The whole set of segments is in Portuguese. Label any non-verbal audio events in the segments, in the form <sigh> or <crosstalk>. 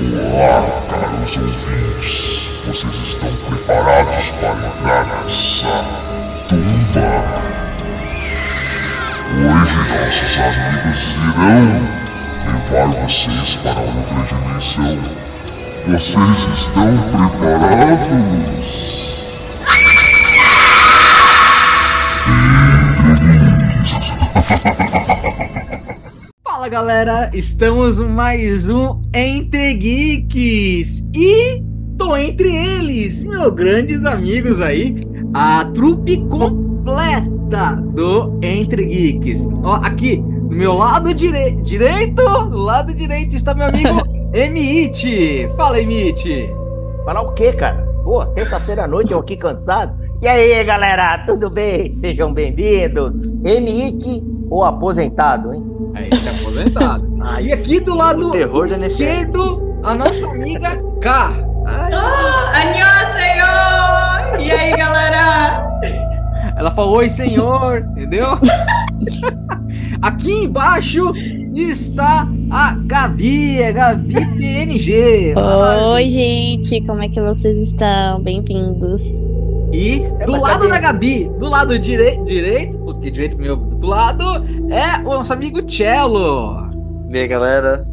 Olá, caros ouvintes. Vocês estão preparados para entrar nessa tumba? Hoje nossos amigos irão levar vocês para outra dimensão. Vocês estão preparados? Fala galera, estamos mais um Entre Geeks e tô entre eles, meus grandes amigos aí, a trupe completa do Entre Geeks. Ó, aqui, do meu lado dire... direito, do lado direito está meu amigo <laughs> Emit. Fala, Emit. Falar o quê, cara? Pô, terça-feira à noite eu aqui cansado. E aí, galera, tudo bem? Sejam bem-vindos. MIT ou aposentado, hein? Aí, tá aposentado. e aqui do lado terror esquerdo, a nossa amiga K. Ai, Ah, Senhor! E aí, galera? Ela falou, oi, senhor, entendeu? <laughs> Aqui embaixo está a Gabi, a Gabi PNG. Oi, gente, como é que vocês estão? Bem-vindos. E do mas lado da Gabi, do lado direi direito, porque direito meu, do lado é o nosso amigo Cello. E aí, galera?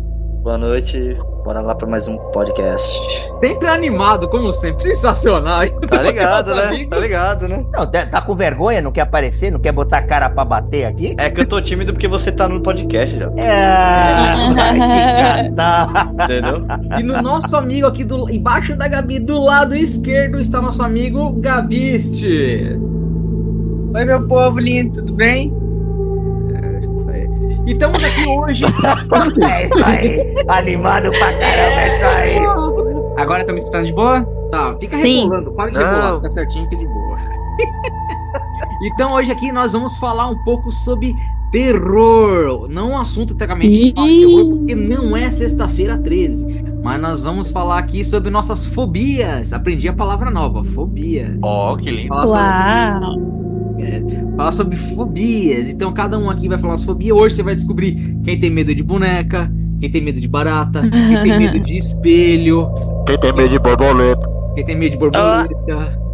Boa noite. Bora lá pra mais um podcast. Sempre animado, como sempre, sensacional. Tá ligado, né? amigo. Tá ligado, né? Não, tá tá com vergonha? Não quer aparecer? Não quer botar a cara pra bater aqui? É que eu tô tímido porque você tá no podcast já. É, vai. Entendeu? E no nosso amigo aqui do, embaixo da Gabi, do lado esquerdo, está nosso amigo Gabiste. Oi, meu povo lindo, tudo bem? E estamos aqui hoje. <laughs> É isso aí. Animado pra caramba, é isso aí. Agora estão me escutando de boa? Tá, fica Sim. rebolando, para de Não. rebolar, fica certinho que é de boa. <laughs> então hoje aqui nós vamos falar um pouco sobre terror. Não um assunto tecnicamente terror, porque não é sexta-feira 13. Mas nós vamos falar aqui sobre nossas fobias. Aprendi a palavra nova, fobia. Ó, que lindo. Falar Uau! falar sobre fobias. Então cada um aqui vai falar umas fobias. Hoje você vai descobrir quem tem medo de boneca, quem tem medo de barata, quem tem medo de espelho, Quem tem medo de borboleta? quem tem medo de borboleta,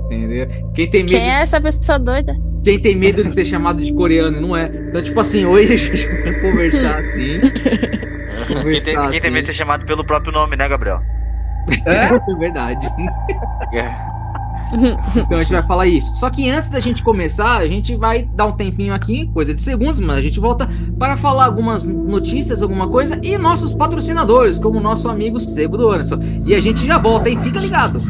entendeu? Quem tem medo, Quem é essa pessoa doida? quem tem medo de ser chamado de coreano não é. Então tipo assim, hoje a gente vai conversar assim. <laughs> Quem tem, quem tem medo de ser chamado pelo próprio nome, né, Gabriel? É verdade. <laughs> Então a gente vai falar isso. Só que antes da gente começar, a gente vai dar um tempinho aqui, coisa de segundos, mas a gente volta para falar algumas notícias, alguma coisa, e nossos patrocinadores, como o nosso amigo Sebo do Anderson. E a gente já volta, hein? Fica ligado.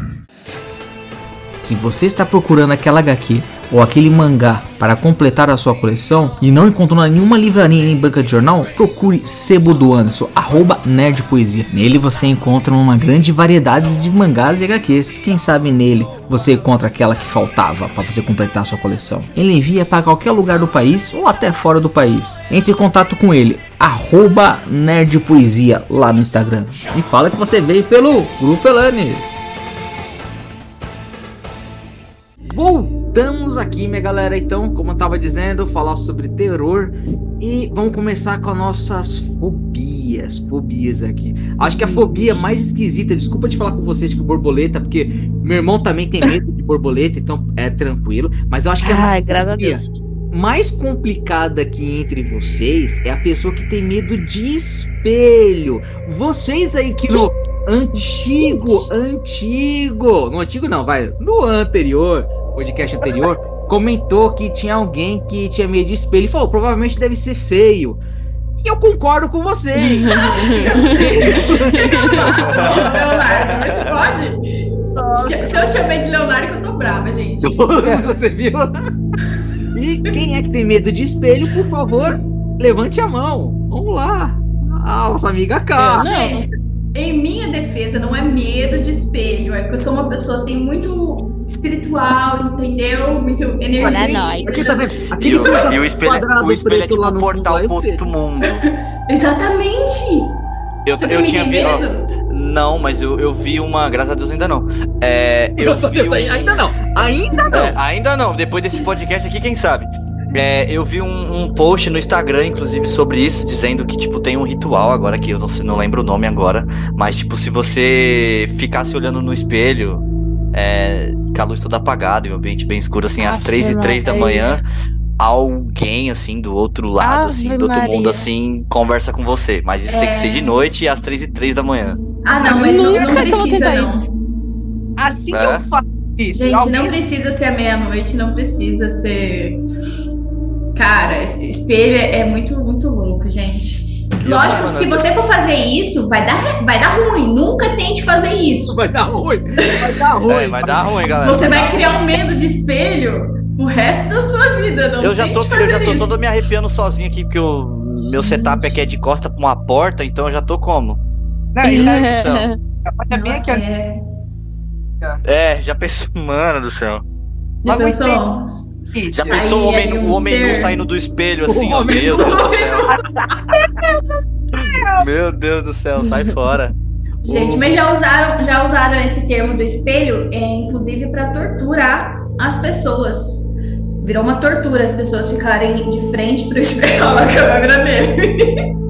Se você está procurando aquela HQ ou aquele mangá para completar a sua coleção e não encontrou em nenhuma livraria nem banca de jornal, procure Sebo do Anderson, arroba Nerd Poesia. Nele você encontra uma grande variedade de mangás e HQs. Quem sabe nele você encontra aquela que faltava para você completar a sua coleção. Ele envia para qualquer lugar do país ou até fora do país. Entre em contato com ele, arroba Nerd Poesia lá no Instagram. E fala que você veio pelo Grupo Elane. Voltamos aqui, minha galera. Então, como eu tava dizendo, falar sobre terror e vamos começar com as nossas fobias. Fobias aqui. Acho que a fobia mais esquisita, desculpa de falar com vocês que borboleta, porque meu irmão também tem medo de borboleta, então é tranquilo. Mas eu acho que a Ai, graças a Deus. mais complicada aqui entre vocês é a pessoa que tem medo de espelho. Vocês aí que no antigo, antigo, no antigo não, vai, no anterior, podcast anterior, comentou que tinha alguém que tinha medo de espelho e falou, provavelmente deve ser feio. E eu concordo com você. Leonardo, mas <laughs> você pode? Se eu chamei de Leonardo, eu tô brava, gente. Nossa, você viu? E quem é que tem medo de espelho, por favor, levante a mão. Vamos lá. Ah, nossa amiga K. Gente, em minha defesa, não é medo de espelho, é porque eu sou uma pessoa assim muito espiritual, entendeu? Muito energia. Olha nós. Aqui tá vendo? E o, e o espelho, quadrado o espelho é tipo o portal é pro outro mundo. <laughs> Exatamente! Eu, Você eu também tinha visto. Não, mas eu, eu vi uma. Graças a Deus ainda não. É, eu vi um- Ainda não. Ainda não. É, ainda não, depois desse podcast aqui, quem sabe? É, eu vi um, um post no Instagram, inclusive, sobre isso, dizendo que, tipo, tem um ritual agora, que eu não, não lembro o nome agora, mas, tipo, se você ficasse olhando no espelho, é, com a luz toda apagada e o ambiente bem escuro, assim, às três e três da manhã, alguém, assim, do outro lado, Ave assim, do outro mundo, Maria. assim, conversa com você. Mas isso tem que ser de noite e às três e três da manhã. Ah, não, mas não, não Nunca eu vou precisa, tentar não. isso. Assim É? que eu faço isso. Gente, alguém- não precisa ser à meia-noite, não precisa ser. Cara, espelho é é muito, muito louco, gente. Lógico que se você for fazer isso, vai dar, vai dar ruim. Nunca tente fazer isso. Vai dar ruim. Vai dar <laughs> ruim. É, vai dar ruim, galera. Você vai vai criar um medo de espelho o resto da sua vida. Não Eu já tô, eu já tô isso. todo me arrepiando sozinho aqui, porque o meu setup aqui é de costa pra uma porta, então eu já tô como? Não, <laughs> Céu. <laughs> tá bem aqui. É, É, já pensou, mano do céu. já pensou? Isso. Já pensou o Aí, homem, aí, o um homem nu saindo do espelho <laughs> assim, O ó. homem Meu. Deus do céu. Meu Deus do céu, sai <laughs> fora. Gente, mas já usaram, já usaram esse termo do espelho, é, inclusive para torturar as pessoas. Virou uma tortura as pessoas ficarem de frente pro espelho. <laughs> Olha a câmera nele.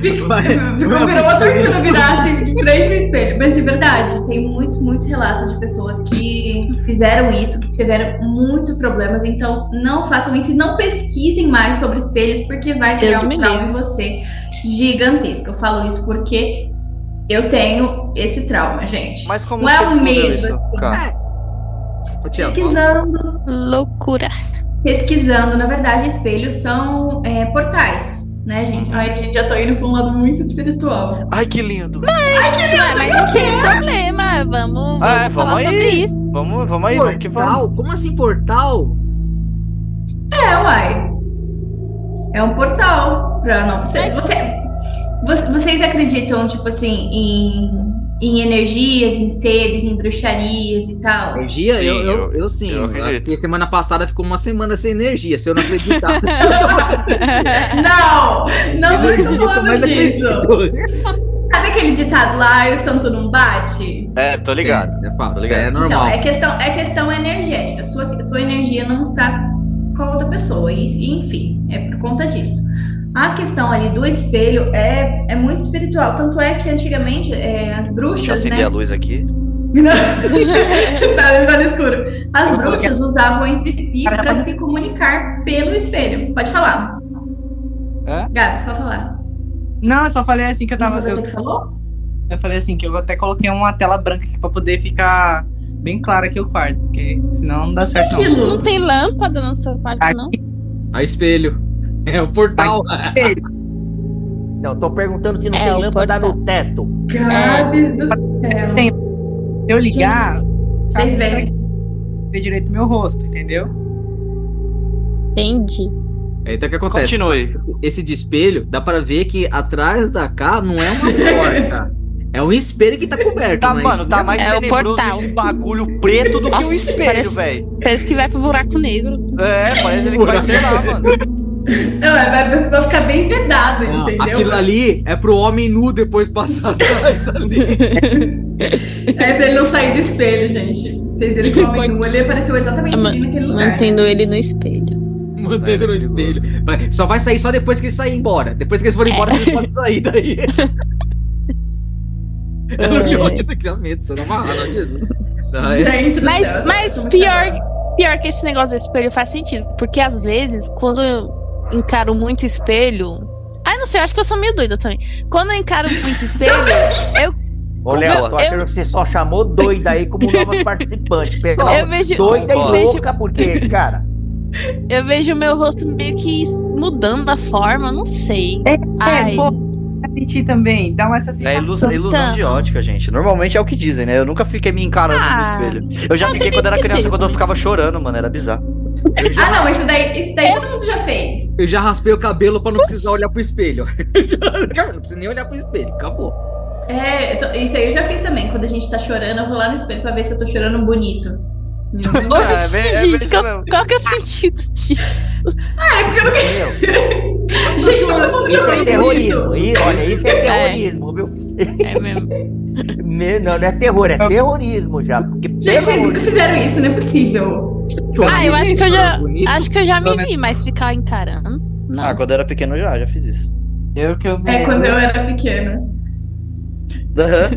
Ficou, virou uma tortura virar assim de frente pro espelho. Mas de verdade, tem muitos, muitos relatos de pessoas que fizeram isso, que tiveram muitos problemas. Então, não façam isso e não pesquisem mais sobre espelhos, porque vai criar um trauma em você gigantesco. Eu falo isso porque eu tenho esse trauma, gente. Mas como Não é você um descobriu medo, isso, assim. Tiago, Pesquisando, Loucura. pesquisando, na verdade, espelhos são é, portais, né, gente? Ai, gente, já tô indo pra um lado muito espiritual. Ai, que lindo. Ué, mas não tem problema. Vamos, vamos Ah, é, falar vamos aí. sobre isso. Vamos, vamos aí, vamos que vamos. portal? Como assim portal? É, uai. É um portal pra não. Você, Mas- você- vo- vocês acreditam, tipo assim, em, em energias, em seres, em bruxarias e tal? Energia? Sim, eu, eu, eu- eu sim. eu Eu. Porque semana passada ficou uma semana sem energia. Se eu não acreditar. <laughs> <laughs> Não! Não, não estou falando disso. Sabe aquele ditado lá, e o santo não bate? É, tô ligado. Isso é fácil, Tô isso é ligado. normal. Então, é questão, é questão energética. Sua, sua energia não está com a outra pessoa. E, e, enfim, é por conta disso. A questão ali do espelho é, é muito espiritual. Tanto é que antigamente é, as Deixa eu bruxas, acender né? a luz aqui. <laughs> tá, tá no escuro. As bruxas usavam entre si para se comunicar pelo espelho. Pode falar. Hã? Gabs, pode falar. Não, eu só falei assim que eu tava. Você Eu, que falou? eu falei assim que eu até coloquei uma tela branca aqui pra poder ficar bem claro aqui o quarto, porque senão não dá certo não. Não tem lâmpada no seu quarto, não? A espelho. É o portal. Não, tô perguntando se não É, tem lâmpada portal. no teto. Gabs do céu. Tem. Se eu ligar, Vocês veem. ver direito meu rosto, entendeu? Entendi. Então o que acontece? Continue. Esse, esse de espelho, dá pra ver que atrás da cá não é uma porta. É um espelho que tá coberto. Tá, mas- mano, tá mais É o tenebroso portal. esse bagulho preto do que o Nossa, espelho, velho. Parece que vai pro buraco negro. É, parece ele que vai ser lá, mano. <laughs> Não, é, vai, vai ficar bem vedado, Não, entendeu? Aquilo ali é pro homem nu depois passar <laughs> atrás dali. <laughs> É pra ele não sair do espelho, gente. Vocês viram que o homem nu, ele apareceu exatamente ali naquele lugar. né? Mantendo ele no espelho. Mantendo no espelho. Só vai sair só depois que ele sair embora. Depois que eles forem embora, ele pode sair daí. É que dá medo, você não amarra disso. Não, é- Gente do Mas, céu, mas pior, pior que esse negócio do espelho faz sentido. Porque às vezes, quando eu encaro muito espelho. Ah, não sei, eu acho que eu sou meio doida também. Quando eu encaro muito espelho, eu, Ô, Léo, tô eu- achando que você só chamou doida aí como <laughs> nova participante. Pegou eu vejo. doida Ó, e vejo- louca, porque, cara, Eu vejo o meu rosto meio que mudando a forma, não sei. É, Ai. pô, eu senti também, dá uma essa É sensação. ilusão, ilusão de ótica, gente. Normalmente é o que dizem, né? Eu nunca fiquei me encarando Ah. no espelho. Eu já fiquei quando era criança, sim, quando eu ficava chorando, mano. Era bizarro. Já, Ah, não, isso daí, isso daí todo mundo já fez. eu já raspei o cabelo pra não precisar olhar pro espelho. <laughs> Já- não precisa nem olhar pro espelho, acabou. É, tô- isso aí eu já fiz também. Quando a gente tá chorando, eu vou lá no espelho pra ver se eu tô chorando bonito. Oxi, é é bem gente, isso qual, qual que é o sentido disso? Ah, é porque eu não Entendeu? <laughs> Gente, todo mundo Isso já é fez terrorismo. isso. Isso, olha, isso é É. terrorismo, viu? É mesmo. <laughs> Me- Não, não é terror, é terrorismo já. Porque Gente, vocês nunca fizeram isso, não é possível. Ah, eu acho que eu já. Acho que eu já me vi, mas ficar encarando. Não. Ah, quando eu era pequeno eu já, já fiz isso. Eu que eu me É quando eu era pequena. Aham.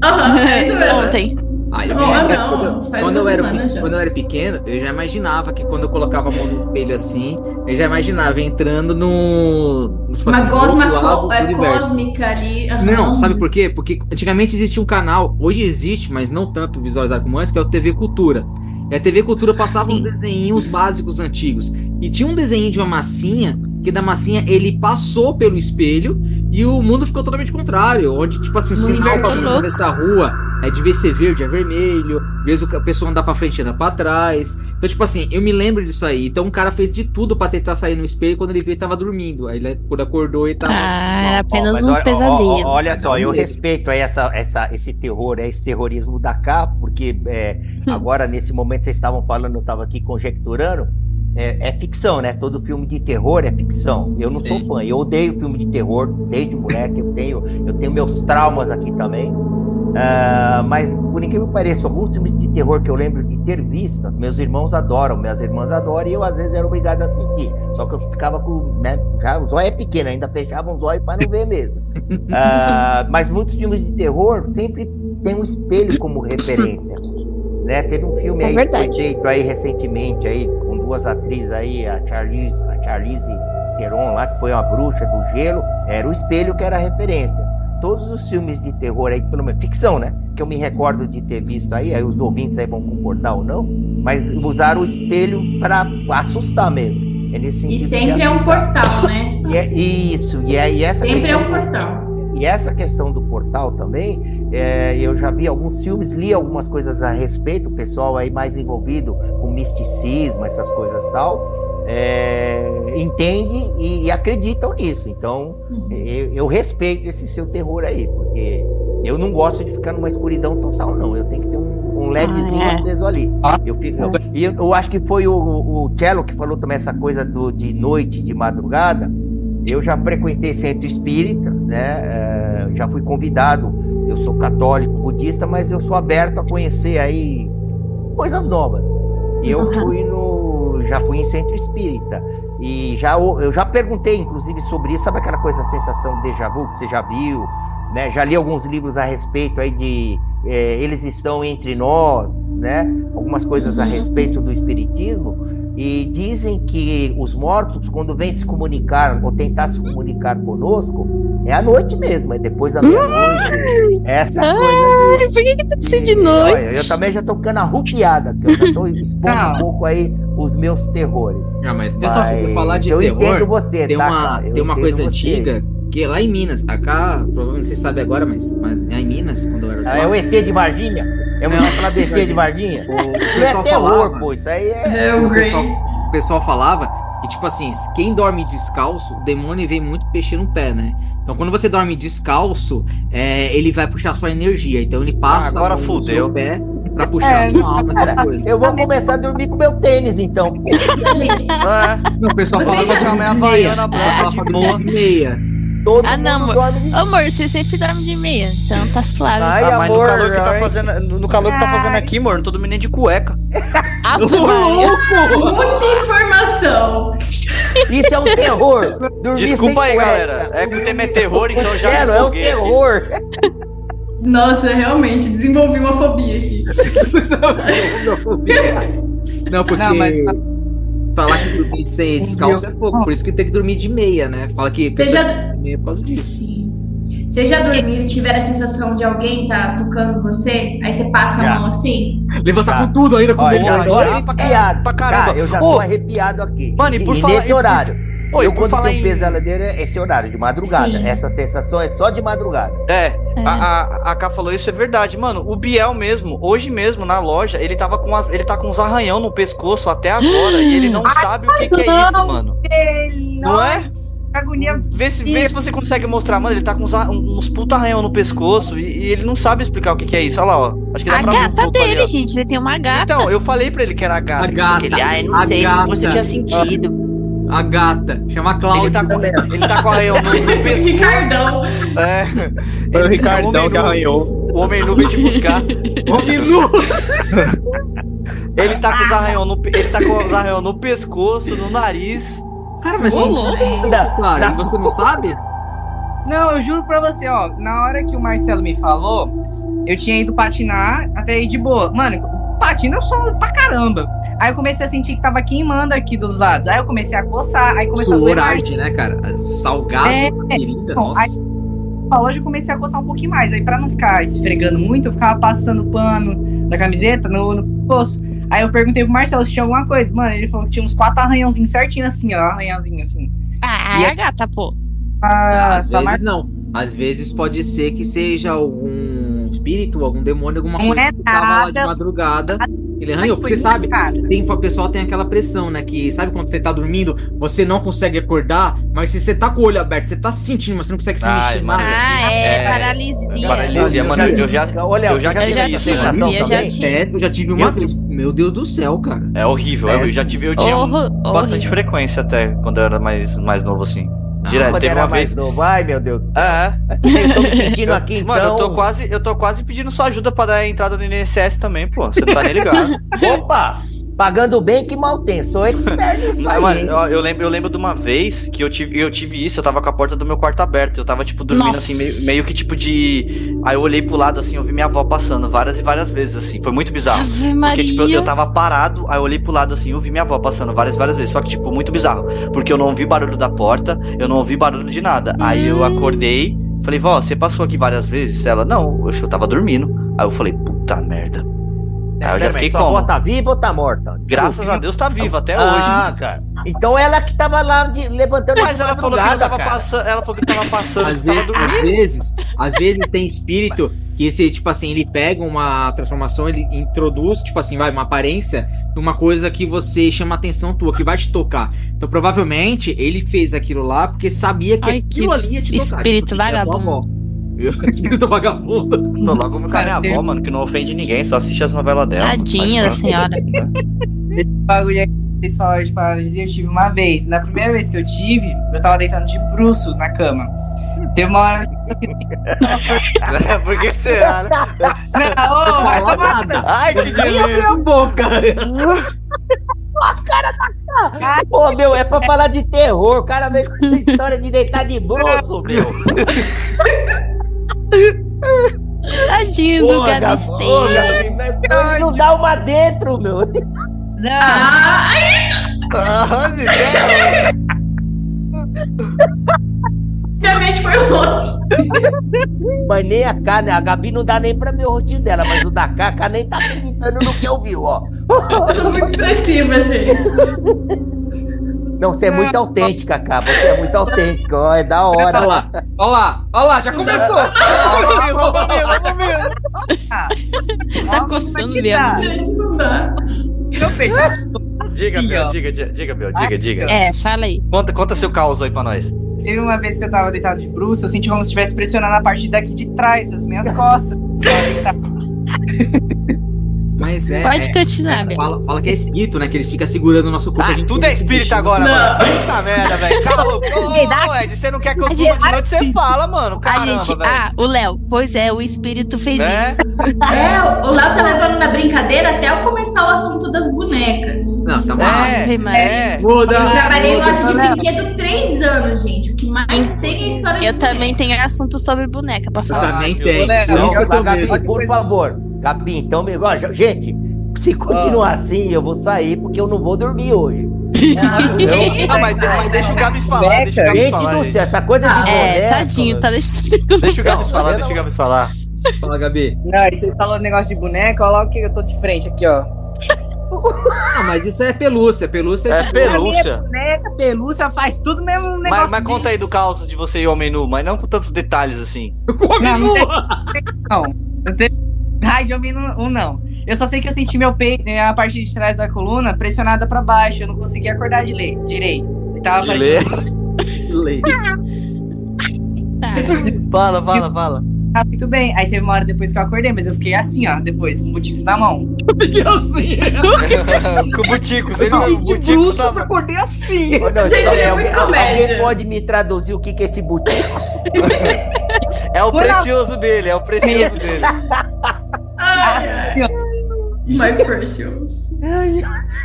<laughs> Aham, é isso mesmo. Ontem. Ah, eu ah, não, quando, faz quando eu era, quando eu era pequeno, eu já imaginava que quando eu colocava a mão no espelho assim, eu já imaginava entrando no. no tipo Uma assim, gosma é, cósmica ali. aham. Não, sabe por quê? Porque antigamente existia um canal, hoje existe, mas não tanto visualizado como antes, que é o TV Cultura. E a TV Cultura passava Sim. uns desenhinhos básicos antigos. E tinha um desenho de uma massinha, que da massinha ele passou pelo espelho e o mundo ficou totalmente contrário. Onde, tipo assim, o sinal pra louco. atravessar a rua é de vez ser verde, é vermelho, vezes a pessoa anda pra frente e anda pra trás. Então, tipo assim, eu me lembro disso aí. Então o cara fez de tudo pra tentar sair no espelho quando ele viu ele tava dormindo. Aí ele, quando acordou, ele tava. Ah, era Ó, apenas um ó, pesadelo. ó, olha só, eu respeito aí essa, essa, esse terror, esse terrorismo da cá, porque é, agora nesse momento vocês estavam falando, eu estava aqui conjecturando. É, é ficção, né? Todo filme de terror é ficção. Eu não sou Sim. fã, eu odeio filme de terror desde moleque. Eu tenho, eu tenho meus traumas aqui também. Ah, mas, por incrível que pareça, alguns filmes de terror que eu lembro de ter visto, meus irmãos adoram, minhas irmãs adoram, e eu às vezes era obrigado a assistir. Só que eu ficava com. Né, já, o zóio é pequeno, ainda fechava os olhos para não ver mesmo. <laughs> Ah, mas muitos filmes de terror sempre tem um espelho como referência. Né? Teve um filme É aí que foi feito aí recentemente aí, duas atrizes aí, a Charlize, a Charlize Theron lá, que foi uma bruxa do gelo, era o espelho que era a referência. Todos os filmes de terror aí, pelo menos ficção, né? Que eu me recordo de ter visto aí, aí os ouvintes aí vão concordar ou não, mas usaram o espelho para assustar mesmo. É nesse E sempre é um assustar. portal, né? E é- isso, e, é, e essa Sempre é questão- um portal. e essa questão do portal também, é, eu já vi alguns filmes, li algumas coisas a respeito, o pessoal aí mais envolvido com misticismo, essas coisas e tal, é, entende e, e acreditam nisso. Então, eu, eu respeito esse seu terror aí, porque eu não gosto de ficar numa escuridão total, não. Eu tenho que ter um, um LEDzinho Ah, é. aceso ali. Ah. Eu, fico, eu, e eu, eu acho que foi o, o Cello que falou também essa coisa do, de noite, de madrugada. Eu já frequentei centro espírita, né? eh, já fui convidado. Eu sou católico, budista, mas eu sou aberto a conhecer aí coisas novas. E eu fui no, já fui em centro espírita e já eu já perguntei, inclusive, sobre isso. Sabe aquela coisa, a sensação de déjà vu que você já viu, né? Já li alguns livros a respeito aí de eh, eles estão entre nós, né? Algumas coisas a Uhum. respeito do espiritismo. E dizem que os mortos, quando vêm se comunicar ou tentar se comunicar conosco, é à noite mesmo, é depois da meia-noite. Essa coisa Ai, por que, que tem que ser de noite? olha, eu também já tô ficando arrupiada, que eu já tô expondo Não. um pouco aí os meus terrores. Ah, mas Mas pessoal, se falar de eu terror, entendo você, tem tá, uma, cara? Eu tem uma coisa você. antiga que é lá em Minas. Acá, provavelmente vocês sabem agora, mas, mas é em Minas, quando eu era Ah, é o ET de Varginha? É uma falar do ET de Varginha? O Não é pessoal terror, falava- pô, isso aí é... É o o pessoal, o pessoal falava que, tipo assim, quem dorme descalço, o demônio vem muito peixe no pé, né? Então, quando você dorme descalço, é, ele vai puxar sua energia. Então, ele passa Ah, agora no fudeu. seu pé pra puxar É, sua alma, essas Cara, coisas. eu vou começar a dormir com meu tênis, então. É, <laughs> Não, o pessoal Vocês falava já- Calma, é meia. Havaiana branca, de boa. meia. Todo Ah, não, mundo amor. dorme de... Amor, você sempre dorme de meia, então tá suave. Ai, ah, mas no amor, calor que tá ai. fazendo. No no calor que tá fazendo aqui, amor, não tô dormindo nem de cueca. <laughs> Ave Maria. muita informação. Isso é um terror. Dormir Desculpa aí, cueca. galera. É que o tema é terror, então já Quero, me é um empolguei aqui. terror. Nossa, realmente, desenvolvi uma fobia aqui. <laughs> Não, porque Não, mas- falar que dormir de sem descalço é fogo, por isso que tem que dormir de meia, né? Fala que Você já- de meia por causa disso. Sim. Você já dormiram e tiveram a sensação de alguém tá tocando você? Aí você passa Já. a mão assim? Levantar Tá. com tudo ainda com o já tô já arrepiado. pra caralho, pra caramba. Cara, eu já tô arrepiado aqui. mano, e por falar- nesse horário. Oi, eu quando falar tenho em. pesadelo é esse horário, de madrugada. Sim. Essa sensação é só de madrugada. É, a, a, a Ká falou isso, é verdade. Mano, o Biel mesmo, hoje mesmo, na loja, ele tava com as, ele tá com uns arranhão no pescoço até agora e ele não <gasps> sabe o que, que é isso, mano. Ele, Não é? Agonia. Vê se, vê se você consegue mostrar, mano. Ele tá com uns, a- uns puta arranhão no pescoço e, e ele não sabe explicar o que, que é isso. Olha lá, ó. Acho que dá A pra um gata ali, dele, ó. gente. Ele tem uma gata. Então, eu falei pra ele que era gata. A gata. Ele, ai, não A sei gata. se você tinha sentido. A gata. Chama Ele Cláudia. tá com, ele tá com arranhão no, no <laughs> pescoço. Ricardão. É. Foi o Ele- Ricardão que arranhou. O homem nu veio te buscar. <laughs> Homem nu. Ele tá com os arranhão no, ele tá com os arranhão no pescoço, no nariz. Cara, mas Ô, gente, louco. isso, cara, você não sabe? Não, eu juro pra você, ó. Na hora que o Marcelo me falou, eu tinha ido patinar até aí de boa. Mano, patina eu sou pra caramba. Aí eu comecei a sentir que tava queimando aqui dos lados. Aí eu comecei a coçar, aí começou a doer mais. né, cara? Salgado, É, querida, Bom, nossa. aí falou, eu comecei a coçar um pouquinho mais. Aí pra não ficar esfregando muito, eu ficava passando pano da camiseta no, no pescoço. Aí eu perguntei pro Marcelo se tinha alguma coisa. Mano, ele falou que tinha uns quatro arranhãozinhos certinho assim, ó. Arranhãozinho assim. Ah, E é a- a gata, pô. Ah, Às tá vezes não. Às vezes pode ser que seja algum espírito, algum demônio, alguma Não coisa é que tava lá de nada. Ele arranhou, porque você sabe, tem, o pessoal tem aquela pressão, né? Que sabe quando você tá dormindo, você não consegue acordar, mas se você tá com o olho aberto, você tá se sentindo, mas você não consegue se Ai, mexer. Ah, é, É, paralisia. paralisia, mano. Eu já, Olha, eu já tive isso, sensação Eu já tive. Eu já tive uma Eu- vez. Meu Deus do céu, cara. é horrível. Eu, eu já tive, eu tinha bastante horrível. frequência até quando eu era mais, mais novo assim. Direto, teve uma mais vez. novo. Ai, meu Deus do céu. É, <laughs> Eu tô me sentindo aqui, então... Mano, eu tô quase, eu tô quase pedindo sua ajuda pra dar entrada no INSS também, pô. Você não tá nem ligado. <laughs> Opa! Pagando bem que mal tem. Sou <laughs> expert nisso Não, aí. mas ó, eu lembro, eu lembro de uma vez que eu tive, eu tive isso, eu tava com a porta do meu quarto aberta. Eu tava, tipo, dormindo Nossa. assim, meio, meio que tipo de. Aí eu olhei pro lado assim, eu vi minha avó passando várias e várias vezes, assim. Foi muito bizarro. Ave Porque, Maria. tipo, eu, eu tava parado, aí eu olhei pro lado assim, eu vi minha avó passando várias, várias vezes. Só que, tipo, muito bizarro. Porque eu não ouvi barulho da porta, eu não ouvi barulho de nada. Aí eu acordei, falei, vó, você passou aqui várias vezes? Ela, não, eu tava dormindo. Aí eu falei, puta merda. Aí eu já fiquei Sua avó como? tá viva ou tá morta? Graças a Deus tá viva até Ah, hoje. cara. Então ela que tava lá de, levantando Mas de ela falou que não madrugada, tava cara. passando. Ela falou que tava passando, Às que tava vezes, dormindo. às vezes, às vezes tem espírito que esse, tipo assim, ele pega uma transformação, ele introduz, tipo assim, vai, uma aparência numa coisa que você chama atenção tua, que vai te tocar. Então, provavelmente, ele fez aquilo lá porque sabia que Ai, aquilo que ali ia te tocar. espírito Tipo, assim, é a tua vagabundo. avó. <laughs> espírito vagabundo. Tô logo com a minha avó, mano, que não ofende ninguém, só assiste as novelas dela. Tadinha da senhora. Esse bagulho aí que vocês falaram de paralisia, eu tive uma vez. Na primeira vez que eu tive, eu tava deitando de bruço na cama. Teve uma hora que É, <laughs> porque será, né? Não, ô, vai tomar- nada. Ai, que delícia. Minha boca. <laughs> Pô, meu, é pra falar de terror. O cara veio com essa história de deitar de bruxo, meu. Tadinho do Pô, Gabi Gabi, ô, Esteira. Gabi, mas Ele não dá uma dentro, meu. Não, Ah, Ah, obviamente foi longe. Mas nem a K, né? A Gabi não dá nem pra ver o rostinho dela, mas o da K, a K nem tá acreditando no que eu vi, ó. Eu sou muito expressiva, gente. Não, você é muito autêntica, K. Você é muito autêntica, ó. É da Olha hora. lá, olha lá, olha lá, já começou. <laughs> Tá coçando mesmo. Gente, não dá. Diga, ó. diga, diga, diga, Biel, diga, diga. É, fala aí. Conta, conta seu caos aí pra nós. Teve uma vez que eu tava deitado de bruxo, eu senti como se estivesse pressionando a parte daqui de trás, das minhas costas. <laughs> Mas é. Pode é, continuar, Gabi. fala, fala que é espírito, né? Que eles ficam segurando o nosso corpo. a Ah, gente tudo é espírito agora, Não. mano. Puta merda, velho. Calma, ô, ô, Ed, você não quer que eu A durma gente- de noite, você fala, mano. A Caramba, gente. velho. Ah, o Léo. Pois é, o espírito fez Né? isso. É, o Léo tá levando na brincadeira até eu começar o assunto das bonecas. Não, tá bom. É, é. Muda. Eu trabalhei em loja de brinquedo três anos, gente. O que mais tem é história de Eu boneca. também tenho assunto sobre boneca pra Eu falar. também tenho. Isso que eu tô Gabi, medo. por favor. Gabi, então, meu, ó, gente, se continuar assim, eu vou sair porque eu não vou dormir hoje. <laughs> Ah, mas, mas deixa o Gabs falar, deixa o Gabs Gente falar, gente. céu, essa coisa de É, tadinho, tá deixando. Deixa o Gabs falar, deixa o não- Gabs falar. Fala, Gabi. Não, e vocês falando negócio de boneca, olha lá o que eu tô de frente aqui, ó. Ah, mas isso é pelúcia. Pelúcia É de- pelúcia. Boneca, pelúcia, faz tudo mesmo um negócio. Mas, mas conta aí do caos de você e o homem nu, mas não com tantos detalhes assim. <laughs> Não, não nua. Não, não teve de homem um, um, não. Eu só sei que eu senti meu peito, né, a parte de trás da coluna, pressionada pra baixo. Eu não conseguia acordar de ler, direito. Eu tava De ler. <laughs> Play. Tá. Fala, fala, fala. Ah, muito bem. Aí teve uma hora depois que eu acordei, mas eu fiquei assim, ó, depois, com motivos na mão. Fiquei assim. <laughs> Com o Buticos, ele o Que Buticos bruxo, tava... acordei assim. Não, Gente, ele é alguém- muito Alguém comédia. pode me traduzir o que, que é esse butico? <laughs> É o na- precioso dele, é o precioso dele. My precious.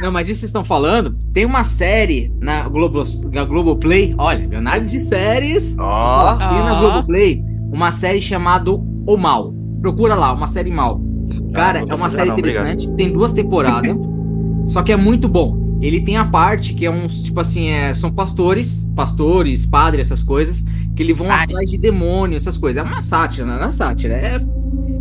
Não, mas isso que vocês estão falando, tem uma série na Globo, na Globoplay. Olha, Leonardo de séries. Ó, Tem na Ó. Globoplay uma série chamada O Mal. Procura lá, uma série mal. Cara, é uma série não, obrigado. interessante. Tem duas temporadas. só que é muito bom. Ele tem a parte que é uns, tipo assim, é, são pastores, pastores, padres, essas coisas, que eles vão Ai. atrás de demônio, essas coisas. É uma sátira, não é sátira. É,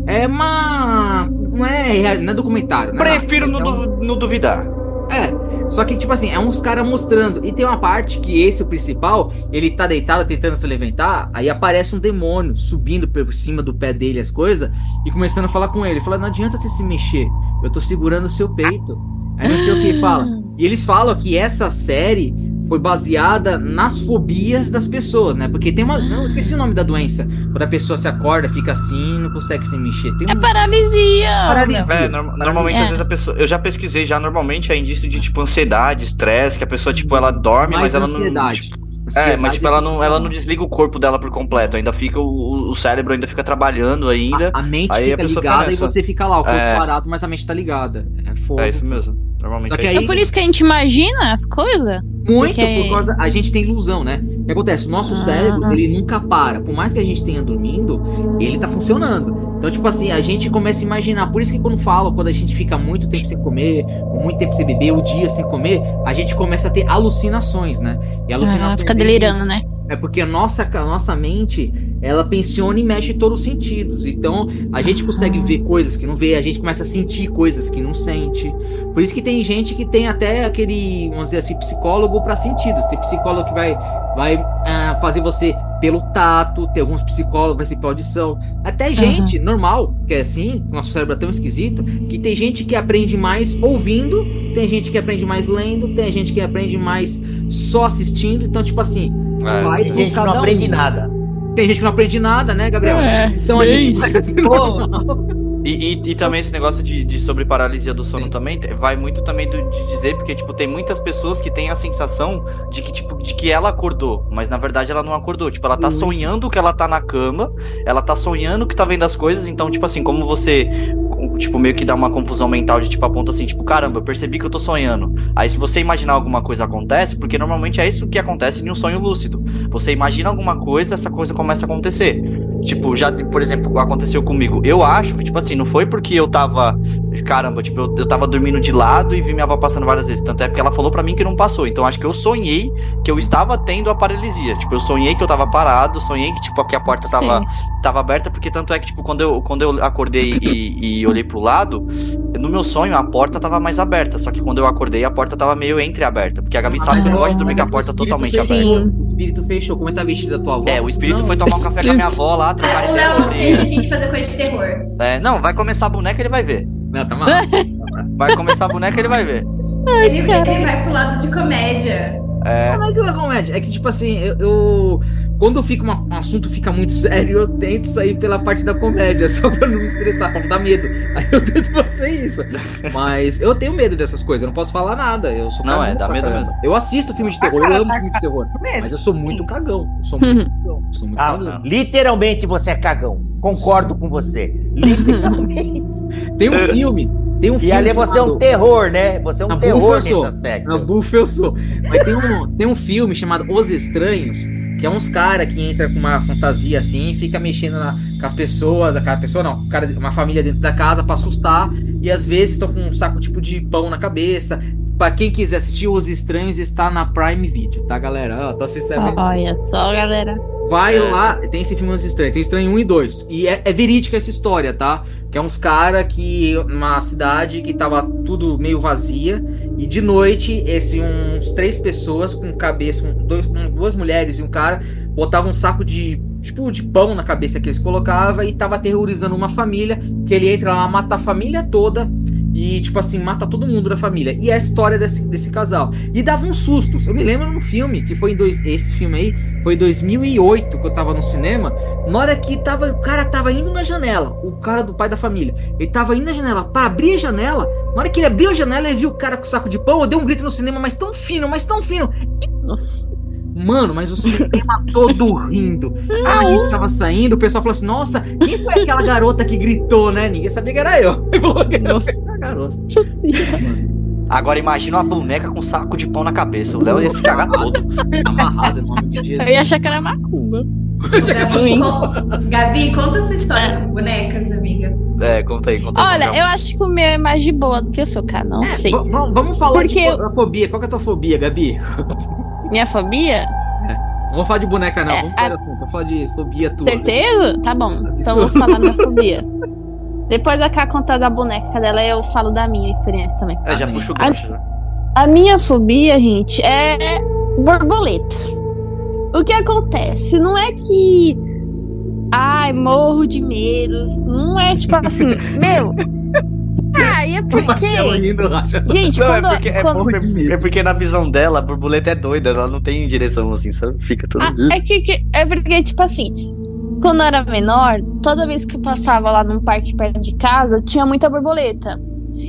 é uma. Não é, não é documentário. Não é nada. prefiro não, du- não duvidar. é, só que, tipo assim, é uns caras mostrando. E tem uma parte que esse, o principal, ele tá deitado tentando se levantar, aí aparece um demônio subindo por cima do pé dele, as coisas, e começando a falar com ele. Fala, não adianta você se mexer, eu tô segurando o seu peito. Aí não sei o que fala. <laughs> E eles falam que essa série foi baseada nas fobias das pessoas, né? Porque tem uma. Não, esqueci o nome da doença. Quando a pessoa se acorda, fica assim, não consegue se mexer. Tem É um- paralisia. Paralisia. É, norm- normalmente, É. às vezes a pessoa. Eu já pesquisei, já normalmente é indício de tipo ansiedade, estresse, que a pessoa, tipo, ela dorme, mais mas ela não. ansiedade. tipo, é, Ansiedade mas tipo, ela não, ela não desliga o corpo dela por completo. Ainda fica. O, o cérebro ainda fica trabalhando ainda. A, a mente Aí a fica fica ligada e nessa. você fica lá, o corpo É. parado, mas a mente tá ligada. É fogo. É isso mesmo. Normalmente Só que é aí- É por isso que a gente imagina as coisas? Muito Porque- por causa. A gente tem ilusão, né? O que acontece? O nosso Ah. cérebro, ele nunca para. Por mais que a gente tenha dormindo, ele tá funcionando. Então, tipo assim, a gente começa a imaginar. Por isso que quando fala, quando a gente fica muito tempo sem comer, ou muito tempo sem beber, o dia sem comer, a gente começa a ter alucinações, né? E Ah, alucinações. fica vem- delirando, né? É porque a nossa, a nossa mente, ela pensiona e mexe todos os sentidos. Então, a gente consegue ver coisas que não vê, a gente começa a sentir coisas que não sente. Por isso que tem gente que tem até aquele, vamos dizer assim, psicólogo para sentidos. Tem psicólogo que vai, vai ah, fazer você pelo tato, tem alguns psicólogos vai ser pela audição. Até gente normal, que é assim, nosso cérebro é tão esquisito, que tem gente que aprende mais ouvindo, tem gente que aprende mais lendo, tem gente que aprende mais só assistindo. Então, tipo assim, É. vai Tem gente que não aprende um. nada. Tem gente que não aprende nada, né, Gabriel? então a gente <laughs> E, e, e também esse negócio de, de sobre paralisia do sono Sim. também vai muito também do- de dizer, porque, tipo, tem muitas pessoas que têm a sensação de que, tipo, de que ela acordou, mas na verdade ela não acordou. Tipo, ela tá sonhando que ela tá na cama, ela tá sonhando que tá vendo as coisas, então, tipo assim, como você, tipo, meio que dá uma confusão mental de, tipo, aponta assim, tipo, caramba, eu percebi que eu tô sonhando. Aí se você imaginar alguma coisa acontece, porque normalmente é isso que acontece em um sonho lúcido. Você imagina alguma coisa, essa coisa começa a acontecer. Tipo, já, por exemplo, aconteceu comigo. Eu acho que, tipo assim, não foi porque eu tava. Caramba, tipo, eu, eu tava dormindo de lado e vi minha avó passando várias vezes. Tanto é porque ela falou pra mim que não passou. Então acho que eu sonhei que eu estava tendo a paralisia. Tipo, eu sonhei que eu tava parado, sonhei que, tipo, que a porta tava, Sim. tava aberta, porque tanto é que, tipo, quando eu, quando eu acordei e, e olhei pro lado, no meu sonho a porta tava mais aberta. Só que quando eu acordei, a porta tava meio entreaberta. Porque a Gabi sabe que eu não gosto de dormir com a porta totalmente Sim. aberta. O espírito fechou. Como é que tá vestido da tua avó? É, o espírito Não, foi tomar um café com a minha avó lá, trocar É, o Léo deixa a gente fazer coisa de terror. É, não, vai começar a boneca, ele vai ver. Não, tá maluco. Vai começar a boneca, ele vai ver. Ele, ele vai pro lado de comédia. É. Não é que é comédia. É que, tipo assim, eu. eu- quando fica uma- um assunto fica muito sério, eu tento sair pela parte da comédia, <laughs> só pra não me estressar, pra não dar medo. Aí eu tento fazer isso. Mas eu tenho medo dessas coisas, eu não posso falar nada. Eu sou Não, é, dá medo mesmo. Eu assisto filme de terror, eu amo filme de terror. Mas eu sou muito cagão. Eu sou muito <laughs> cagão. eu Sou muito Ah, cagão. literalmente você é cagão. Concordo com você. Literalmente. <laughs> Tem um filme. Tem um e filme. ali você é um chamado- terror, né? Você é um Na terror nesse sou. aspecto. Na bufa eu sou. Mas tem um, tem um filme chamado Os Estranhos, que é uns cara que entra com uma fantasia assim fica mexendo na- com as pessoas, aquela pessoa não, cara, uma família dentro da casa pra assustar, e às vezes estão com um saco tipo de pão na cabeça. Pra quem quiser assistir Os Estranhos, está na Prime Video, tá, galera? Ó, tá sincero. Olha só, galera. Vai É. lá, tem esse filme Os Estranhos, tem Estranho 1 e 2. E é, é verídica essa história, tá? Que é uns cara que. Uma cidade que tava tudo meio vazia. E de noite, esse, uns três pessoas com cabeça, um- dois, um- duas mulheres e um cara, botavam um saco de. Tipo, de pão na cabeça que eles colocavam e tava aterrorizando uma família. Que ele entra lá, mata a família toda. E, tipo assim, mata todo mundo da família. E é a história desse, desse casal. E dava uns sustos. Eu me lembro no filme, que foi em dois. Esse filme aí, Foi 2008 que eu tava no cinema. Na hora que tava, o cara tava indo na janela, o cara do pai da família, ele tava indo na janela para abrir a janela. Na hora que ele abriu a janela, ele viu o cara com o saco de pão. Eu dei um grito no cinema, mas tão fino, mas tão fino. Nossa. Mano, mas o cinema <laughs> todo rindo. Ah, a gente tava saindo, o pessoal falou assim: Nossa, quem foi aquela garota que gritou, né? Ninguém sabia que era eu. <laughs> Nossa. garota. Agora imagina uma boneca com saco de pão na cabeça. O Léo ia se cagar todo. <laughs> Amarrado em nome de Eu Jesus. ia achar que era macumba. Gabi, con- Gabi, conta sua história com bonecas, amiga. É, conta aí, conta aí. Olha, eu acho que o meu é mais de boa do que o seu, cara. Não sei. V- v- vamos falar Porque de eu- fo- fobia. Qual que é a tua fobia, Gabi? Minha fobia? Não vou falar de boneca, não. É, Vamos a- para assunto. Vou falar de fobia tua. Certeza? Tá bom. Então eu vou falar minha fobia. Depois a Ká conta da boneca dela, eu falo da minha experiência também. É, já puxa o gancho. já. A minha fobia, gente, é borboleta. O que acontece? Não é que. Ai, morro de medo. Não é tipo assim, <laughs> meu. É. Marcelo rindo, Raja. Gente, Não, quando. é porque, é, quando- porque- é porque na visão dela, a borboleta é doida, ela não tem direção assim, sabe? Fica tudo. Ah, é, que, que- é porque, tipo assim, quando eu era menor, toda vez que eu passava lá num parque perto de casa, tinha muita borboleta.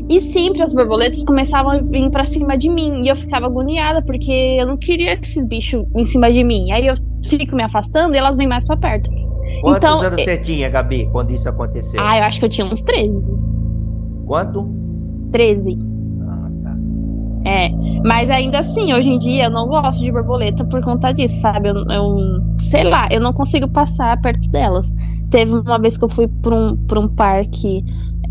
E sempre as borboletas começavam a vir pra cima de mim. E eu ficava agoniada, porque eu não queria esses bichos em cima de mim. Aí eu fico me afastando e elas vêm mais pra perto. Quantos Então, anos é- você tinha, Gabi, quando isso aconteceu? Ah, eu acho que eu tinha uns 13. Quanto? 13. Ah, tá. É, mas ainda assim, hoje em dia eu não gosto de borboleta por conta disso, sabe? Eu, eu sei lá, eu não consigo passar perto delas. Teve uma vez que eu fui pra um, pra um parque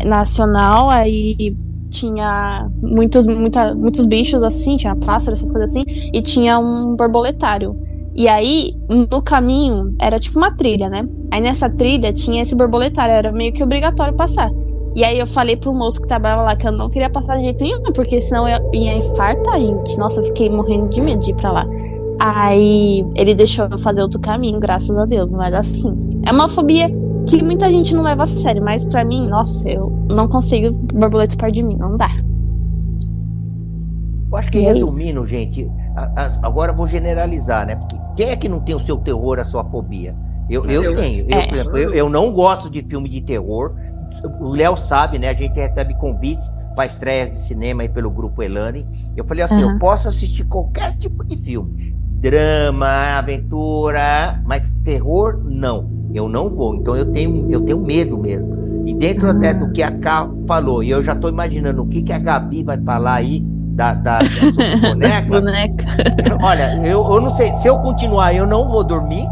nacional, aí tinha muitos, muita, muitos bichos assim, tinha pássaros, essas coisas assim, e tinha um borboletário. E aí, no caminho, era tipo uma trilha, né? Aí nessa trilha tinha esse borboletário, era meio que obrigatório passar. E aí eu falei pro moço que trabalhava lá que eu não queria passar de jeito nenhum, porque senão eu ia infartar, gente. Nossa, eu fiquei morrendo de medo de ir pra lá. Aí ele deixou eu fazer outro caminho, graças a Deus. Mas assim, é uma fobia que muita gente não leva a sério, mas pra mim, nossa, eu não consigo borboletas perto de mim, não dá. Eu acho que E é resumindo, gente, a- a- agora eu vou generalizar, né? Porque quem é que não tem o seu terror, a sua fobia? Eu, eu Eu. tenho. Eu, É. por exemplo, eu, eu não gosto de filme de terror. O Léo sabe, né? A gente recebe convites para estreias de cinema aí pelo grupo Elane. Eu falei assim, Aham. eu posso assistir qualquer tipo de filme. Drama, aventura, mas terror, não. Eu não vou. Então eu tenho, eu tenho medo mesmo. E dentro até Ah. do que a Ká falou, e eu já tô imaginando o que, que a Gabi vai falar aí da, da, da <laughs> boneca. bonecas. Olha, eu, eu não sei, se eu continuar, eu não vou dormir.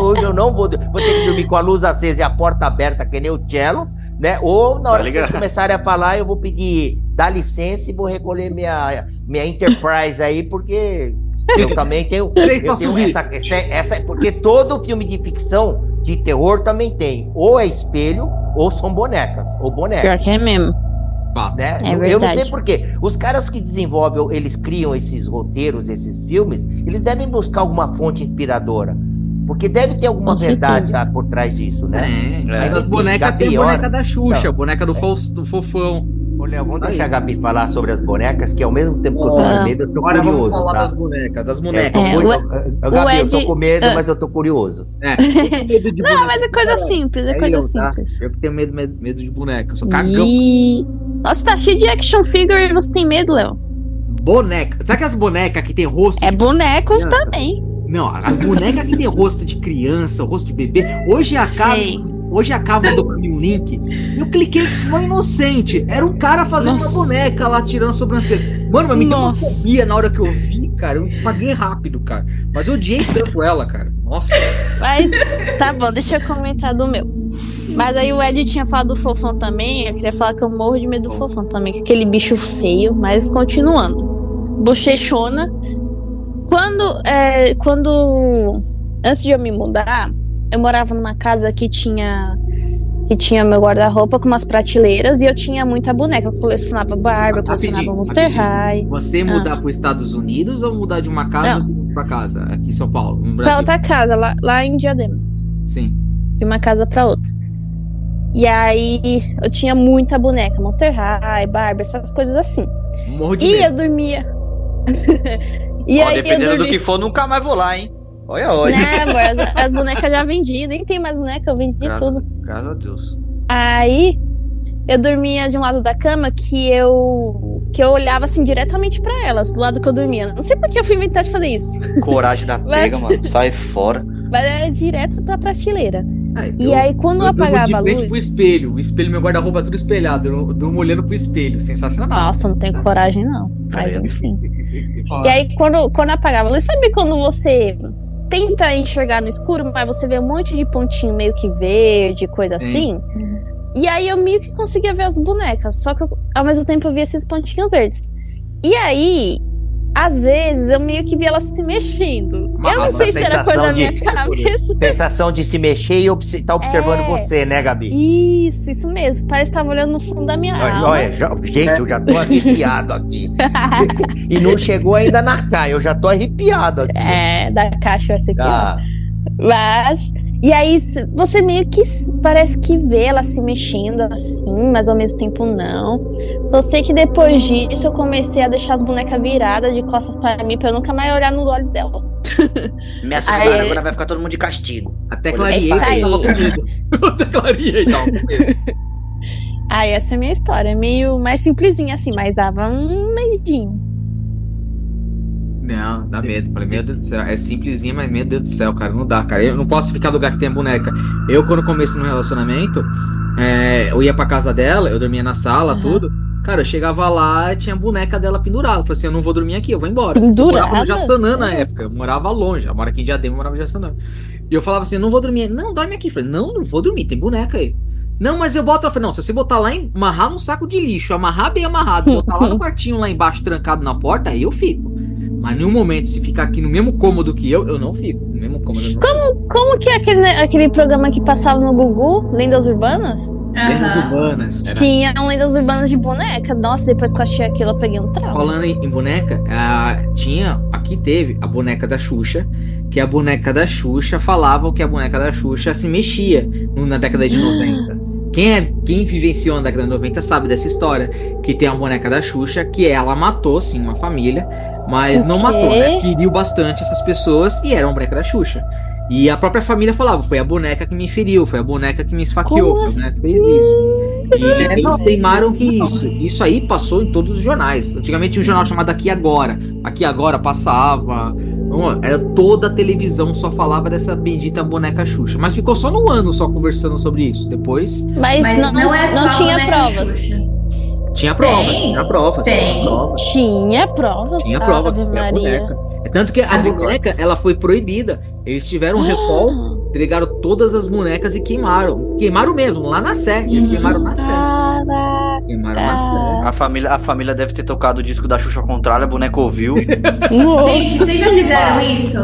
Hoje <laughs> eu não vou, vou ter que dormir com a luz acesa e a porta aberta, que nem o cello, né? Ou na hora Tá que vocês começarem a falar, eu vou pedir, dá licença e vou recolher minha, minha Enterprise aí, porque eu <laughs> também tenho. Três eu tenho essa, essa, essa- porque todo filme de ficção, de terror, também tem. Ou é espelho, ou são bonecas, ou bonecas Pior que é mesmo. Né? É eu não verdade. sei porquê. Os caras que desenvolvem, eles criam esses roteiros, esses filmes, eles devem buscar alguma fonte inspiradora. Porque deve ter alguma Com verdade por trás disso, né? Sim. É. Mas as Enfim, bonecas tem a boneca olha- da Xuxa, a boneca do, fo do fofão. Ô, Léo, vamos Aí. deixar a Gabi falar sobre as bonecas, que ao mesmo tempo que eu tô com medo, eu tô Agora curioso. vamos falar tá? das bonecas, das É, bonecas. É, eu tô- o- eu- Gabi, eu tô Ed- com medo, Ah. mas eu tô curioso. É, eu medo de <laughs> Não, boneca. mas é coisa simples, é É coisa eu, tá? simples. Eu que tenho medo, medo, medo de boneca. Eu sou cagão. E... Nossa, tá cheio de action figure e você tem medo, Léo. Boneca. Sabe aquelas bonecas que tem rosto É bonecos criança? também. Não, as bonecas que tem rosto de criança, rosto de bebê. Hoje a Cava, Sei. hoje a Cava mandou pra mim um link. Eu cliquei, foi inocente. Era um cara fazendo Nossa. uma boneca lá, tirando a sobrancelha. Mano, mas me deu uma Nossa. fobia na hora que eu vi, cara. Eu paguei rápido, cara. Mas eu odiei tanto ela, cara. Nossa. Mas tá bom, deixa eu comentar do meu. Mas aí o Ed tinha falado do fofão também. Eu queria falar que eu morro de medo do fofão também. que é Aquele bicho feio, mas continuando. Bochechona. Quando. é, quando. Antes de eu me mudar, eu morava numa casa que tinha. Que tinha meu guarda-roupa com umas prateleiras e eu tinha muita boneca. Eu colecionava Barbie, eu colecionava Monster. High. Você mudar para os Estados Unidos ou mudar de uma casa pra casa aqui em São Paulo, no Pra Brasil? outra casa, lá, lá em Diadema. Sim. de uma casa pra outra. E aí eu tinha muita boneca, Monster High, Barbie, essas coisas assim. Morro de E medo. eu dormia. <laughs> e Ó, aí dependendo do que for, nunca mais vou lá, hein? Olha, olha. Né, amor? As, <laughs> as bonecas já vendi, nem tem mais boneca, eu vendi Graças, tudo. graças a Deus. Aí eu dormia de um lado da cama que eu que eu olhava assim diretamente pra elas, do lado que eu dormia. Não sei por que eu fui inventar de fazer isso, Coragem da <laughs> pega, Mas- mano. Sai fora. Mas é direto pra prateleira. Aí, E eu- aí quando eu, eu apagava a luz, pro espelho. O espelho, meu guarda-roupa tudo espelhado. Eu durmo olhando pro espelho. Sensacional. nossa, não tenho coragem não. Mas enfim. <laughs> E aí quando quando eu apagava a luz, sabe quando você tenta enxergar no escuro, mas você vê um monte de pontinho meio que verde, coisa Sim. assim? E aí eu meio que conseguia ver as bonecas, só que eu- ao mesmo tempo eu via esses pontinhos verdes. E aí, às vezes, eu meio que via elas se mexendo. eu Uma- não uma sei se era coisa da minha cabeça. Sensação de se mexer e obs tá observando É. você, né, Gabi? Isso, isso mesmo. Parece que tava olhando no fundo da minha Olha, alma. olha, já- gente, eu já tô <laughs> arrepiado aqui. e não chegou ainda na cara, eu já tô arrepiado aqui. É, da caixa vai ser pior. Ah, Mas. E aí, você meio que parece que vê ela se mexendo assim, mas ao mesmo tempo não. Só sei que depois disso eu comecei a deixar as bonecas viradas de costas pra mim, pra eu nunca mais olhar nos olhos dela. <laughs> Me assustaram, Aí- agora vai ficar todo mundo de castigo. Até clareei. é aí. <laughs> Até com medo. Ah, essa é a minha história. Meio mais simplesinha assim, mas dava um medinho. Não, dá medo. Falei, meu Deus do céu. É simplesinha, mas meu Deus do céu, cara. Não dá, cara. Eu não posso ficar no lugar que tem boneca. Eu, quando começo no relacionamento, é, eu ia pra casa dela, eu dormia na sala, Aham. tudo. Cara, eu chegava lá tinha a boneca dela pendurada. Eu falei assim: eu não vou dormir aqui, eu vou embora. Eu Pendurada? morava no Jaçanã na época. Eu morava longe. Eu moro aqui em Diadema, eu morava no Jaçanã. E eu falava assim: eu não vou dormir. Não, dorme aqui. Eu falei: não, não vou dormir, tem boneca aí. Não, mas eu boto. Eu falei: não, se você botar lá, amarrar num saco de lixo, amarrar bem amarrado, botar lá no <laughs> quartinho lá embaixo, trancado na porta, aí eu fico. Mas em nenhum momento, se ficar aqui no mesmo cômodo que eu, eu não fico. No mesmo cômodo. eu não Como que é aquele, aquele programa que passava no Gugu, Lendas Urbanas? Lendas urbanas. Era. Tinha um Lendas Urbanas de boneca. Nossa, depois que eu achei aquilo, eu peguei um trauma. Falando em, em boneca, ah, tinha, aqui teve a boneca da Xuxa, que a boneca da Xuxa falava que a boneca da Xuxa se mexia na década de 90. <gasps> Quem, é, quem vivenciou na década de 90 sabe dessa história, que tem a boneca da Xuxa, que ela matou, sim, uma família, mas O não quê? matou, né? Feriu bastante essas pessoas e era uma boneca da Xuxa. E a própria família falava, foi a boneca que me feriu, foi a boneca que me esfaqueou, Como foi a boneca que assim? fez isso. E né, eles teimaram que isso. Isso aí passou em todos os jornais. Antigamente tinha um jornal chamado Aqui Agora. Aqui Agora passava. Era toda a televisão só falava dessa bendita boneca Xuxa. Mas ficou só no ano só conversando sobre isso. Depois Mas, Mas não, não, é só não tinha provas. Xuxa. Tinha provas. Tem. Tinha provas. Tem. Tinha provas. Tinha provas? Tinha provas. Tinha Maria. boneca. É tanto que a Sabe boneca ela foi proibida. Eles tiveram um recall, entregaram todas as bonecas e queimaram. Queimaram mesmo, lá na Sé. Eles Uhum. queimaram na Sé. Caraca. Queimaram na Sé. A família, a família deve ter tocado o disco da Xuxa ao contrário, a boneca ouviu. <laughs> Gente, vocês já fizeram isso?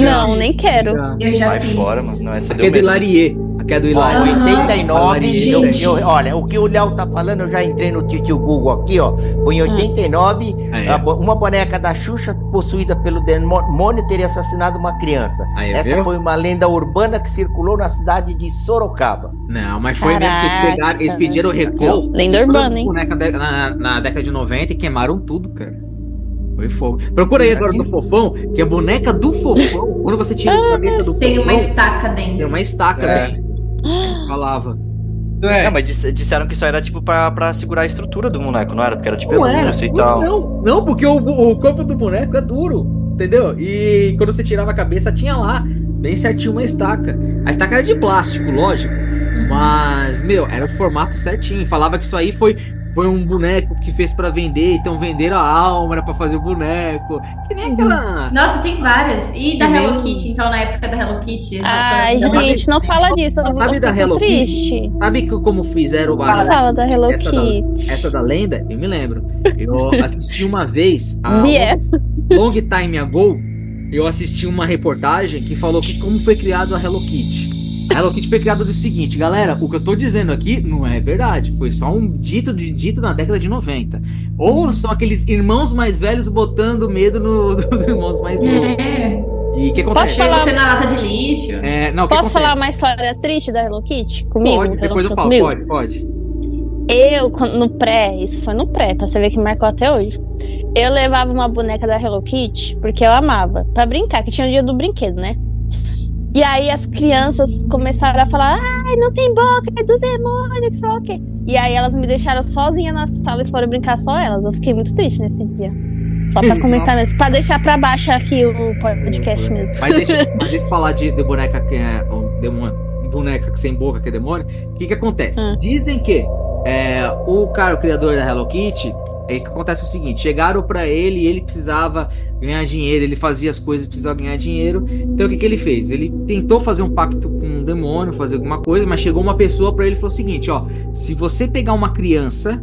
Não, nem quero. Eu já Vai fiz. fora, mano. Não, essa é deu do medo. Hilarie. Aqui é do Ó. Aham. 89, eu, eu- olha, o que o Léo tá falando, eu já entrei no tio Google aqui, ó. Foi em 89, Aí, a bo- uma boneca da Xuxa possuída pelo demônio teria assassinado uma criança. aí, Essa viu? foi uma lenda urbana que circulou na cidade de Sorocaba. Não, mas foi mesmo que eles Caraca. pegaram, eles pediram o recall. Lenda urbana, hein? boneca de- na, na década de 90 e queimaram tudo, cara. Foi fogo. Procura aí agora no Fofão, que a boneca do Fofão, quando você tira a cabeça do Tem Fofão, uma estaca tem dentro. uma estaca É. dentro. <gasps> Falava. É. Não, mas dis- disseram que isso era tipo pra, pra segurar a estrutura do boneco, não era? Porque era de Não era. e tal. Não, não, porque o, o corpo do boneco é duro, entendeu? E quando você tirava a cabeça, tinha lá, bem certinho, uma estaca. A estaca era de plástico, lógico. Mas, meu, era o formato certinho. Falava que isso aí foi, foi um boneco que fez pra vender, então venderam a alma era pra fazer o boneco. Que nem aquela. Nossa, tem várias. E da Que nem- Hello Kitty, então, na época da Hello Kitty. Ai, gente, não fala disso. Eu Sabe da Hello Kitty? triste. Sabe que, como fizeram o Fala, barulho? fala da Hello Essa da- Kitty. Essa da lenda, eu me lembro. Eu assisti uma vez, a BF. long time ago, eu assisti uma reportagem que falou que como foi criado a Hello Kitty. A Hello Kitty foi criada do seguinte, galera, o que eu tô dizendo aqui não é verdade, foi só um dito de dito na década de 90. Ou são aqueles irmãos mais velhos botando medo no- <laughs> nos irmãos mais novos. É. E o que Posso acontece? Chega falar- você na lata de lixo. É, não, Posso falar uma história triste da Hello Kitty? Comigo? Pode, depois eu falo, comigo? pode, pode. Eu, no pré, isso foi no pré, pra você ver que marcou até hoje. Eu levava uma boneca da Hello Kitty, porque eu amava, pra brincar, que tinha o dia do brinquedo, né? E aí as crianças começaram a falar: ai, não tem boca, é do demônio, que sei lá o quê. E aí elas me deixaram sozinha na sala e foram brincar só elas. Eu fiquei muito triste nesse dia. Só pra comentar mesmo, pra deixar pra baixo aqui o podcast mesmo. Mas deixa, <laughs> mas deixa eu falar de, de boneca que é um demônio, boneca que sem boca que é demônio. O que que acontece? Hum. Dizem que é, o cara, o criador da Hello Kitty, é que acontece o seguinte: chegaram pra ele e ele precisava ganhar dinheiro, ele fazia as coisas, precisava ganhar dinheiro. Então o que que ele fez? Ele tentou fazer um pacto com um demônio, fazer alguma coisa, mas chegou uma pessoa pra ele e falou o seguinte: ó, se você pegar uma criança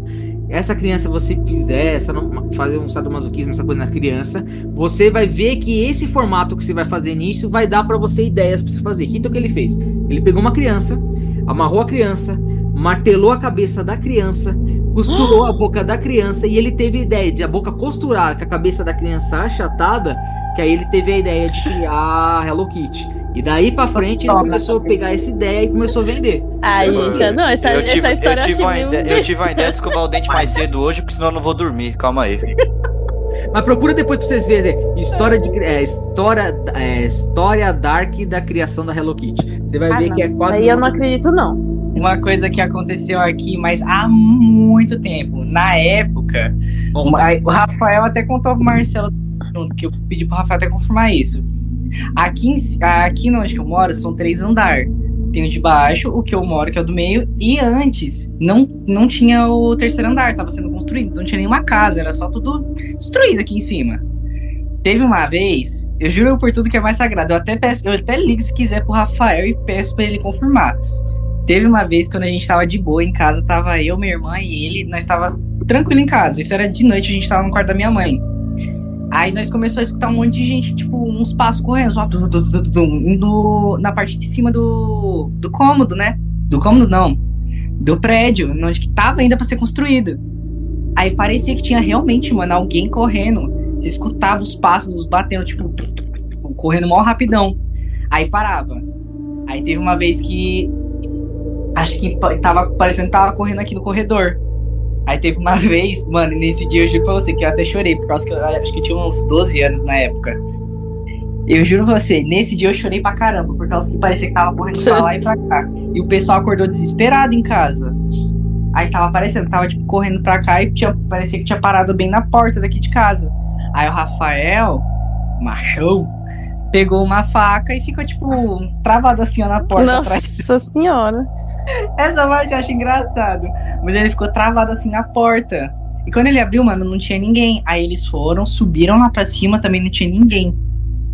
essa criança você fizer, essa não- fazer um sadomasoquismo, essa coisa na criança, você vai ver que esse formato que você vai fazer nisso vai dar pra você ideias pra você fazer. Então o que ele fez? Ele pegou uma criança, amarrou a criança, martelou a cabeça da criança, costurou a boca da criança e ele teve a ideia de a boca costurar com a cabeça da criança achatada, que aí ele teve a ideia de criar a Hello Kitty. E daí pra frente ele começou a pegar essa ideia e começou a vender. Aí, já, não, essa, eu tive, essa história eu tive, eu uma achei ideia, eu tive uma ideia de escovar o dente mais cedo hoje, porque senão eu não vou dormir. Calma aí. Mas procura depois pra vocês verem. História de é, história, é, história dark da criação da Hello Kitty. Você vai Ah, ver não, que é isso quase. aí eu não acredito, não. Uma coisa que aconteceu aqui, mas há muito tempo. Na época, Bom, Aí, O Rafael até contou pro Marcelo que eu pedi pro Rafael até confirmar isso. Aqui, em aqui onde eu moro são três andares. Tem o de baixo, o que eu moro, que é o do meio, e antes não, não tinha o terceiro andar, tava sendo construído, não tinha nenhuma casa, era só tudo destruído aqui em cima. Teve uma vez, eu juro por tudo que é mais sagrado, eu até peço, eu até ligo se quiser pro Rafael e peço pra ele confirmar. Teve uma vez quando a gente tava de boa em casa, tava eu, minha irmã e ele, nós tava tranquilo em casa. Isso era de noite, a gente tava no quarto da minha mãe. Aí nós começamos a escutar um monte de gente, tipo, uns passos correndo, du- indo na parte de cima do, do cômodo, né? Do cômodo não. Do prédio, onde que tava ainda pra ser construído. Aí parecia que tinha realmente, mano, alguém correndo. Você escutava os passos, os batendo, tipo, correndo mó rapidão. Aí parava. Aí teve uma vez que. Acho que tava parecendo que tava correndo aqui no corredor. Aí teve uma <laughs> vez, mano, nesse dia eu juro pra você que eu até chorei, por causa que eu acho que eu tinha uns 12 anos na época. Eu juro pra você, nesse dia eu chorei pra caramba, por causa que parecia que tava correndo pra lá e pra cá. E o pessoal acordou desesperado em casa. Aí tava parecendo, tava tipo correndo pra cá e tinha, parecia que tinha parado bem na porta daqui de casa. Aí o Rafael, machão, pegou uma faca e ficou tipo travado assim ó, na porta atrás Nossa senhora. <laughs> essa parte eu acho engraçado. Mas ele ficou travado assim na porta. E quando ele abriu, mano, não tinha ninguém. Aí eles foram, subiram lá pra cima, também não tinha ninguém.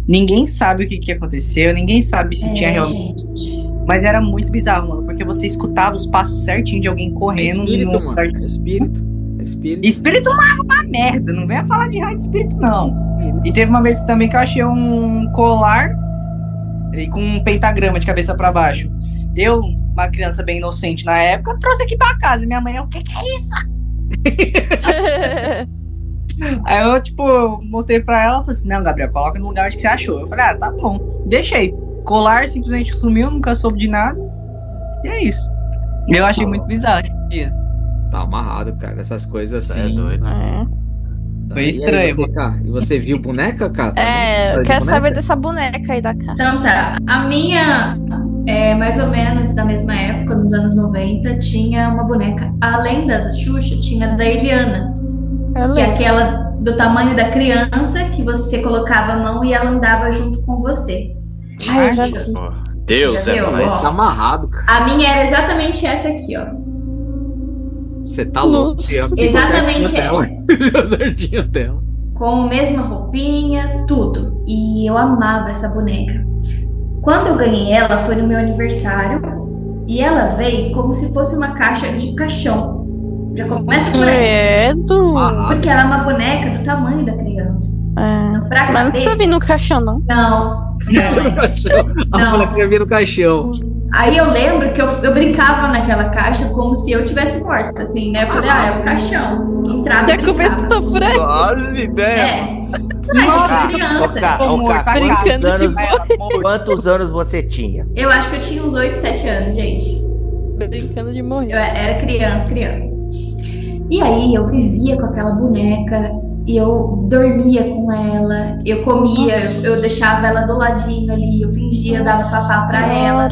Ninguém sabe o que, que aconteceu, ninguém sabe se tinha É, realmente. gente. Mas era muito bizarro, mano, porque você escutava os passos certinho de alguém É correndo. espírito, num mano. lugar- É espírito. É espírito. Espírito não é uma merda, não venha falar de raio de espírito, não. E teve uma vez também que eu achei um colar e com um pentagrama de cabeça pra baixo. Eu, uma criança bem inocente na época, trouxe aqui pra casa. Minha mãe, o que, que é isso? <laughs> Aí eu, tipo, mostrei pra ela, falei assim, não, Gabriel, coloca no lugar onde que você achou. Eu falei, ah, tá bom. Deixei. Colar simplesmente sumiu, nunca soube de nada. E é isso. Eu achei muito bizarro dias. Tá amarrado, cara. Essas coisas Isso é assim. doido. É. Tá. Foi E aí, estranho, você, cara, e você viu boneca, cara? Também? É, História eu quero boneca? saber dessa boneca aí da cara. Então tá, a minha, é, mais ou menos da mesma época, nos anos 90, tinha uma boneca, além da da Xuxa, tinha a da Eliana, Eu que é aquela do tamanho da criança, que você colocava a mão e ela andava junto com você. Ai, eu já vi. Deus Já é viu? mais. Tá amarrado, cara. A minha era exatamente essa aqui, ó. Você tá louco. Tem Exatamente essa. dela. <laughs> com a mesma roupinha, tudo. E eu amava essa boneca. Quando eu ganhei ela, foi no meu aniversário. E ela veio como se fosse uma caixa de caixão. Já começa por aí. Porque ela é uma boneca do tamanho da criança. É. Então, pra Mas não precisa vir no caixão, não. Não, <laughs> não. Não. boneca ia vir no caixão. Aí eu lembro que eu, eu brincava naquela caixa como se eu tivesse morta, assim, né? Eu falei, ah, é o caixão. Entrava Já e começou por aí. Quase ideia. É. Mas gente, criança. Cá, tá brincando quantos, de anos, <laughs> quantos anos você tinha? Eu acho que eu tinha uns 8, 7 anos, gente. brincando de morrer. Eu era criança, criança. E aí eu vivia com aquela boneca e eu dormia com ela, eu comia, Nossa. eu, deixava ela do ladinho ali, eu fingia, eu dava papá pra ela.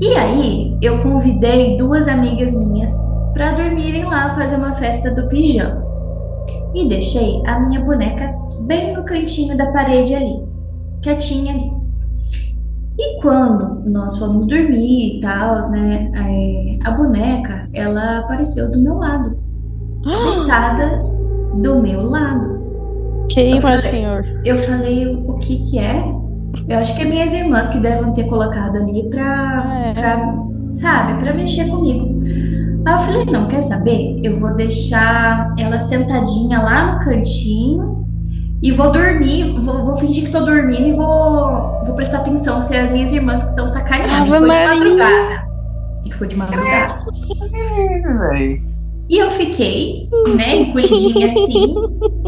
E aí eu convidei duas amigas minhas pra dormirem lá fazer uma festa do pijama. E deixei a minha boneca bem no cantinho da parede ali, quietinha ali. E quando nós fomos dormir e tal, né, é, a boneca, ela apareceu do meu lado, <gasps> deitada do meu lado. Queima, senhor. Eu falei, o que que é? Eu acho que é minhas irmãs que devem ter colocado ali pra, É. pra sabe, pra mexer comigo. Aí eu falei, não, quer saber? Eu vou deixar ela sentadinha lá no cantinho e vou dormir, vou, vou fingir que tô dormindo e vou, vou prestar atenção se é as minhas irmãs que estão sacaneando. Ave Foi de Maria. madrugada. E foi de madrugada. velho. E eu fiquei, né, encolhidinha assim.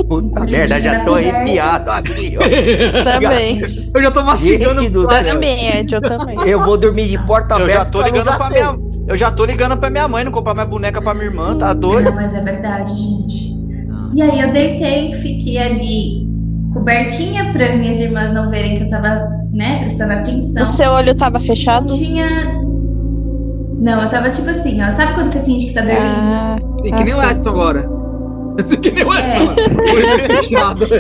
Puta merda, já tô arrepiado aqui, ó. <laughs> Também. Eu já tô mastigando. Gente do Eu também, eu também. Eu vou dormir de porta Eu aberta. já tô pra ligando pra acesa. minha. Eu já tô ligando pra minha mãe não comprar minha boneca pra minha irmã, tá doido? Não, mas é verdade, gente. E aí eu deitei, fiquei ali cobertinha para as minhas irmãs não verem que eu tava, né, prestando atenção. O seu olho tava fechado? Tinha. Não, eu tava tipo assim, ó. Sabe quando você finge que tá dormindo? Ah, Sim, que nem o sim, Edson agora. <laughs> Assim, que nem o É. Edson. Fechado. <laughs>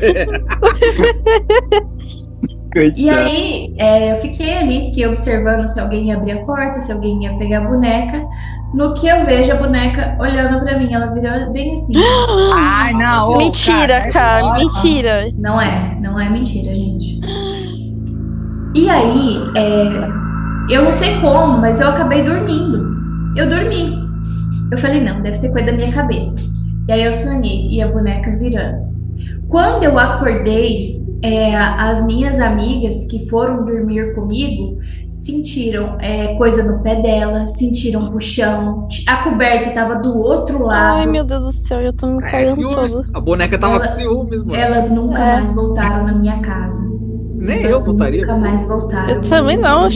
E aí, é, eu fiquei ali, fiquei observando se alguém ia abrir a porta, se alguém ia pegar a boneca. No que eu vejo a boneca olhando pra mim, ela virou bem assim. <gasps> Ai, não. mentira, cara, é mentira. Não é, não é mentira, gente. E aí, é, eu não sei como, mas eu acabei dormindo. Eu dormi. Eu falei, não, deve ser coisa da minha cabeça. E aí eu sonhei e a boneca virando. Quando eu acordei, é, as minhas amigas que foram dormir comigo sentiram é, coisa no pé dela, sentiram puxão. A coberta tava do outro lado. Ai, meu Deus do céu, eu tô me É, caindo ciúmes. todo. A boneca tava Ela- com ciúmes, mano. Elas nunca É. mais voltaram na minha casa. Nem Elas eu voltaria. Nunca mais voltaram. Eu também não.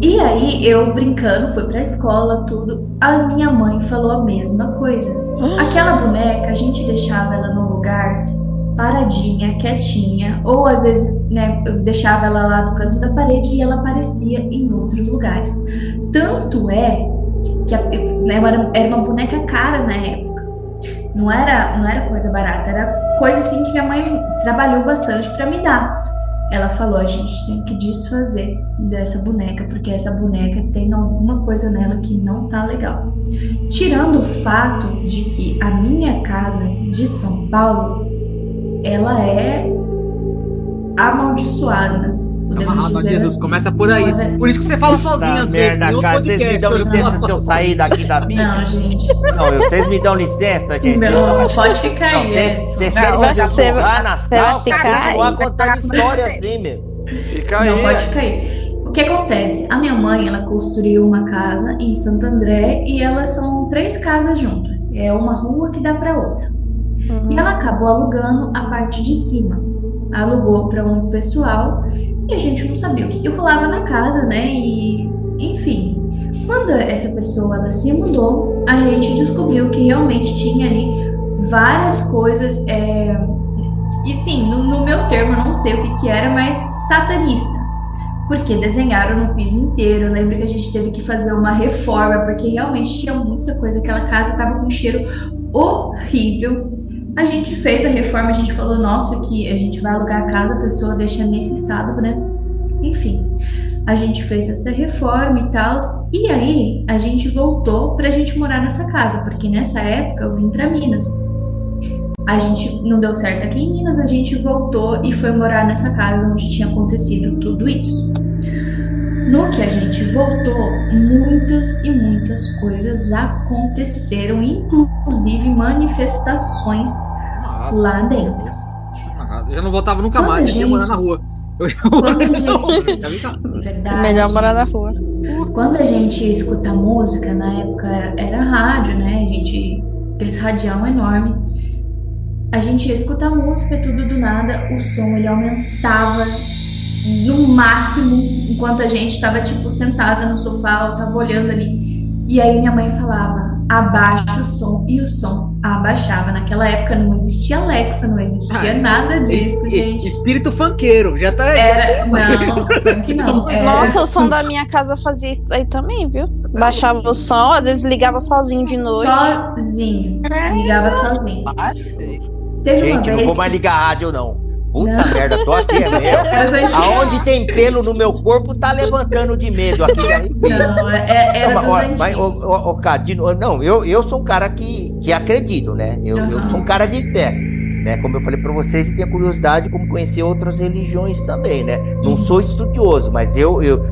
E aí, eu brincando, fui pra escola, tudo. A minha mãe falou a mesma coisa. <gasps> Aquela boneca, a gente deixava ela no lugar paradinha, quietinha, ou às vezes, né, eu deixava ela lá no canto da parede e ela aparecia em outros lugares. Tanto é que a, né, era, era uma boneca cara na época. Não era, não era coisa barata, era coisa assim que minha mãe trabalhou bastante pra me dar. Ela falou: a gente tem que desfazer dessa boneca, porque essa boneca tem alguma coisa nela que não tá legal. Tirando o fato de que a minha casa de São Paulo, ela é amaldiçoada. Amarrado a Jesus. assim. Começa por aí. Não Por isso que você fala sozinho às vezes. merda, cara, vocês me dão eu licença se eu sair daqui da Bíblia? Não, gente. Não, eu- vocês me dão licença, gente? Não, pode ficar Não, aí, vocês vocês Não, querem me nas calças, ficar continuar aí. contando história assim, meu. Fica aí. Não pode ficar aí. O que acontece? A minha mãe, ela construiu uma casa em Santo André e elas são três casas juntas. É uma rua que dá para outra. E ela acabou alugando a parte de cima. Alugou para um pessoal e a gente não sabia o que, que rolava na casa, né? E enfim, quando essa pessoa ela se mudou, a gente descobriu que realmente tinha ali várias coisas. é, E sim, no, no meu termo, eu não sei o que, que era, mas satanista. Porque desenharam no piso inteiro. Eu lembro que a gente teve que fazer uma reforma, porque realmente tinha muita coisa. Aquela casa tava com um cheiro horrível. A gente fez a reforma, a gente falou, nossa, que a gente vai alugar a casa, a pessoa deixa nesse estado, né? Enfim, a gente fez essa reforma e tal. E aí a gente voltou pra gente morar nessa casa, porque nessa época eu vim pra Minas. A gente não deu certo aqui em Minas, a gente voltou e foi morar nessa casa onde tinha acontecido tudo isso. No que a gente voltou, muitas e muitas coisas aconteceram, inclusive manifestações lá dentro. Eu já não voltava nunca Quando mais. a Eu ia gente- morar na rua. Eu Quando gente-. Já cá. Verdade. Melhor morar na gente. rua. Quando a gente escuta música, na época era rádio, né? A gente, aqueles radião enorme. A gente ia escutar música, tudo do nada, o som ele aumentava no máximo, enquanto a gente tava, tipo, sentada no sofá, eu tava olhando ali. E aí minha mãe falava, abaixa o som, e o som abaixava. Naquela época não existia Alexa, não existia Ah, nada disso, gente. Espírito funkeiro, já tá. Era, não, funk não. Era Nossa, o som da minha casa fazia isso aí também, viu? Baixava o som, às vezes ligava sozinho de noite. sozinho. Ligava sozinho. Teve uma Gente, não vez. vou mais que- ligar a rádio, não. Puta Não. merda, tô aqui, é antigas- <laughs> Aonde tem pelo no meu corpo, tá levantando de medo aqui. de arrepio. Não, é- era Não, ó, mas, não, eu, eu sou um cara que, que acredito, né? Eu, eu Aham. sou um cara de fé. Né? Como eu falei pra vocês, e tenho curiosidade como conhecer outras religiões também, né? Não Uhum. sou estudioso, mas eu, eu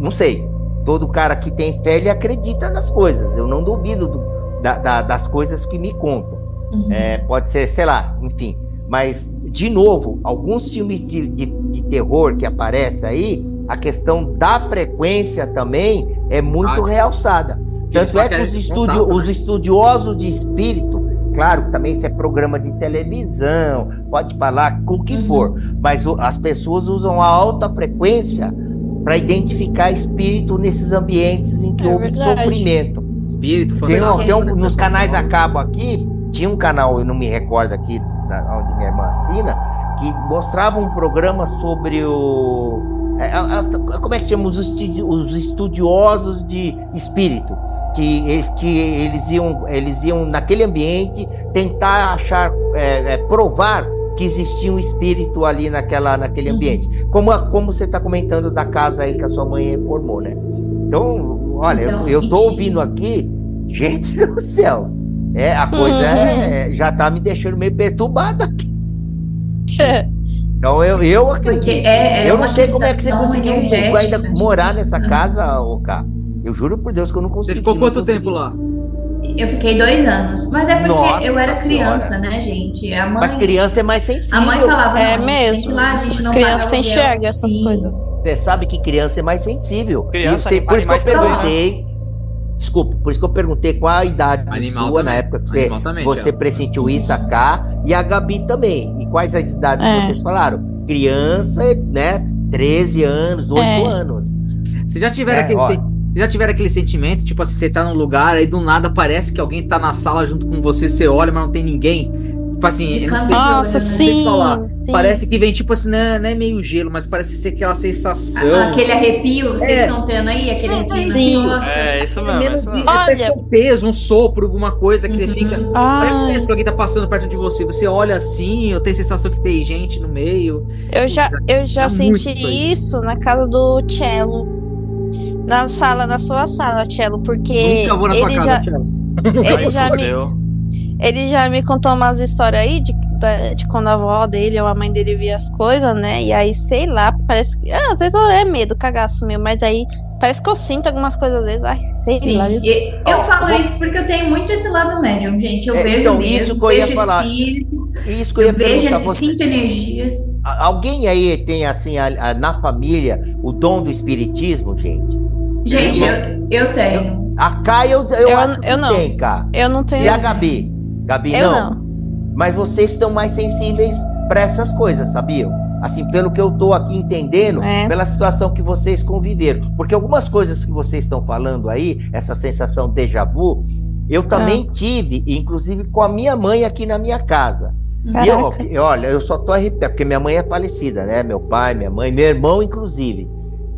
não sei. Todo cara que tem fé, ele acredita nas coisas. Eu não duvido do- da- da- das coisas que me contam. Uhum. É, pode ser, sei lá, enfim. Mas, de novo, alguns filmes de, de, de terror que aparecem aí, a questão da frequência também é muito Ah, realçada. Tanto é que os, estudi né? os estudiosos de espírito, claro que também isso é programa de televisão, pode falar com o que Uhum. for, mas o- as pessoas usam a alta frequência para identificar espírito nesses ambientes em que É houve verdade. sofrimento. Espírito Tem, tem um- nos canais a cabo aqui, tinha um canal, eu não me recordo aqui, da- onde minha irmã assina, que mostrava um programa sobre o. é, é, é, como é que chama? Os, estudi- os estudiosos de espírito. Que eles, que eles, iam, eles iam, naquele ambiente, tentar achar, é, é, provar que existia um espírito ali naquela, naquele Uhum. ambiente. Como, como você está comentando da casa aí que a sua mãe reformou, né? Então, olha, eu- Então, eu, tô e- ouvindo aqui, <laughs> gente do céu. É, a coisa é- já tá me deixando meio perturbado aqui. <laughs> Então eu, eu acredito. Porque é, é eu não sei como é que você conseguiu energética, ainda morar nessa casa, ô cá. Eu juro por Deus que eu não Você consegui. ficou não quanto tempo lá? Eu fiquei dois anos. Mas é porque Nossa eu era Senhora. criança, né, gente? A mãe, Mas criança é mais sensível. a mãe falava, É não, a gente mesmo. lá, a gente não Criança enxerga essas coisas. Você sabe que criança é mais sensível. Criança, Isso, por isso que eu né? perguntei. Desculpa, por isso que eu perguntei qual a idade Animal sua na também. época que você, você pressentiu isso a cá e a Gabi também. E quais as idades É. que vocês falaram? Criança, né? 13 anos, 8 É. anos. Vocês já tiveram É, aquele ó. Vocês já tiveram aquele sentimento, tipo assim, você tá num lugar, aí do nada parece que alguém tá na sala junto com você, você olha, mas não tem ninguém. Tipo assim, De eu não sei, Nossa, olho, né? sei sim, falar. sim. parece que vem tipo assim, não é, não é meio gelo, mas parece ser aquela sensação. Aquele arrepio, vocês É. estão tendo aí? Aquele arrepio Sim. É, isso mesmo. menos Isso de mesmo. Olha- um peso, um sopro, alguma coisa que você Uhum. fica. Ah, Parece mesmo que alguém tá passando perto de você. Você olha assim, eu tenho a sensação que tem gente no meio. eu já, eu já É senti isso na casa do Cello. Na sala, na sua sala, Cello, porque Nunca vou na tua ele casa, já, Thiago. ele já me. Ele já me contou umas histórias aí de, de quando a avó dele ou a mãe dele via as coisas, né? E aí, sei lá, parece que. Ah, às vezes é medo, cagaço meu, mas aí parece que eu sinto algumas coisas às vezes. Ai, sei Sim, lá. eu Ó, falo isso porque eu tenho muito esse lado médium, gente. Eu É, vejo então, mesmo, isso que eu ia vejo falar. espírito, Isso que eu ia eu vejo, pra você. sinto energias. Alguém aí tem, assim, a- a- na família, o dom do espiritismo, gente? Gente, Eu- eu, eu tenho. A Kai, eu, eu, Eu- acho que eu não. tem, cara. Eu não tenho. E a Gabi? Gabi, Eu não. não. Mas vocês estão mais sensíveis para essas coisas, sabiam? Assim, pelo que eu tô aqui entendendo, É. pela situação que vocês conviveram. Porque algumas coisas que vocês estão falando aí, essa sensação déjà vu, eu Ah. também tive, inclusive com a minha mãe aqui na minha casa. E eu, Caraca. eu- olha, eu só tô arrepiado, porque minha mãe é falecida, né? Meu pai, minha mãe, meu irmão, inclusive.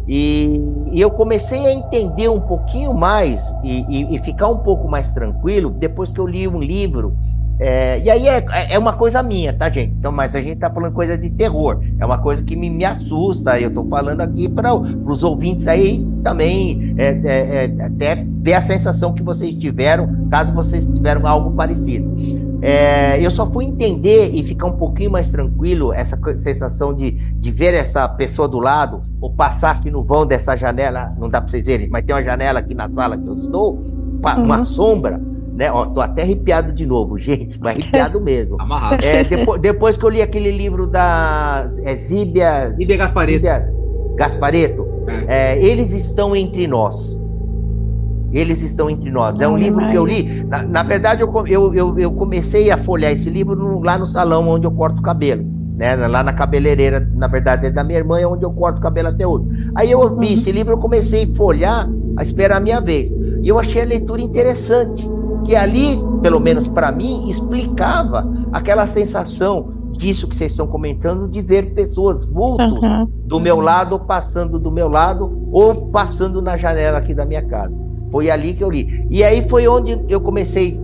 E, e eu comecei a entender um pouquinho mais e, e- e ficar um pouco mais tranquilo depois que eu li um livro. É, e aí é, é uma coisa minha, tá, gente? Então, mas a gente tá falando coisa de terror. É uma coisa que me, me assusta. Eu tô falando aqui para os ouvintes aí também é, é, é, até ver a sensação que vocês tiveram, caso vocês tiveram algo parecido. É, eu só fui entender e ficar um pouquinho mais tranquilo, essa sensação de, de ver essa pessoa do lado, ou passar aqui no vão dessa janela, não dá pra vocês verem, mas tem uma janela aqui na sala que eu estou, uma Uhum. sombra, né? Ó, tô até arrepiado de novo, gente, mas arrepiado mesmo. Amarrado. É, depo- depois que eu li aquele livro da é, Zíbia, E de Gaspareto. Zíbia Gaspareto, é, eles estão entre nós. Eles estão entre nós. É um livro que eu li. Na, na verdade, eu, eu, eu, eu comecei a folhear esse livro no- lá no salão onde eu corto o cabelo. né? Lá na cabeleireira, na verdade, é da minha irmã, é onde eu corto o cabelo até hoje. Aí eu vi esse livro, eu comecei a folhar, a esperar a minha vez. E eu achei a leitura interessante, que ali, pelo menos para mim, explicava aquela sensação disso que vocês estão comentando, de ver pessoas vultos Uhum. do meu lado, ou passando do meu lado, ou passando na janela aqui da minha casa. Foi ali que eu li. E aí foi onde eu comecei,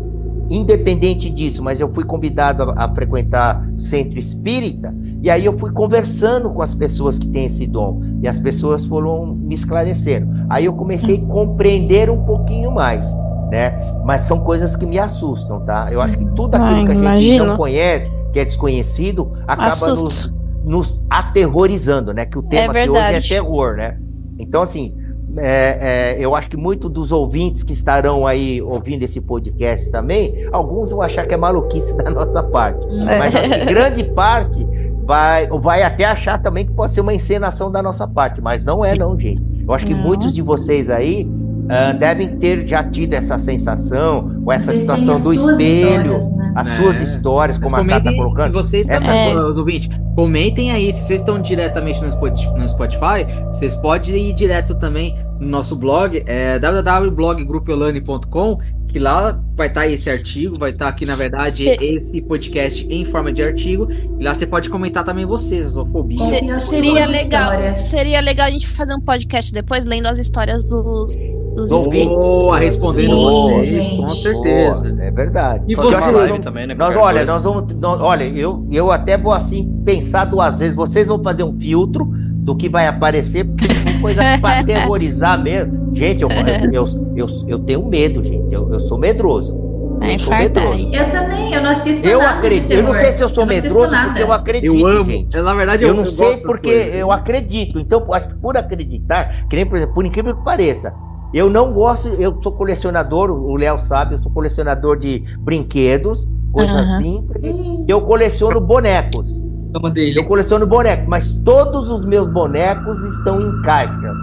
independente disso, mas eu fui convidado a, a frequentar centro espírita, e aí eu fui conversando com as pessoas que têm esse dom, e as pessoas foram me esclarecendo. Aí eu comecei a compreender um pouquinho mais. Né? Mas são coisas que me assustam, tá? Eu acho que tudo aquilo Ai, que a gente imagino. não conhece, que é desconhecido, acaba nos, Assusta. nos aterrorizando, né? Que o tema de hoje é terror, né? Então, assim, é, é, eu acho que muito dos ouvintes que estarão aí ouvindo esse podcast também, alguns vão achar que é maluquice <laughs> da nossa parte. Mas acho que grande parte vai, vai até achar também que pode ser uma encenação da nossa parte. Mas não é, não, gente. Eu acho que Não. muitos de vocês aí ah, devem ter já tido essa sensação, ou essa Vocês situação do espelho, histórias, né? as É. suas histórias, Mas como a Cá tá e colocando. vocês Essa também, É. do 20. Comentem aí, se vocês estão diretamente no Spotify, vocês podem ir direto também no nosso blog, é www.bloggrupelane.com, que lá vai estar esse artigo, vai estar aqui, na verdade, Se- esse podcast em forma de artigo, e lá você pode comentar também vocês, a fobia. Se- seria legal, histórias. seria legal a gente fazer um podcast depois lendo as histórias dos, dos ouvintes. Boa, respondendo Boa, vocês, gente. com certeza. Boa, é verdade. E uma live também, né? Nós, olha, coisa. nós vamos. nós- olha, eu, eu até vou assim pensar duas vezes. Vocês vão fazer um filtro do que vai aparecer, porque são coisas pra <laughs> aterrorizar mesmo. Gente, eu, eu, eu, eu tenho medo, gente. Eu, eu sou medroso. É, Eu sou medroso. Eu também, eu não assisto Eu nada acredito. de Eu não sei se eu sou Eu não medroso, porque eu acredito, Eu amo, gente. na verdade, Eu não gosto sei porque coisas. eu acredito. Então, acho que por acreditar, que nem, por exemplo, por incrível que pareça, eu não gosto, eu sou colecionador, o Léo sabe, eu sou colecionador de brinquedos, coisas Aham. vintage, eu coleciono bonecos. Toma dele. Eu coleciono bonecos, mas todos os meus bonecos estão em caixas.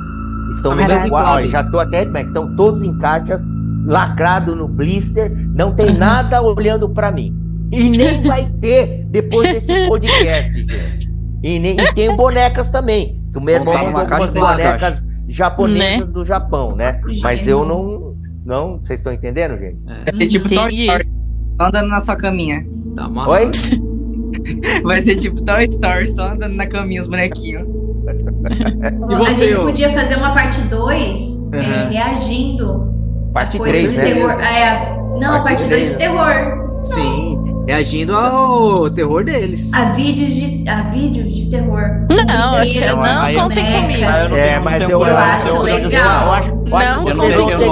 Estão no Caraca. meu quarto. Olha, já tô até, mas estão todos em caixas, lacrado no blister, não tem <laughs> nada olhando pra mim. E nem vai ter depois desse <laughs> podcast, gente. E, nem, e tenho bonecas também. O meu irmão Montar numa mandou caixa umas dentro da bonecas japonesas Né? do Japão, né? Mas eu não. Não, vocês estão entendendo, gente? Vai ser tipo Toy Entendi. Story. Só andando na sua caminha. Tá. Oi? <laughs> <laughs> Vai ser tipo Toy Story, só andando na caminha, os bonequinhos. <laughs> E a você, gente ô? podia fazer uma parte 2 Uhum. reagindo Parte a coisas 3, de né? terror. É, não, a Parte parte 2 três, de terror. Sim, reagindo ao terror deles. A vídeos de, a vídeos de terror. Não, brinquedos, não aí eu- contem comigo. Ah, eu não É, tenho, mas não eu, tenho eu acho não tenho legal. Eu eu Não, eu vocês não tenho, ter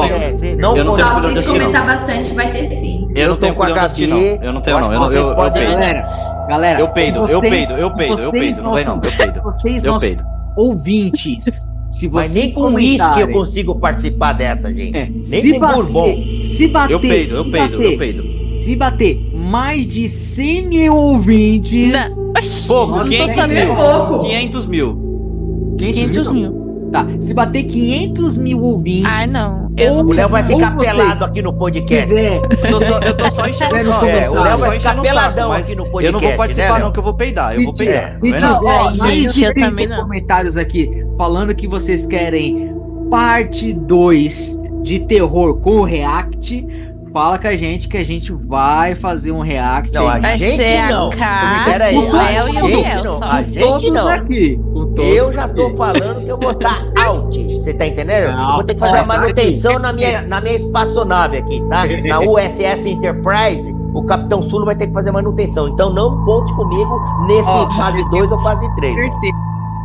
eu não. não Eu não tenho não. comentar bastante, vai ter sim. Eu não tenho com de assistir, não. HQ, Eu não tenho, não. Eu, eu, vocês eu, peido. Galera, galera, Eu peido, eu vocês- peido, eu peido, eu peido. Não vem não, eu peido. Vocês, Eu nossos peido. ouvintes, <laughs> se Mas vocês nem com uísque eu comentarem- consigo participar dessa, gente. É, Nem se, com bater, se bater, Eu peido, eu peido, bater, eu peido. Se bater mais de 100 mil ouvintes, oxi, Pouco, não tô 500 sabendo. mil. pouco. 500 mil. 500 mil. Tá, se bater 500 mil ouvintes, Ai, não. Eu O Léo vai ficar pelado aqui no podcast. tiver, Eu tô só, eu tô só enchendo o É, É, o Léo só vai ficar peladão aqui no Eu não podcast, vou participar, né, não, que eu vou peidar. Eu Se vou tiver- peidar. se Não é tiver gente, de eu 30 também não. comentários aqui falando que vocês querem parte 2 de terror com o React, fala com a gente que a gente vai fazer um React. Não, a. Vai gente ser a não. Cá, Pera aí, o a Léo e o Biel só. A gente todos não. aqui. com todos Eu já tô aqui. falando que eu vou estar <laughs> out. Você tá entendendo? Não, eu vou ter que fazer a manutenção na minha, na minha espaçonave aqui, tá? Na <laughs> USS Enterprise, o Capitão Sulo vai ter que fazer manutenção. Então não conte comigo nesse Ó, fase 2 ou fase 3. certeza.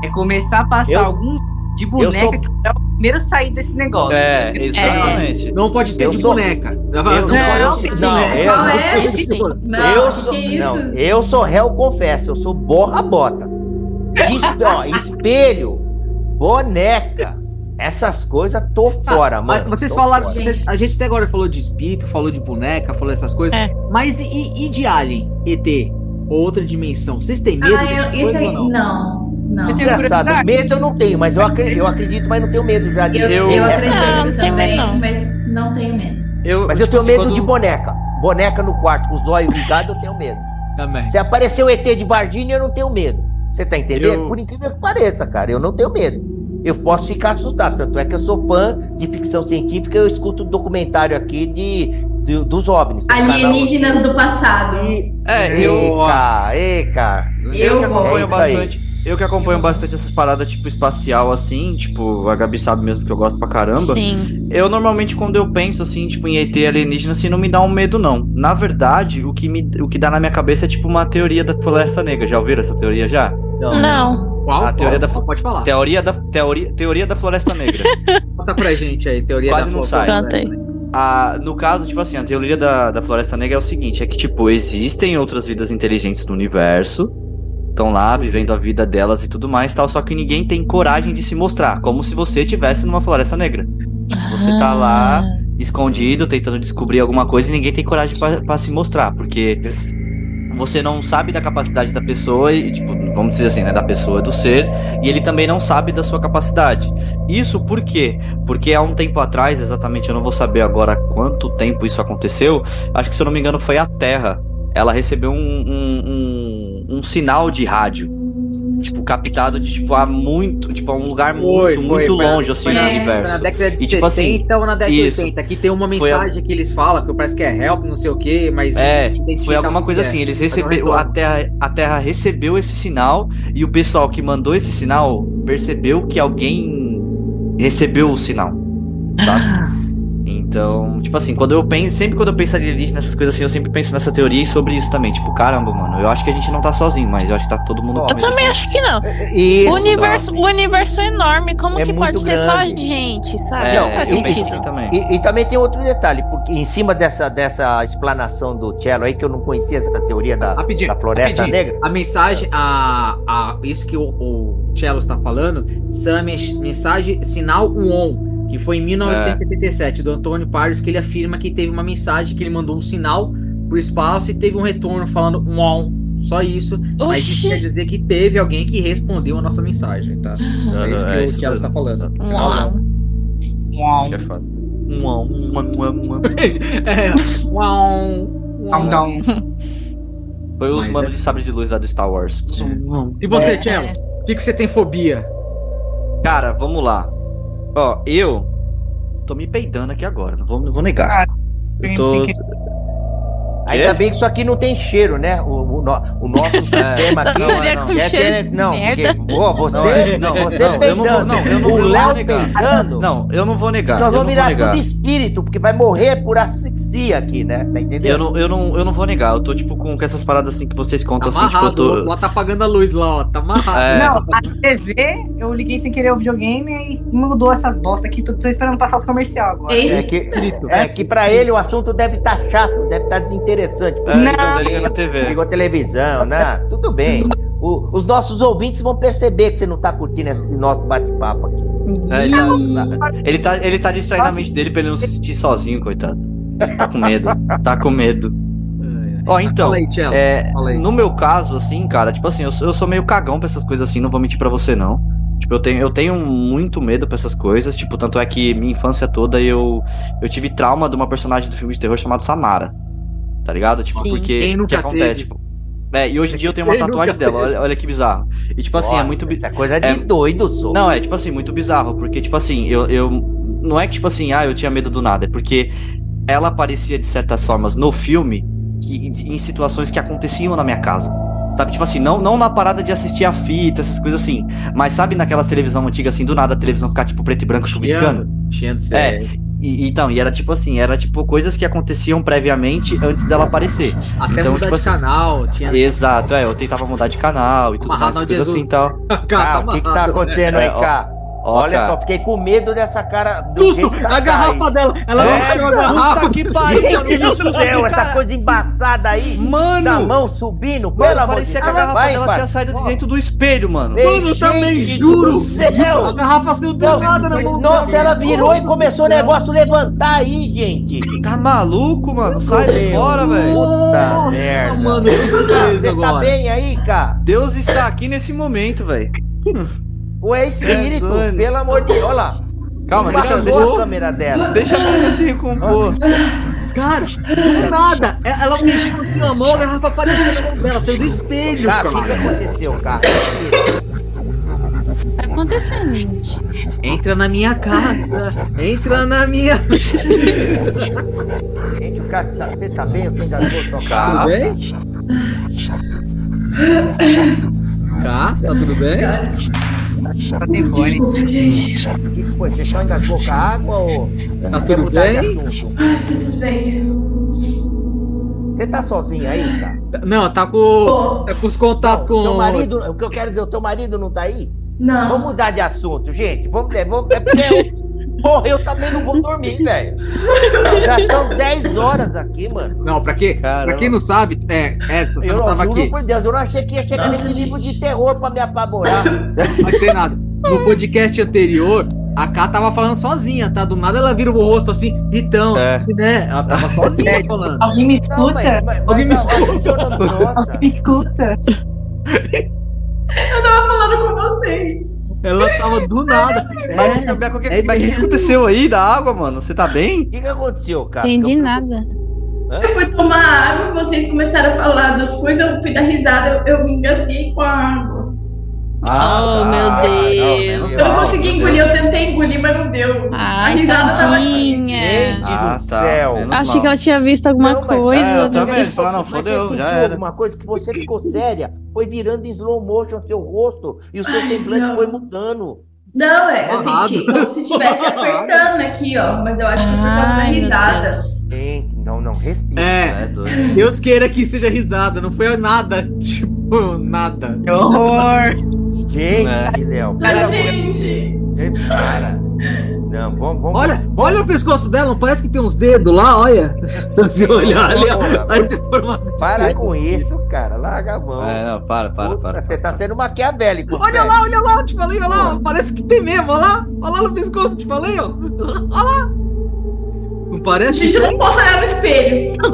É começar a passar Eu- algum de boneca sou- que é o primeiro a sair desse negócio. É, exatamente. Não pode ter Eu de sou- boneca. Eu não, não, não, eu- Qual é? Isso sim. Não, eu que sou, que isso? não, eu sou réu, confesso, eu sou borra bota. Espe- <laughs> ó, espelho, boneca, essas coisas, tô fora, Ah, Mas mano. vocês falaram, fora. vocês- a gente até agora falou de espírito, falou de boneca, falou essas coisas. É. Mas e, e de Alien, ET, outra dimensão? Vocês têm medo Ah, eu, isso aí, ou não? não, não. Eu tenho Engraçado, medo eu não tenho, mas eu acredito, eu acredito mas não tenho medo já de Eu, Eu- eu, acredito não também, medo, não. mas não tenho medo. Eu, Mas eu tipo tenho medo quando- de boneca. Boneca no quarto, com os olhos ligados, eu tenho medo. Também. Se aparecer o ET de Varginha, eu não tenho medo. Você tá entendendo? Eu- Por incrível que pareça, cara, eu não tenho medo. Eu posso ficar assustado, tanto é que eu sou fã de ficção científica, eu escuto documentário aqui de, de- dos OVNIs. Canal Alienígenas do passado. aqui. É, eu, Eca, eca. eu Eu acompanho gosto. É isso aí. Eu que acompanho bastante essas paradas, tipo, espacial, assim, tipo, a Gabi sabe mesmo que eu gosto pra caramba. Sim. Eu normalmente, quando eu penso assim, tipo, em ET alienígena, assim, não me dá um medo, não. Na verdade, o que, me, o que dá na minha cabeça é tipo uma teoria da floresta negra. Já ouviram essa teoria já? Não. Qual? A teoria Qual? da- Pode falar. Teoria da, teoria, teoria da floresta negra. <laughs> Conta pra gente aí, teoria Quase da não flor- sai. Conta aí. Ah, no caso, tipo assim, a teoria da, da Floresta Negra é o seguinte: é que, tipo, existem outras vidas inteligentes no universo, estão lá vivendo a vida delas e tudo mais tal, só que ninguém tem coragem de se mostrar, como se você estivesse numa Floresta Negra. Você tá lá escondido, tentando descobrir alguma coisa e ninguém tem coragem pra se mostrar, porque você não sabe da capacidade da pessoa e, tipo, vamos dizer assim, né, da pessoa, do ser, e ele também não sabe da sua capacidade. Isso por quê? Porque há um tempo atrás, exatamente, eu não vou saber agora quanto tempo isso aconteceu, acho que se eu não me engano foi a Terra. Ela recebeu um, um, um, um sinal de rádio. Tipo, captado de, tipo, a muito, tipo, a um lugar muito, Foi, muito foi longe, assim, no na- universo. Na década de E, tipo 70 ou na década isso. de 80. Aqui tem uma Foi a- mensagem que eles falam, que parece que é help, não sei o que, mas. É, Foi alguma coisa é. assim, eles receberam, a. Terra, a Terra recebeu esse sinal e o pessoal que mandou esse sinal percebeu que alguém recebeu o sinal, sabe? <laughs> Então, tipo assim, quando eu penso, sempre quando eu penso alienígena, nessas coisas assim, eu sempre penso nessa teoria e sobre isso também, tipo, caramba, mano, eu acho que a gente não tá sozinho, mas eu acho que tá todo mundo Eu também acho que não. E O universo, o universo é enorme. Como É que pode ter só grande. gente, sabe? É, não faz sentido. assim também. E, e também tem outro detalhe, porque em cima dessa, dessa explanação do Cello aí, que eu não conhecia essa teoria da, Rapidinho, da Floresta rapidinho. Negra. A mensagem, a, a, isso que o, o Cello está falando, são a mensagem sinal UON, que foi em 1977, do Antônio Pares, que ele afirma que teve uma mensagem que ele mandou um sinal pro espaço e teve um retorno falando UON. Só isso. Mas isso quer Oxi. dizer que teve alguém que respondeu a nossa mensagem, tá? É isso É, que isso o mesmo. está falando. Uau. Uau. Isso é. Uau, uau. <laughs> É. Foi os manos é- de sabre de luz lá do Star Wars. E você, É. Cello? O que você tem fobia? Cara, vamos lá. Ó, eu tô me peidando aqui agora, não vou, não vou negar. Eu tô. Ainda É? bem que isso aqui não tem cheiro, né? O, o, no- o nosso <laughs> sistema Só aqui. não, com é cheiro que- de não, merda. porque, pô, você, Não, é- não, você não, eu não vou- não, eu não- o eu não Léo vou negar. peidando, Não, eu não vou negar. nós não vamos vou virar tudo espírito, porque vai morrer por asfixia aqui, né? Tá entendendo? Eu não, eu, não, eu não vou negar. Eu tô, tipo, com, com essas paradas assim que vocês Tá contam, assim, tipo, eu tô. lá tá apagando a luz lá, ó. Tá amarrado. É. Não, a TV, eu liguei sem querer o videogame e mudou essas bosta aqui. Tô, tô esperando passar os comercial agora. Eita. É que, é que pra ele o assunto deve estar chato, deve estar desinteressante. É, Não. ele tá ligando a TV. Ligou a televisão, né? Tudo bem. O- os nossos ouvintes vão perceber que você não tá curtindo esse nosso bate-papo aqui. É, já- ele, tá, ele tá distraindo a mente dele pra ele não se sentir sozinho, coitado. Tá com medo. Tá com medo. Ó, então. Fala aí, Cello. É, no meu caso, assim, cara, tipo assim, eu, sou- eu sou meio cagão pra essas coisas assim, não vou mentir pra você, não. Tipo, eu tenho, eu tenho muito medo pra essas coisas, tipo, tanto é que minha infância toda eu, eu tive trauma de uma personagem do filme de terror chamado Samara. Tá ligado? Tipo, Sim. porque o que acontece, teve? tipo. É, e hoje em dia eu tenho uma tatuagem dela, olha, olha que bizarro. E tipo assim, é Nossa, muito. bi- Isso é coisa de é- doido, sou. Não, é tipo assim, muito bizarro, porque, tipo assim, eu, eu. Não é que, tipo assim, ah, eu tinha medo do nada, é porque ela aparecia de certas formas no filme que, em situações que aconteciam na minha casa. Sabe, tipo assim, não, não na parada de assistir a fita, essas coisas assim. Mas sabe naquelas televisão antiga, assim, do nada a televisão ficar, tipo, preto e branco chuviscando? Chiando, É. E, então, e era tipo assim, era tipo coisas que aconteciam previamente antes dela aparecer. Até então, mudar tipo de assim, canal. Tinha... Exato, é, eu tentava mudar de canal e tudo Amarrado mais, coisa Jesus. assim e tal. Cara, Ah, o que, que tá amarrado. acontecendo É, aí, cá? Ó, Olha cara. só, fiquei com medo dessa cara do Susto! tá A garrafa aí. dela! Ela É, baixou a garrafa! puta que pariu, mano, que do susto, céu, essa coisa embaçada aí. Mano! Da mão subindo, Mano, pelo amor de parecia Deus. que a garrafa Vai, dela vai. tinha saído de dentro do espelho, mano. Ei, Mano, também, juro. do céu. A garrafa saiu do Não, nada na mão Nossa, dela. ela virou e começou o negócio a levantar aí, gente. Tá maluco, mano? Sai Meu fora, velho. Puta Nossa, merda. mano, eu Você desespero tá agora. bem aí, cara? Deus está aqui nesse momento, velho. O é espírito, doido. pelo amor de Deus. Olha lá. Calma, deixa, deixa, a câmera dela. deixa a menina se recompor. Cara, do nada. é- Ela mexeu assim a mão, ela pra aparecer na mão dela. Saiu do espelho, Cara, o que, aconteceu, cara? Tá acontecendo, gente. Entra na minha casa. Entra na minha. Gente, o cara, tá- você tá bem? Você engasgou sua Tudo cara? bem? Tá, tá tudo bem? Tá tem fone. Desculpa, gente. O que foi? Você só engasgou com a água ou... Tá tudo mudar de bem? assunto? Ai, tá tudo bem. Você tá sozinho aí, cara? Não, tá com. Pô, Tá com os contatos com. Teu marido, o que eu quero dizer, o teu marido não tá aí? Vamos não. mudar de assunto, gente. Vamos, é, vamos, é porque eu, porra, eu também não vou dormir, <laughs> velho. Já são 10 horas aqui, mano. Não, pra quê? Caramba. Pra quem não sabe, é, Edson, você Eu não tava juro aqui. por Deus, eu não achei que ia chegar Nossa, nesse de terror pra me apavorar. Mas tem nada. No podcast anterior, a Ká tava falando sozinha, tá? Do nada ela vira o rosto assim, então, É. né? Ela tava sozinha <laughs> falando. Alguém me Não, mas, escuta? mas, Alguém me funciona- <laughs> Nossa. Alguém me escuta? Eu tava falando com vocês. Ela tava do nada. Mas, É, mas, mas, mas, é mas o que aconteceu aí da água, mano? Você tá bem? O que, que aconteceu, cara? Entendi Eu- nada. Eu fui tomar água, vocês começaram a falar das coisas, eu fui dar risada, eu, eu me engasguei com a água. Oh, meu tá, Deus. Eu não consegui engolir, eu tentei engolir, mas não deu. a Ai, risada tava aqui. tadinha. Gente Ah, do tá. céu. Achei que ela tinha visto alguma Não, mas- coisa. É, eu meu também. Deus. Você fala, não, Mas fodeu, já era. alguma coisa que você ficou séria, foi virando em slow motion seu rosto e o seu Ai, semblante não. foi mudando. Não, é, eu senti como se estivesse <laughs> apertando aqui, ó. Mas eu acho que foi por causa da Ai, meu risada. Gente, não, não, respira. É, É. Deus queira que seja risada, não foi nada, <laughs> tipo, nada. Que horror! Gente, É. Léo, de gente, cara. Não, vamos, vamos. Olha, olha o pescoço dela, não parece que tem uns dedos lá, olha. <laughs> Se olhar ali, de Para com isso, cara. Larga a mão. É, não, para, para, Puta, para. Você tá sendo maquiavélico. Olha velho. lá, olha lá, eu te falei, olha lá, parece que tem mesmo, olha lá, olha lá no pescoço, eu te falei, ó. Olha lá. Não parece? gente, eu não posso olhar no espelho. <laughs>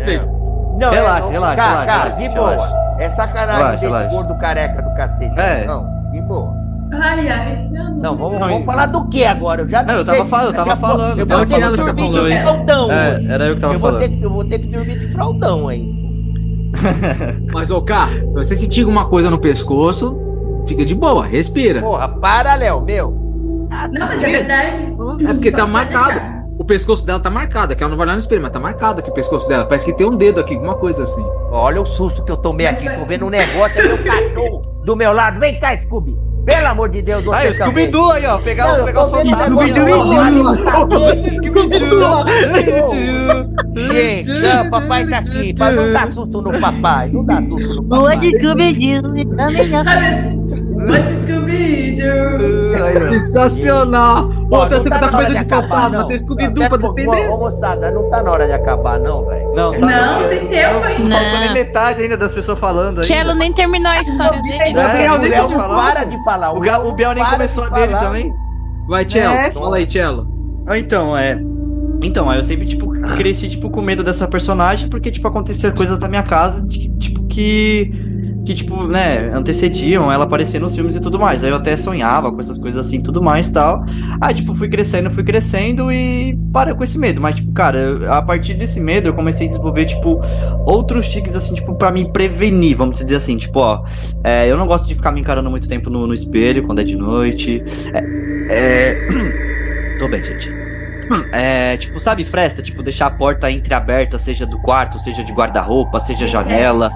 É. Não, Relaxa, é, relaxa, cara, relaxa, cara, relaxa, de boa. relaxa. É sacanagem Relaxa, desse relaxa. gordo careca do cacete. É. Não, de boa. Ai, ai. Não, Não, vamos, Não, vamos falar do que agora? Eu já Não, eu tava falando, eu tava falando, Eu tava vou ter que falando, dormir de falando. fraldão. É, era eu que tava Eu vou, ter, falando. que- eu vou ter que dormir de fraldão aí. <laughs> Mas, ô, se você sentir alguma coisa no pescoço, fica de boa, respira. Porra, para, Léo, meu. Não, mas é verdade. É porque tá marcado. O pescoço dela tá marcado, é que ela não vai olhar no espelho, mas tá marcado aqui o pescoço dela. Parece que tem um dedo aqui, alguma coisa assim. Olha o susto que eu tomei Mas aqui. Tô vendo um negócio, é meu cachorro do meu lado. Vem cá, Scooby. Pelo amor de Deus, você Aí, o. Scooby-Doo aí, ó. Pegar, Não, pegar no tapete. Scooby-Doo. Gente, não, papai tá aqui. Pra não dar susto no papai. Não dá susto no Boa papai. de Scooby-Doo, não. What Scooby-Doo? Aí, ó. Sensacional! Ó, Ô, tá, tá, tá com hora medo de de fantasma, tem Scooby-Doo pra defender? Ô, moçada, não tá na hora de acabar, não, velho. Não, tá Não, tem tempo Não, ainda. não faltou nem metade ainda das pessoas falando aí. Cello nem terminou a história dele. É, Biel, o nem Léo para de falar. O, Biel nem começou a de dele também. Vai, Cello. É. Fala aí, Cello. Ah, Então, é. Então, aí eu sempre, tipo, cresci, tipo, com medo dessa personagem, porque, tipo, aconteciam coisas na minha casa, de- tipo, que. Que, tipo, né, antecediam ela aparecer nos filmes e tudo mais. Aí eu até sonhava com essas coisas assim tudo mais e tal. Aí, tipo, fui crescendo, fui crescendo e parei com esse medo. Mas, tipo, cara, a partir desse medo eu comecei a desenvolver, tipo, outros tiques, assim, tipo, pra me prevenir, vamos dizer assim. Tipo, ó, é, eu não gosto de ficar me encarando muito tempo no, no espelho quando é de noite. É. é... <clears throat> Tô bem, gente. <clears throat> É, tipo, sabe, fresta? Tipo, deixar a porta entreaberta, seja do quarto, seja de guarda-roupa, seja janela.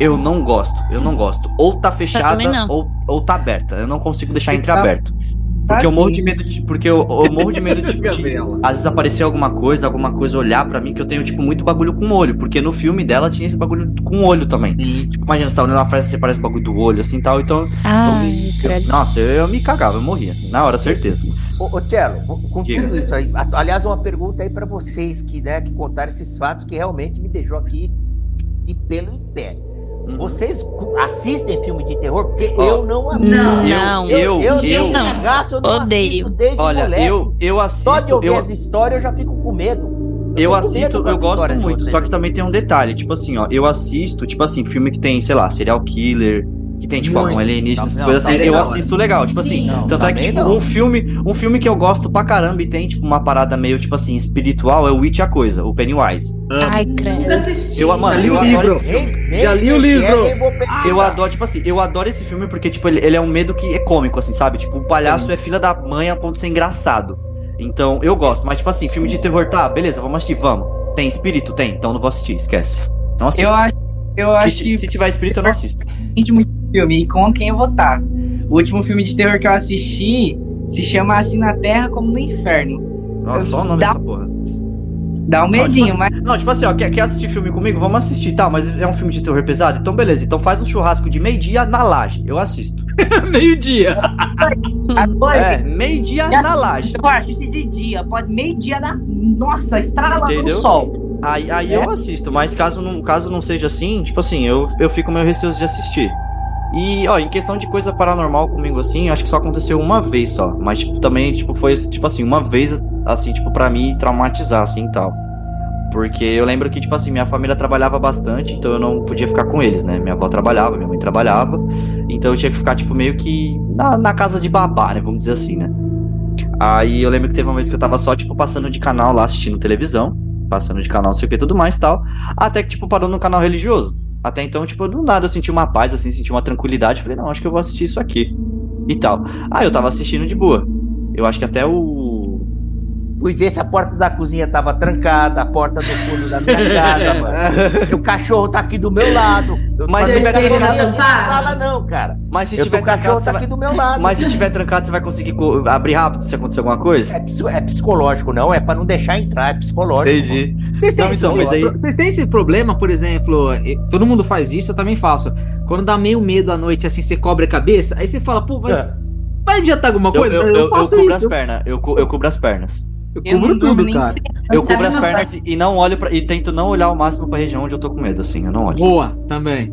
Eu não gosto, eu não gosto. Ou tá fechada, ou, ou tá aberta. Eu não consigo deixar Tá- entreaberto. Porque eu morro de medo de. Porque eu, eu morro de medo de, <laughs> de às vezes aparecer alguma coisa, alguma coisa olhar pra mim, que eu tenho, tipo, muito bagulho com o olho. Porque no filme dela tinha esse bagulho com o olho também. Tipo, imagina, você tá olhando uma fresta, você parece o bagulho do olho, assim tal. Então, Ai, eu- credo. nossa, eu, eu me cagava, eu morria. Na hora, certeza. Ô, ô Tchelo, com Diga. tudo isso aí, aliás, uma pergunta aí pra vocês que, né, que contaram esses fatos que realmente me deixou aqui de pelo em pé. Uhum. Vocês assistem filme de terror? Porque Ó, eu não assisto. Não. Não. Eu, eu, Eu- eu, eu- cagaço, eu não Odeio. Olha, moleque. eu, eu assisto. Só de ouvir eu, as histórias eu já fico com medo. Eu assisto, eu gosto muito, só que também tem um detalhe, tipo assim, ó, eu assisto, tipo assim, filme que tem, sei lá, serial killer, Que tem, tipo, algum alienígena, essas Não, coisas assim, eu não, assisto legal. Tipo assim, Sim. Não, tanto é que, também tipo, não. um filme, um filme que eu gosto pra caramba e tem, tipo, uma parada meio, tipo assim, espiritual é o Witch a Coisa, o Pennywise. Ai, Nunca credo. Eu, mano, eu o adoro livro. esse filme. Já li o livro. Eu adoro, tipo assim, eu adoro esse filme porque, tipo, ele, ele é um medo que é cômico, assim, sabe? Tipo, o palhaço é filha da mãe a ponto de ser engraçado. Então, eu gosto, mas, tipo assim, filme de terror, tá, beleza, vamos assistir, vamos. Tem espírito? Tem, então não vou assistir, esquece. Não assisto. Eu acho, eu acho se, que se tiver espírito, eu não assisto. muito filme e com quem eu vou estar. O último filme de terror que eu assisti se chama Assim na Terra como no Inferno. Nossa, só o nome Dá- dessa porra. Dá um Não, tipo medinho, assim- mas Não, tipo assim, ó, quer, quer assistir filme comigo? Vamos assistir, tá? Mas é um filme de terror pesado? Então, beleza. Então faz um churrasco de meio-dia na laje. Eu assisto. <laughs> Meio-dia. É, meio-dia na laje. Eu assisto de dia, pode meio-dia da. Nossa, Entendeu? no sol. Aí, aí É? eu assisto, mas caso não, caso não seja assim, tipo assim, eu, eu fico meio receoso de assistir. E, ó, em questão de coisa paranormal comigo, assim, acho que só aconteceu uma vez só. Mas, tipo, também, tipo, foi, tipo assim, uma vez, assim, tipo, pra mim traumatizar, assim, e tal. Porque eu lembro que, tipo assim, minha família trabalhava bastante, então eu não podia ficar com eles, né? Minha avó trabalhava, minha mãe trabalhava. Então eu tinha que ficar, tipo, meio que na, na casa de babá, né? Vamos dizer assim, né? Aí eu lembro que teve uma vez que eu tava só, tipo, passando de canal lá, assistindo televisão. Passando de canal, não sei o que, tudo mais tal. Até que, tipo, parou no canal religioso. Até então, tipo, do nada eu senti uma paz, assim, senti uma tranquilidade. Falei, não, acho que eu vou assistir isso aqui. E tal. Aí eu tava assistindo de boa. Eu acho que até o. Fui ver se a porta da cozinha tava trancada, a porta do fundo da minha casa, mano. <laughs> o cachorro tá aqui do meu lado. Eu Mas se tiver trancado- não fala não, cara. Mas se Eu tiver tô, o cachorro trancado, você tá vai... aqui do meu lado. Mas se tiver trancado, você vai conseguir co- abrir rápido se acontecer alguma coisa? É, é psicológico, não. É pra não deixar entrar, é psicológico. Entendi. Vocês têm, Não, esse, então, aí- vocês têm esse problema, por exemplo, todo mundo faz isso, eu também faço. Quando dá meio medo à noite, assim, você cobre a cabeça, aí você fala, pô, mas É. vai adiantar alguma Eu, coisa? eu, eu, eu faço cubro isso. as pernas. Eu, cu- eu cubro as pernas. Eu Eu cubro tudo, cara. Eu cubro as pernas e não olho pra, e tento não olhar o máximo pra região onde eu tô com medo, assim, eu não olho. Boa, também.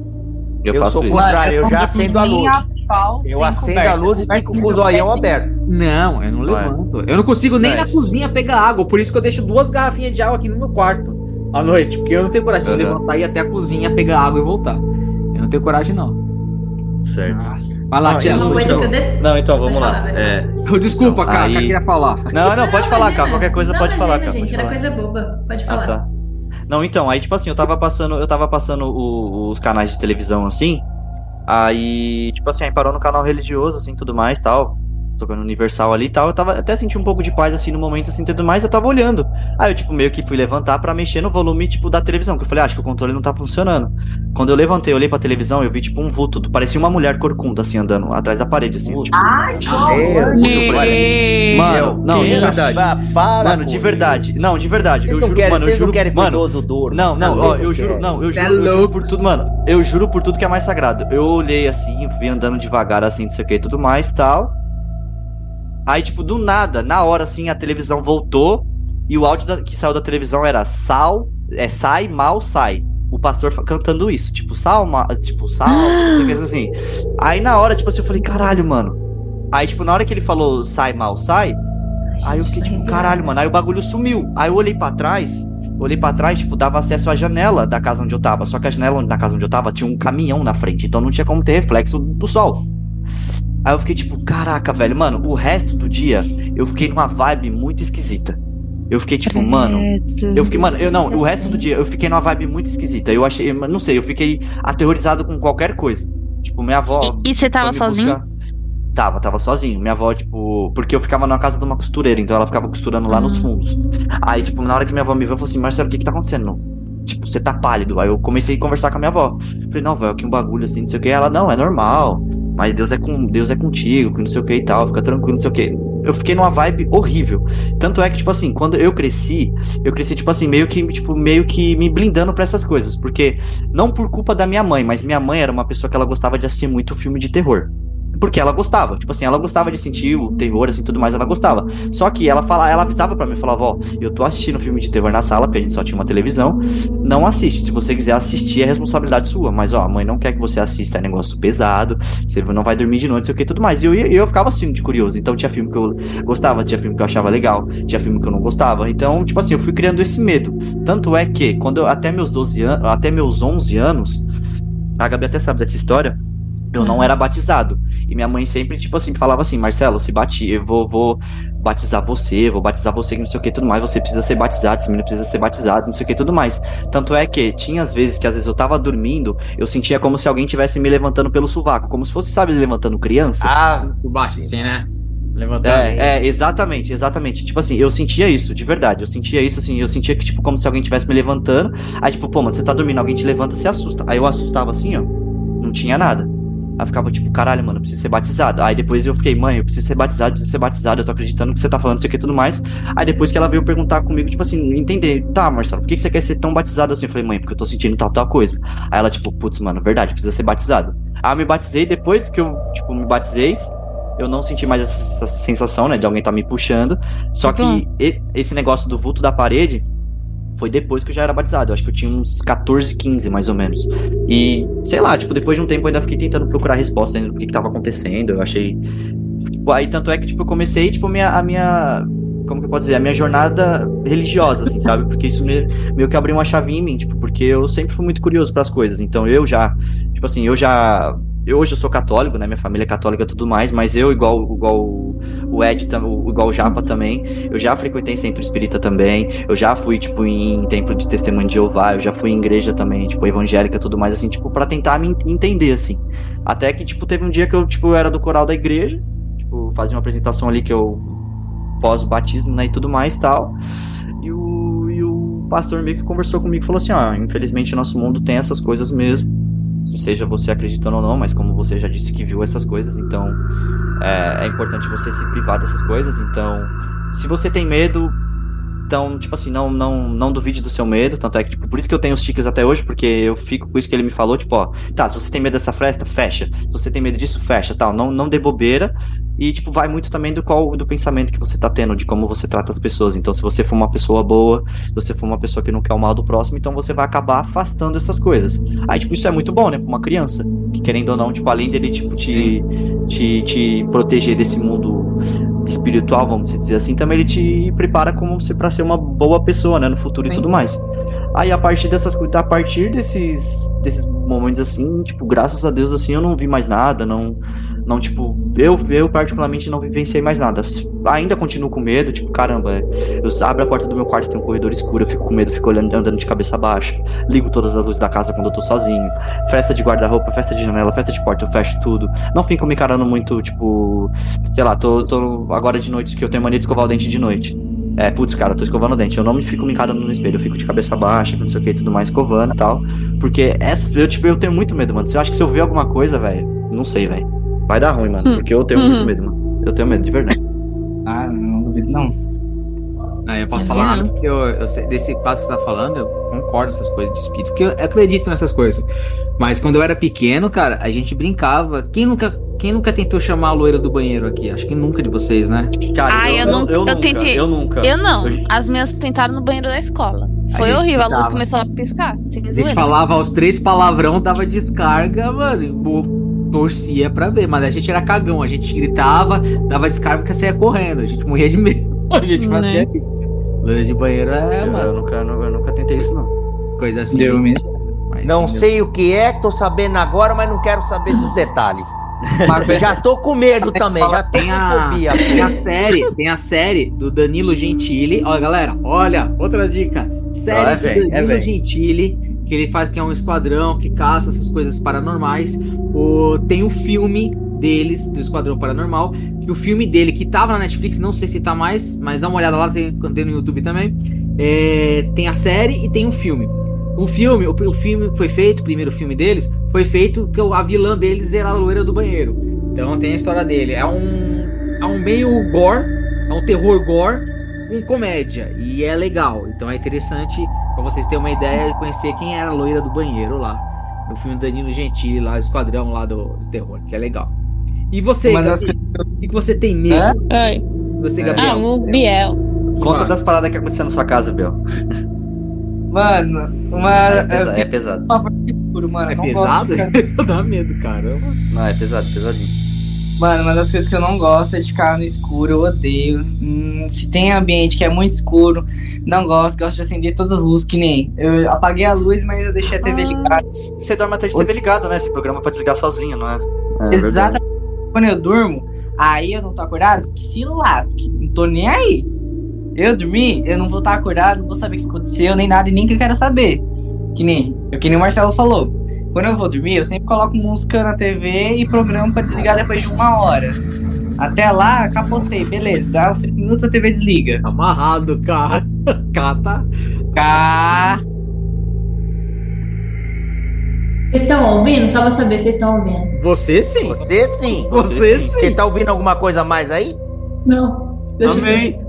Eu, Eu faço sou isso. Contrário, eu já acendo a luz. pau, Eu acendo conversa. a luz e fico com o zoião aberto. Não, eu não Vai. levanto. Eu não consigo nem Vai. na cozinha pegar água, por isso que eu deixo duas garrafinhas de água aqui no meu quarto à noite, porque eu não tenho coragem de Aham. levantar e ir até a cozinha pegar água e voltar. Eu não tenho coragem, não. Certo. Vai lá, Não, Tia. Uma coisa Então- que eu detesto. Não, então vamos lá. falar. É, Desculpa, Então, cara, aí- queria falar. Não, não, pode falar, cara. Qualquer coisa Não, pode falar, imagina, cara. gente, era falar. coisa boba. Pode Ah, falar. tá. Não, então, aí, tipo assim, eu tava passando, eu tava passando o- os canais de televisão, assim, aí, tipo assim, aí parou no canal religioso, assim, tudo mais, tal, tocando Universal ali e tal, eu tava, até senti um pouco de paz, assim, no momento, assim, tudo mais, eu tava olhando. Aí eu, tipo, meio que fui levantar pra mexer no volume, tipo, da televisão, que eu falei, ah, acho que o controle não tá funcionando. Quando eu levantei, eu olhei pra televisão, eu vi, tipo, um vulto, parecia uma mulher corcunda, assim, andando atrás da parede, assim, tipo, Meu Meu Mano, não, de verdade. Para Mano, de verdade. Não, de verdade. Eu não juro, mano, eu juro. que Mano. Não, não, ó, eu juro, não, eu Cê é juro, eu juro por tudo, mano. Eu juro por tudo que é mais sagrado. Eu olhei assim, fui andando devagar assim, não sei o que e tudo mais, tal. Aí, tipo, do nada, na hora assim, a televisão voltou e o áudio da- que saiu da televisão era sal, é sai, mal, sai. O pastor cantando isso, tipo, sal, ma- tipo, sal, não sei o que assim. Aí na hora, tipo assim, eu falei, caralho, mano. Aí, tipo, na hora que ele falou sai, mal, sai, Aí eu fiquei tipo, caralho, mano. Aí o bagulho sumiu. Aí eu olhei pra trás, olhei pra trás, tipo, dava acesso à janela da casa onde eu tava. Só que a janela na casa onde eu tava tinha um caminhão na frente, então não tinha como ter reflexo do sol. Aí eu fiquei tipo, caraca, velho, mano, o resto do dia eu fiquei numa vibe muito esquisita. Eu fiquei tipo, mano, eu fiquei, mano, eu não, o resto do dia eu fiquei numa vibe muito esquisita. Eu achei, eu não sei, eu fiquei aterrorizado com qualquer coisa. Tipo, minha avó. E, você tava sozinho? buscar. Tava, tava sozinho. Minha avó, tipo. Porque eu ficava na casa de uma costureira, então ela ficava costurando lá nos fundos. Aí, tipo, na hora que minha avó me viu, ela falou assim: Marcelo, o que que tá acontecendo? Tipo, você tá pálido. Aí eu comecei a conversar com a minha avó. Falei, não, velho, aqui um bagulho assim, não sei o que. Ela, não, é normal. Mas Deus é com Deus é contigo, que não sei o que e tal, fica tranquilo, não sei o que. Eu fiquei numa vibe horrível. Tanto é que, tipo assim, quando eu cresci, eu cresci, tipo assim, meio que, tipo, meio que me blindando pra essas coisas. Porque, não por culpa da minha mãe, mas minha mãe era uma pessoa que ela gostava de assistir muito filme de terror. Porque ela gostava, tipo assim, ela gostava de sentir o terror, assim, tudo mais, ela gostava. Só que ela fala, ela avisava pra mim, falava, ó, eu tô assistindo filme de terror na sala, porque a gente só tinha uma televisão, não assiste. Se você quiser assistir, é responsabilidade sua. Mas, ó, a mãe não quer que você assista, é negócio pesado, você não vai dormir de noite, sei o que tudo mais. E eu, eu ficava assim, de curioso. Então tinha filme que eu gostava, tinha filme que eu achava legal, tinha filme que eu não gostava. Então, tipo assim, eu fui criando esse medo. Tanto é que, quando eu, até meus 12 anos, até meus 11 anos, a Gabi até sabe dessa história, Eu não era batizado. E minha mãe sempre, tipo assim, falava assim, Marcelo, se bati, eu vou, vou batizar você, vou batizar você, que não sei o que tudo mais, você precisa ser batizado, esse menino precisa ser batizado, não sei o que tudo mais. Tanto é que tinha às vezes que às vezes eu tava dormindo, eu sentia como se alguém tivesse me levantando pelo sovaco, como se fosse, sabe, levantando criança. Ah, Por baixo, assim, né? Levantando. É, é, exatamente, exatamente. Tipo assim, eu sentia isso, de verdade. Eu sentia isso, assim, eu sentia que, tipo, como se alguém tivesse me levantando. Aí, tipo, pô, mano, você tá dormindo, alguém te levanta, você assusta. Aí eu assustava assim, ó. Não tinha nada. Aí ficava, tipo, caralho, mano, eu preciso ser batizado. Aí depois eu fiquei, mãe, eu preciso ser batizado, eu preciso ser batizado, eu tô acreditando que você tá falando isso aqui e tudo mais. Aí depois que ela veio perguntar comigo, tipo assim, entender, tá, Marcelo, por que que você quer ser tão batizado assim? Eu falei, mãe, porque eu tô sentindo tal, tal coisa. Aí ela, tipo, putz, mano, verdade, precisa ser batizado. Aí eu me batizei, depois que eu, tipo, me batizei, eu não senti mais essa, sensação, né, de alguém tá me puxando. Só que Então. e- esse negócio do vulto da parede foi depois que eu já era batizado. Eu acho que eu tinha uns 14, 15, mais ou menos. E, sei lá, tipo, depois de um tempo eu ainda fiquei tentando procurar resposta ainda do que, que tava acontecendo. Eu achei. Tipo, aí tanto é que, tipo, eu comecei, tipo, minha. A minha como que eu posso dizer? A minha jornada religiosa, assim, sabe? Porque isso me- meio que abriu uma chavinha em mim, tipo, porque eu sempre fui muito curioso pras coisas. Então eu já, tipo assim, eu já. Eu hoje eu sou católico, né? Minha família é católica e tudo mais, mas eu, igual, igual o Ed, igual o Japa também, eu já frequentei centro espírita também, eu já fui, tipo, em templo de testemunho de Jeová, eu já fui em igreja também, tipo, evangélica e tudo mais, assim, tipo, pra tentar me en- entender, assim. Até que, tipo, teve um dia que eu, tipo, eu era do coral da igreja, tipo, fazia uma apresentação ali que eu pós o batismo, né, e tudo mais tal. E o, e o pastor meio que conversou comigo e falou assim, ó, infelizmente nosso mundo tem essas coisas mesmo. Seja você acreditando ou não, mas como você já disse que viu essas coisas, então é, é importante você se privar dessas coisas. Então, se você tem medo, então, tipo assim, não, não, não duvide do seu medo. Tanto é que, tipo, por isso que eu tenho os tickets até hoje, porque eu fico com isso que ele me falou, tipo, ó, tá, se você tem medo dessa festa, fecha. Se você tem medo disso, fecha, tal. Não, não dê bobeira. E, tipo, vai muito também do qual do pensamento que você tá tendo, de como você trata as pessoas. Então, se você for uma pessoa boa, se você for uma pessoa que não quer o mal do próximo, então você vai acabar afastando essas coisas. Aí, tipo, isso é muito bom, né, pra uma criança. Que querendo ou não, tipo, além dele, tipo, te, te, te proteger desse mundo espiritual, vamos dizer assim, também ele te prepara como você para ser uma boa pessoa, né, no futuro e Sim. tudo mais. Aí a partir dessas a partir desses desses momentos assim, tipo, graças a Deus assim, eu não vi mais nada, não não tipo, eu eu particularmente não vivenciei mais nada. Ainda continuo com medo, tipo, caramba, eu abro a porta do meu quarto, tem um corredor escuro, eu fico com medo, fico olhando andando de cabeça baixa. Ligo todas as luzes da casa quando eu tô sozinho. Festa de guarda-roupa, festa de janela, festa de porta, eu fecho tudo. Não fico me encarando muito, tipo, sei lá, tô, tô agora de noite que eu tenho mania de escovar o dente de noite. É, putz, cara, tô escovando o dente. Eu não me fico me encarando no espelho, eu fico de cabeça baixa, não sei o que tudo mais, escovando e tal. Porque essa, eu, tipo, eu tenho muito medo, mano. Se eu acho que se eu ver alguma coisa, velho, não sei, velho. Vai dar ruim, mano. Hum. Porque eu tenho Uhum. muito medo, mano. Eu tenho medo, de verdade. Ah, não duvido não. Ah, eu posso É falar mesmo? porque eu, eu sei- desse passo que você tá falando, eu concordo com essas coisas de espírito, porque eu acredito nessas coisas. Mas quando eu era pequeno, cara, a gente brincava. Quem nunca, quem nunca tentou chamar a loira do banheiro aqui? Acho que nunca de vocês, né? Cara, Ah, eu nunca- eu nunca, tentei- Eu nunca. Eu não. Eu- As minhas tentaram no banheiro da escola. Foi gente horrível. A luz tentava. começou a piscar. Sem A gente zoeira. falava os três palavrão, dava descarga, mano. e torcia pra ver, mas a gente era cagão, a gente gritava, dava descarga porque saía correndo, a gente morria de medo. <laughs> A gente fazia Né? isso. Loira de banheiro é, eu, mano, eu nunca, eu, eu nunca tentei isso, não. coisa assim. Deu mesmo. Não entendeu? sei o que é, tô sabendo agora, mas não quero saber dos detalhes. Mas, Já tô com medo também, já tô Tem a, fobia. tem a série, tem a série do Danilo Gentili. Olha, galera, olha, outra dica. Série Ah, é do é Danilo bem. Gentili, que ele faz que é um esquadrão que caça essas coisas paranormais. O, tem o filme deles, do Esquadrão Paranormal, que o filme dele, que tava na Netflix, não sei se tá mais, mas dá uma olhada lá, tem, tem no YouTube também. É, tem a série e tem um filme. O filme, o, o filme foi feito, o primeiro filme deles, foi feito que a vilã deles era a loira do banheiro. Então tem a história dele. É um, é um meio gore, é um terror gore com comédia. E é legal. Então é interessante vocês terem uma ideia de conhecer quem era a loira do banheiro lá. No filme do Danilo Gentili, lá, esquadrão lá do, do terror, que é legal. E você, Gabi, o que que você tem medo? Ai. Você, É. Gabriel? Ah, o Biel. Conta Vai. das paradas que aconteceram na sua casa, Bel. Mano, uma. É, pesa- é pesado. mano. É pesado? gosto de ficar- Dá medo, caramba. Não, é pesado, pesadinho. Mano, uma das coisas que eu não gosto é de ficar no escuro, eu odeio. Hum, se tem ambiente que é muito escuro, não gosto, gosto de acender todas as luzes, que nem. Eu apaguei a luz, mas eu deixei a TV Ah, ligada. Você dorme até de TV ligado, né? Esse programa pra desligar sozinho, não é? É, verdade. Exatamente. Quando eu durmo, aí eu não tô acordado, que se lasque. Não tô nem aí. Eu dormi, eu não vou estar acordado, não vou saber o que aconteceu, nem nada, e nem que eu quero saber. Que nem, que nem o Marcelo falou. Quando eu vou dormir, eu sempre coloco música na TV e programa pra desligar depois de uma hora. Até lá, capotei, beleza. Dá uns 30 minutos a TV desliga. Amarrado, cara. <laughs> Cata. Cá. Vocês estão ouvindo? Só pra saber se vocês estão ouvindo. Você sim. Você sim. Você Você sim. tá ouvindo alguma coisa a mais aí? Não. Deixa eu ver. Amém.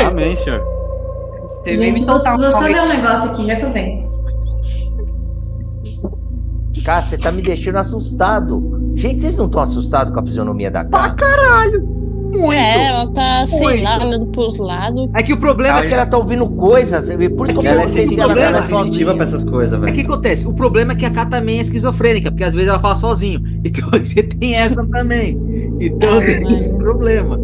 <laughs> Amém, senhor. Você Gente, vou, vou só ver um negócio aqui, já que eu venho. Cara, você tá me deixando assustado. Gente, vocês não estão assustados com a fisionomia da cara? Muito. É, ela tá, sei Muito. lá, olhando pros lados. É que o problema é que ela tá ouvindo coisas. Por isso que eu Ela é sensitiva, ela problema, ela é sensitiva pra essas coisas, É que velho. o que acontece? O problema é que a K também é esquizofrênica, porque às vezes ela fala sozinho. <laughs> Então a gente tem essa também. Então tem esse problema.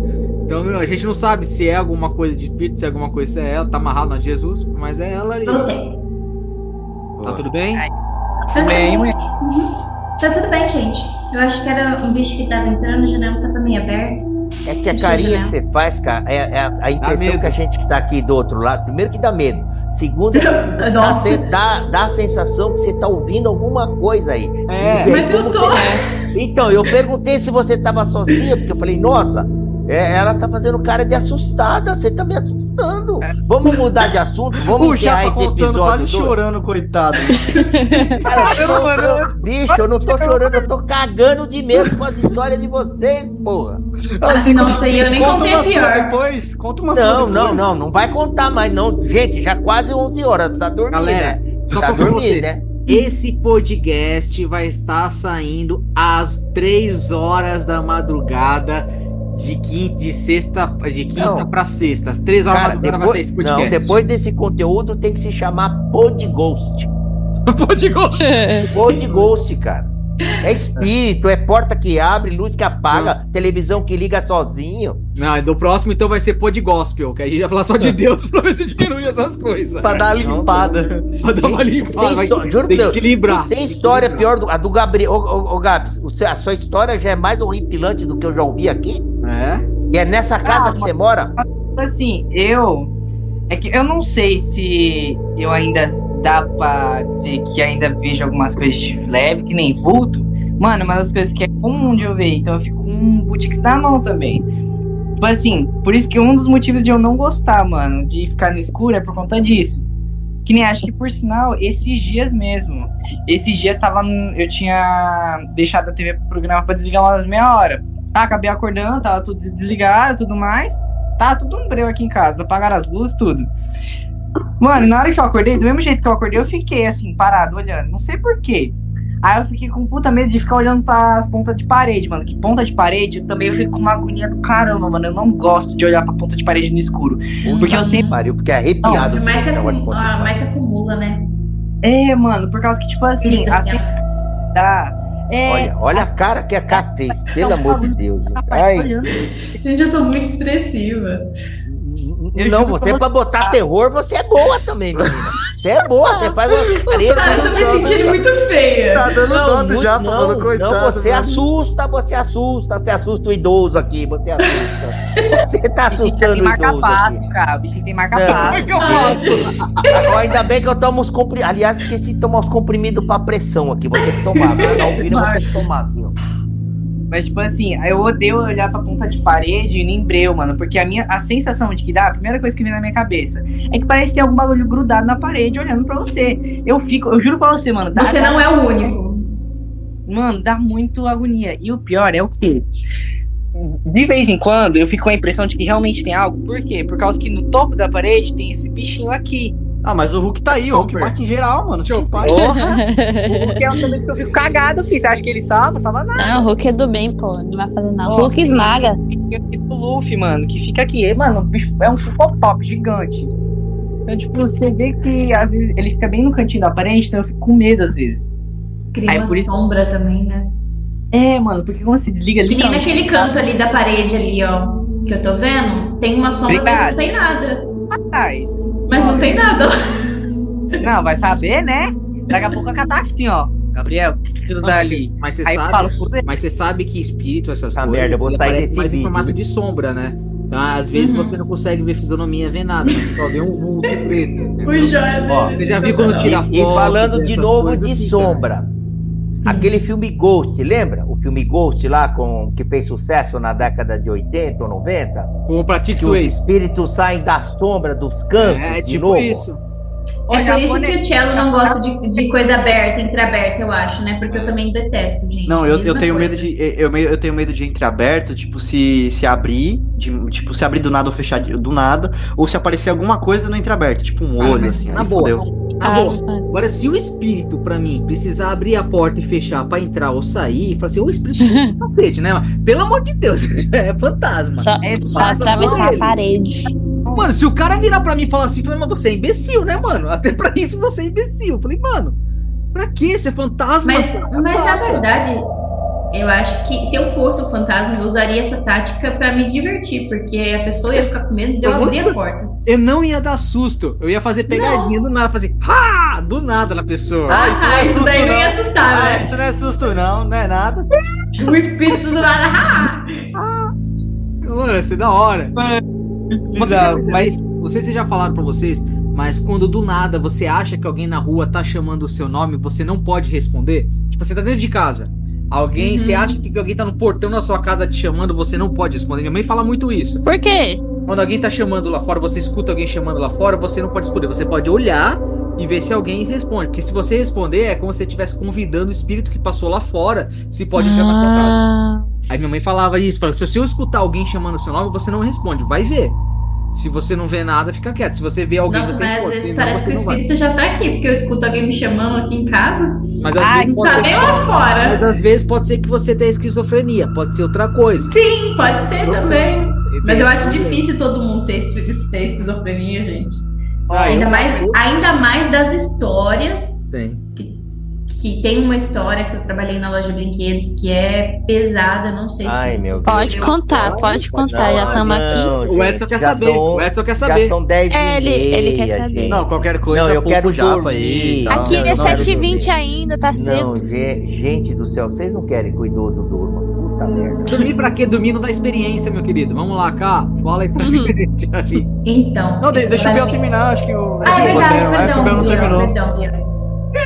Então meu, a gente não sabe se é alguma coisa de espírito, se é alguma coisa, se é ela, tá amarrado na Jesus, mas é ela ali. Voltei. Tá tudo bem? Tá tudo mulher. Tá tudo bem, gente. Eu acho que era um bicho que tava entrando, a janela tava meio aberta. É que a Deixa carinha que você faz, cara, é, é a, a impressão que a gente que tá aqui do outro lado. Primeiro que dá medo. Segundo, é <laughs> dá, dá, dá a sensação que você tá ouvindo alguma coisa aí. É. Aí, Mas eu tô. você- Então, eu perguntei se você tava sozinha, porque eu falei, nossa, é, ela tá fazendo cara de assustada, você tá me assustando. Vamos mudar de assunto, vamos O encerrar Japa esse voltando quase chorando, coitado. <laughs> Cara, eu tô- eu- eu- bicho, eu não tô chorando, eu tô cagando de medo com as histórias de vocês, porra. Assim, Nossa, e eu nem conta contei uma a sua pior. depois. Conta uma Não, depois. não, não, não vai contar mais, não. Gente, já quase 11 horas, precisa dormir, Galera, né? só Precisa pra dormir, vocês. né? Esse podcast vai estar saindo às 3 horas da madrugada de quinta, de sexta, de quinta Não. pra sexta. Às 3 horas da Cara, madrugada vai sair esse depois, podcast. não, depois desse conteúdo tem que se chamar Pod Ghost. Pode gostar. <laughs> Pod Ghost, cara. É espírito, é porta que abre, luz que apaga, televisão que liga sozinho. Não, do próximo então vai ser pod gospel, que a gente vai falar só de <laughs> Deus pra ver se diminui essas coisas. Pra dar a Não, limpada. Pra dar uma limpada, tem vai histó- juro tem equilibrar. se Tem história pior do, a do Gabriel. Ô, ô, ô Gabs, a sua história já é mais horripilante do que eu já ouvi aqui? É? E é nessa casa Ah, que você mora? assim, eu. É que eu não sei se eu ainda dá pra dizer que ainda vejo algumas coisas de leve, que nem vulto. Mano, uma das coisas que é comum de eu ver, então eu fico com um boutiques na mão também. Tipo assim, por isso que um dos motivos de eu não gostar, mano, de ficar no escuro é por conta disso. Que nem acho que por sinal, esses dias mesmo. Esses dias tava. no- Eu tinha deixado a TV pro programa pra desligar umas meia hora. Ah, acabei acordando, tava tudo desligado e tudo mais. Tá tudo um breu aqui em casa, apagaram as luzes, tudo. Mano, na hora que eu acordei, do mesmo jeito que eu acordei, eu fiquei assim, parado, olhando. Não sei porquê. Aí eu fiquei com puta medo de ficar olhando pras pontas de parede, mano. Que ponta de parede, eu também eu fico com uma agonia do caramba, mano. Eu não gosto de olhar pra ponta de parede no escuro. Porque eu sempre. Pariu, porque é arrepiado. Onde mais se, de acumula, ah, mais se acumula, né? É, mano, por causa que, tipo assim, assim, assim dá. É, Olha, olha a cara que a Cá fez, pelo amor de Deus. Ai. Gente, eu sou muito expressiva. Eu não, você pra botar terror, você é boa também, menina. Você é boa, você faz uma <laughs> careta. Ah, eu tô me sentindo muito feia. Tá dando dó do muito- Japa, não, mano, coitado. Não, você velho. assusta, você assusta, você assusta o idoso aqui, você assusta. Você tá O bichinho assustando tem o marca idoso passo, aqui. cara. O bichinho tem marca Não. passo. <laughs> Ainda bem que eu tomo os comprimidos. Aliás, esqueci de tomar os comprimidos pra pressão aqui. Vou ter que tomar. Pra não ouvir, eu vou ter que tomar aqui, ó. Mas, tipo assim, eu odeio olhar pra ponta de parede e nem breu, mano. Porque a minha a sensação de que dá, a primeira coisa que vem na minha cabeça é que parece que tem algum bagulho grudado na parede olhando pra você. Eu fico, eu juro pra você, mano. dá- Você dá- não é o único. Mano, dá muito agonia. E o pior é o quê? De vez em quando eu fico com a impressão de que realmente tem algo. Por quê? Por causa que no topo da parede tem esse bichinho aqui. Ah, mas o Hulk tá aí, o Hulk Chopper. bate em geral, mano. Porra! <laughs> O que é um momento que eu fico cagado, filho. Você acha que ele salva? Salva nada. Não, o Hulk é do bem, pô. Não vai fazer nada. Ó, Hulk esmaga. Do Luffy, mano, que fica aqui. E, Mano, o bicho é um fufopop gigante. Então, tipo, você vê que às vezes ele fica bem no cantinho da parede, então eu fico com medo às vezes. Cria Aí, uma por isso- sombra também, né? É, mano, porque quando você desliga ali. Que nem naquele canto ali da parede ali, ó. Que eu tô vendo. Tem uma sombra, mas Obrigado. não tem nada. atrás. Mas não tem nada. Não, vai saber, né? Daqui a pouco a catar assim, ó. Gabriel, aquilo Mas dali. você- Mas você sabe. Mas você sabe que espírito, essas Ah, coisas, merda, eu vou sair desse mais em vídeo. formato de sombra, né? Então, às vezes Uhum. você não consegue ver fisionomia, ver nada, mas só vê um vulto preto. entendeu? Ó, dele. Você já viu quando tira foto? E falando de novo coisas, de fica, né? Sim. Aquele filme Ghost, lembra? O filme Ghost lá com que fez sucesso na década de 80 ou 90? Com o Pratique Que os Swayze. espíritos saem da sombra dos cantos É, de tipo novo. isso. Ô, É por isso que o Cello não gosta de, de coisa aberta, entreaberta, eu acho, né? Porque eu também detesto, gente. Não, eu, eu tenho coisa. medo de. Eu, eu tenho medo de entreaberto, tipo, se, se abrir, de, tipo, se abrir do nada ou fechar de- do nada, ou se aparecer alguma coisa no entreaberto, tipo um Ah, olho, mas assim. na aí boa. fodeu. Na Ah, boa. Agora, se o espírito, pra mim, precisar abrir a porta e fechar pra entrar ou sair, fala assim, o espírito <laughs> é cacete, né? Pelo amor de Deus, <laughs> é fantasma. Só, É, só atravessar a parede. Mano, se o cara virar pra mim e falar assim, falei, mas você é imbecil, né, mano? <laughs> Até pra isso você é imbecil. Eu falei, mano, pra que ser fantasma? Mas, cara? mas na verdade, eu acho que se eu fosse o fantasma, eu usaria essa tática pra me divertir, porque a pessoa ia ficar com medo de eu abrir a porta. Eu não ia dar susto. Eu ia fazer pegadinha do nada, fazer, ah, do nada na pessoa. Ah, isso não é isso susto, daí não ia não. assustar, Ah, né? isso não é susto, não, não é nada. O espírito do nada. Ah! Mano, ia ser da hora. Você já Não, percebeu mas? Não se já falaram pra vocês, mas quando do nada você acha que alguém na rua tá chamando o seu nome, você não pode responder. Tipo, você tá dentro de casa. Alguém, Uhum. você acha que alguém tá no portão da sua casa te chamando, você não pode responder. Minha mãe fala muito isso. Por quê? Quando alguém tá chamando lá fora, você escuta alguém chamando lá fora, você não pode responder. Você pode olhar e ver se alguém responde. Porque se você responder, é como se você estivesse convidando o espírito que passou lá fora, se pode entrar na sua casa. Ah, Aí minha mãe falava isso, falava, se eu escutar alguém chamando o seu nome, você não responde, vai ver. Se você não vê nada, fica quieto. Se você vê alguém, Nossa, você mas às vezes parece que o não vai. espírito já tá aqui, porque eu escuto alguém me chamando aqui em casa. Mas às, Ai, vezes pode Tá ser... bem lá fora. Mas às vezes pode ser que você tenha esquizofrenia, pode ser outra coisa. Sim, pode ser também. Mas eu acho difícil todo mundo ter, ter esquizofrenia, gente. Ah, ainda, eu- mais, ainda mais das histórias. Tem. Que tem uma história que eu trabalhei na loja de brinquedos que é pesada, não sei Ai, se. meu pode Eu- contar, pode contar. Já estamos aqui. O Edson quer já saber. São, O Edson quer já saber. são 10 É, ele- ele quer saber. Não, qualquer coisa, Não, eu pouco quero japa aí. e tal. Aqui não, é não, 7h20 ainda, tá Não, cedo. ge- gente do céu, vocês não querem que o idoso durma. Puta merda. Dormir pra quê? Dormir não dá experiência, meu querido. Vamos lá, cá. Fala aí pra Uhum. gente. Então. Não, de- eu deixa o Biel terminar, acho que o. Ah, é o verdade, roteiro, é, que o perdão, Biel não terminou. perdão, Biel.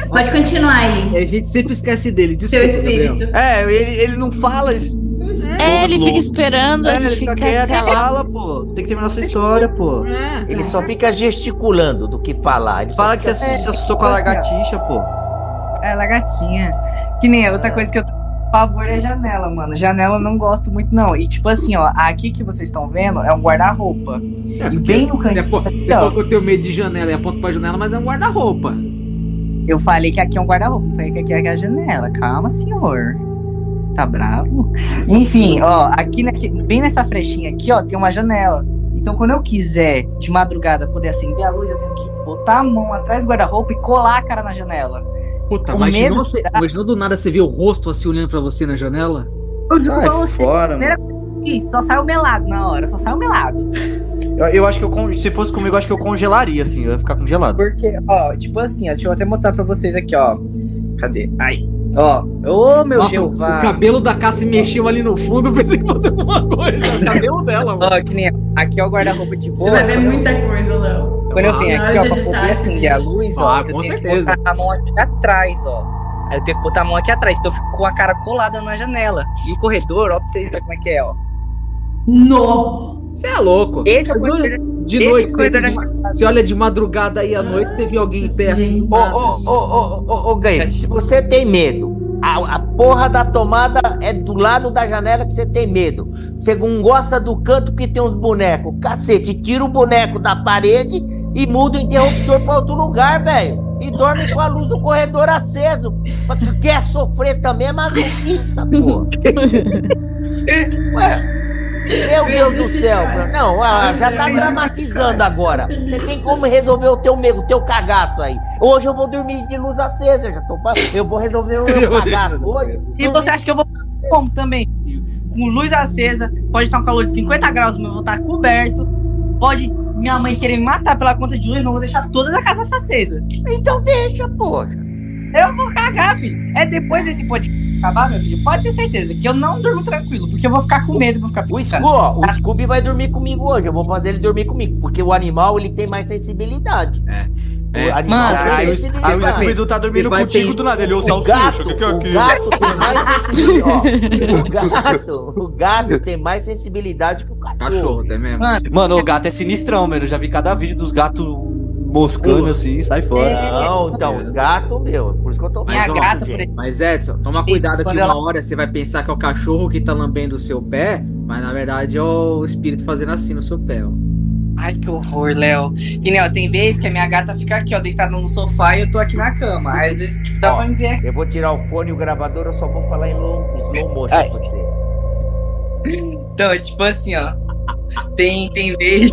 Pode continuar aí. A gente sempre esquece dele. Seu Desculpa, Gabriel. espírito. É, ele, ele não fala. É, ele fica esperando, É, ele gente fica fica quieto fala, pô. Você tem que terminar a sua história, pô. É. Ele só fica gesticulando do que falar. Ele Fala que você fica- se assustou com a largatixa, pô. É, lagartinha. Que nem outra coisa que eu pavor é janela, mano. Janela eu não gosto muito, não. E tipo assim, ó, aqui que vocês estão vendo é um guarda-roupa. É, E bem no você, cantinho. pô, aqui, você falou que eu tenho medo de janela e aponto pra janela, mas é um guarda-roupa. Eu falei que aqui é um guarda-roupa, falei que aqui é a janela. Calma, senhor. Tá bravo? Enfim, ó, aqui, na- bem nessa frechinha aqui, ó, tem uma janela. Então, quando eu quiser, de madrugada, poder acender a luz, eu tenho que botar a mão atrás do guarda-roupa e colar a cara na janela. Puta, O imaginou, medo você, do nada você ver o rosto assim olhando pra você na janela? Eu juro pra Sai você, fora, primeira só sai o melado na hora, só sai o melado. Eu, eu acho que eu, se fosse comigo, eu acho que eu congelaria, assim. Eu ia ficar congelado. Porque, ó, tipo assim, ó, deixa eu até mostrar pra vocês aqui, ó. Cadê? Aí. Ó. Ô, meu Nossa, Jeová. o cabelo da Cassie mexeu ali no fundo, eu pensei que fosse alguma coisa. O cabelo dela, mano. Ó, que nem. Aqui é o guarda-roupa de Você boa. vai ver muita coisa, Léo. Quando eu venho Na aqui, ó, pra poder acender a luz, ó, Ah, eu tenho certeza. que botar a mão aqui atrás, ó. Aí eu tenho que botar a mão aqui atrás, então eu fico com a cara colada na janela. E o corredor, ó, pra vocês verem como é que é, ó. No! Você é louco. Esse é o De- noite, você, de- você olha de madrugada aí à noite, você vê alguém em pé assim. do Ô, ô, ô, ô, ô, ô, Gabe, se você tem medo, a, a porra da tomada é do lado da janela que você tem medo. Você não gosta do canto que tem uns bonecos. Cacete, tira o boneco da parede e muda o interruptor pra outro lugar, velho. E dorme com a luz do corredor aceso. Mas tu quer sofrer também é masoquista, porra. <laughs> Ué. Meu Deus do céu, não, ah, já tá dramatizando agora. Você tem como resolver o teu medo, o teu cagaço aí. Hoje eu vou dormir de luz acesa, já tô, eu vou resolver o meu <laughs> cagaço hoje. E você acha que eu vou como também, filho. Com luz acesa, pode estar um calor de 50 graus, mas eu vou estar coberto. Pode minha mãe querer me matar pela conta de luz, mas eu vou deixar toda a casa acesa. Então deixa, poxa. Eu vou cagar, filho. É depois desse podcast acabar, meu filho, pode ter certeza que eu não durmo tranquilo, porque eu vou ficar com medo, vou ficar O, ó, o Scooby vai dormir comigo hoje. Eu vou fazer ele dormir comigo. Porque o animal ele tem mais sensibilidade. É. É. Mano, Aí, o- aí o Scooby-Doo tá dormindo contigo do nada. Ele, ô O gato, o que é gato <laughs> tem mais sensibilidade. o, gato, o gato tem mais sensibilidade que o cachorro. Cachorro, tem mesmo. Mano, Mano, o gato é sinistrão, mano. Eu já vi cada vídeo dos gatos moscando assim, sai fora. Não, então, os gatos, meu. Por isso que eu tô minha Mas, ó, exemplo, Mas Edson, toma cuidado que uma hora você vai pensar que é o cachorro que tá lambendo o seu pé, mas na verdade é o espírito fazendo assim no seu pé, ó. Ai, que horror, Léo. Que nem, ó, tem vezes que a minha gata fica aqui, ó, deitada no sofá e eu tô aqui na cama. Às vezes, tipo, dá Ó. pra me ver aqui. Eu vou tirar o fone e o gravador, eu só vou falar em slow, slow motion Ai. pra você. Então, tipo assim, ó. Tem, tem vez.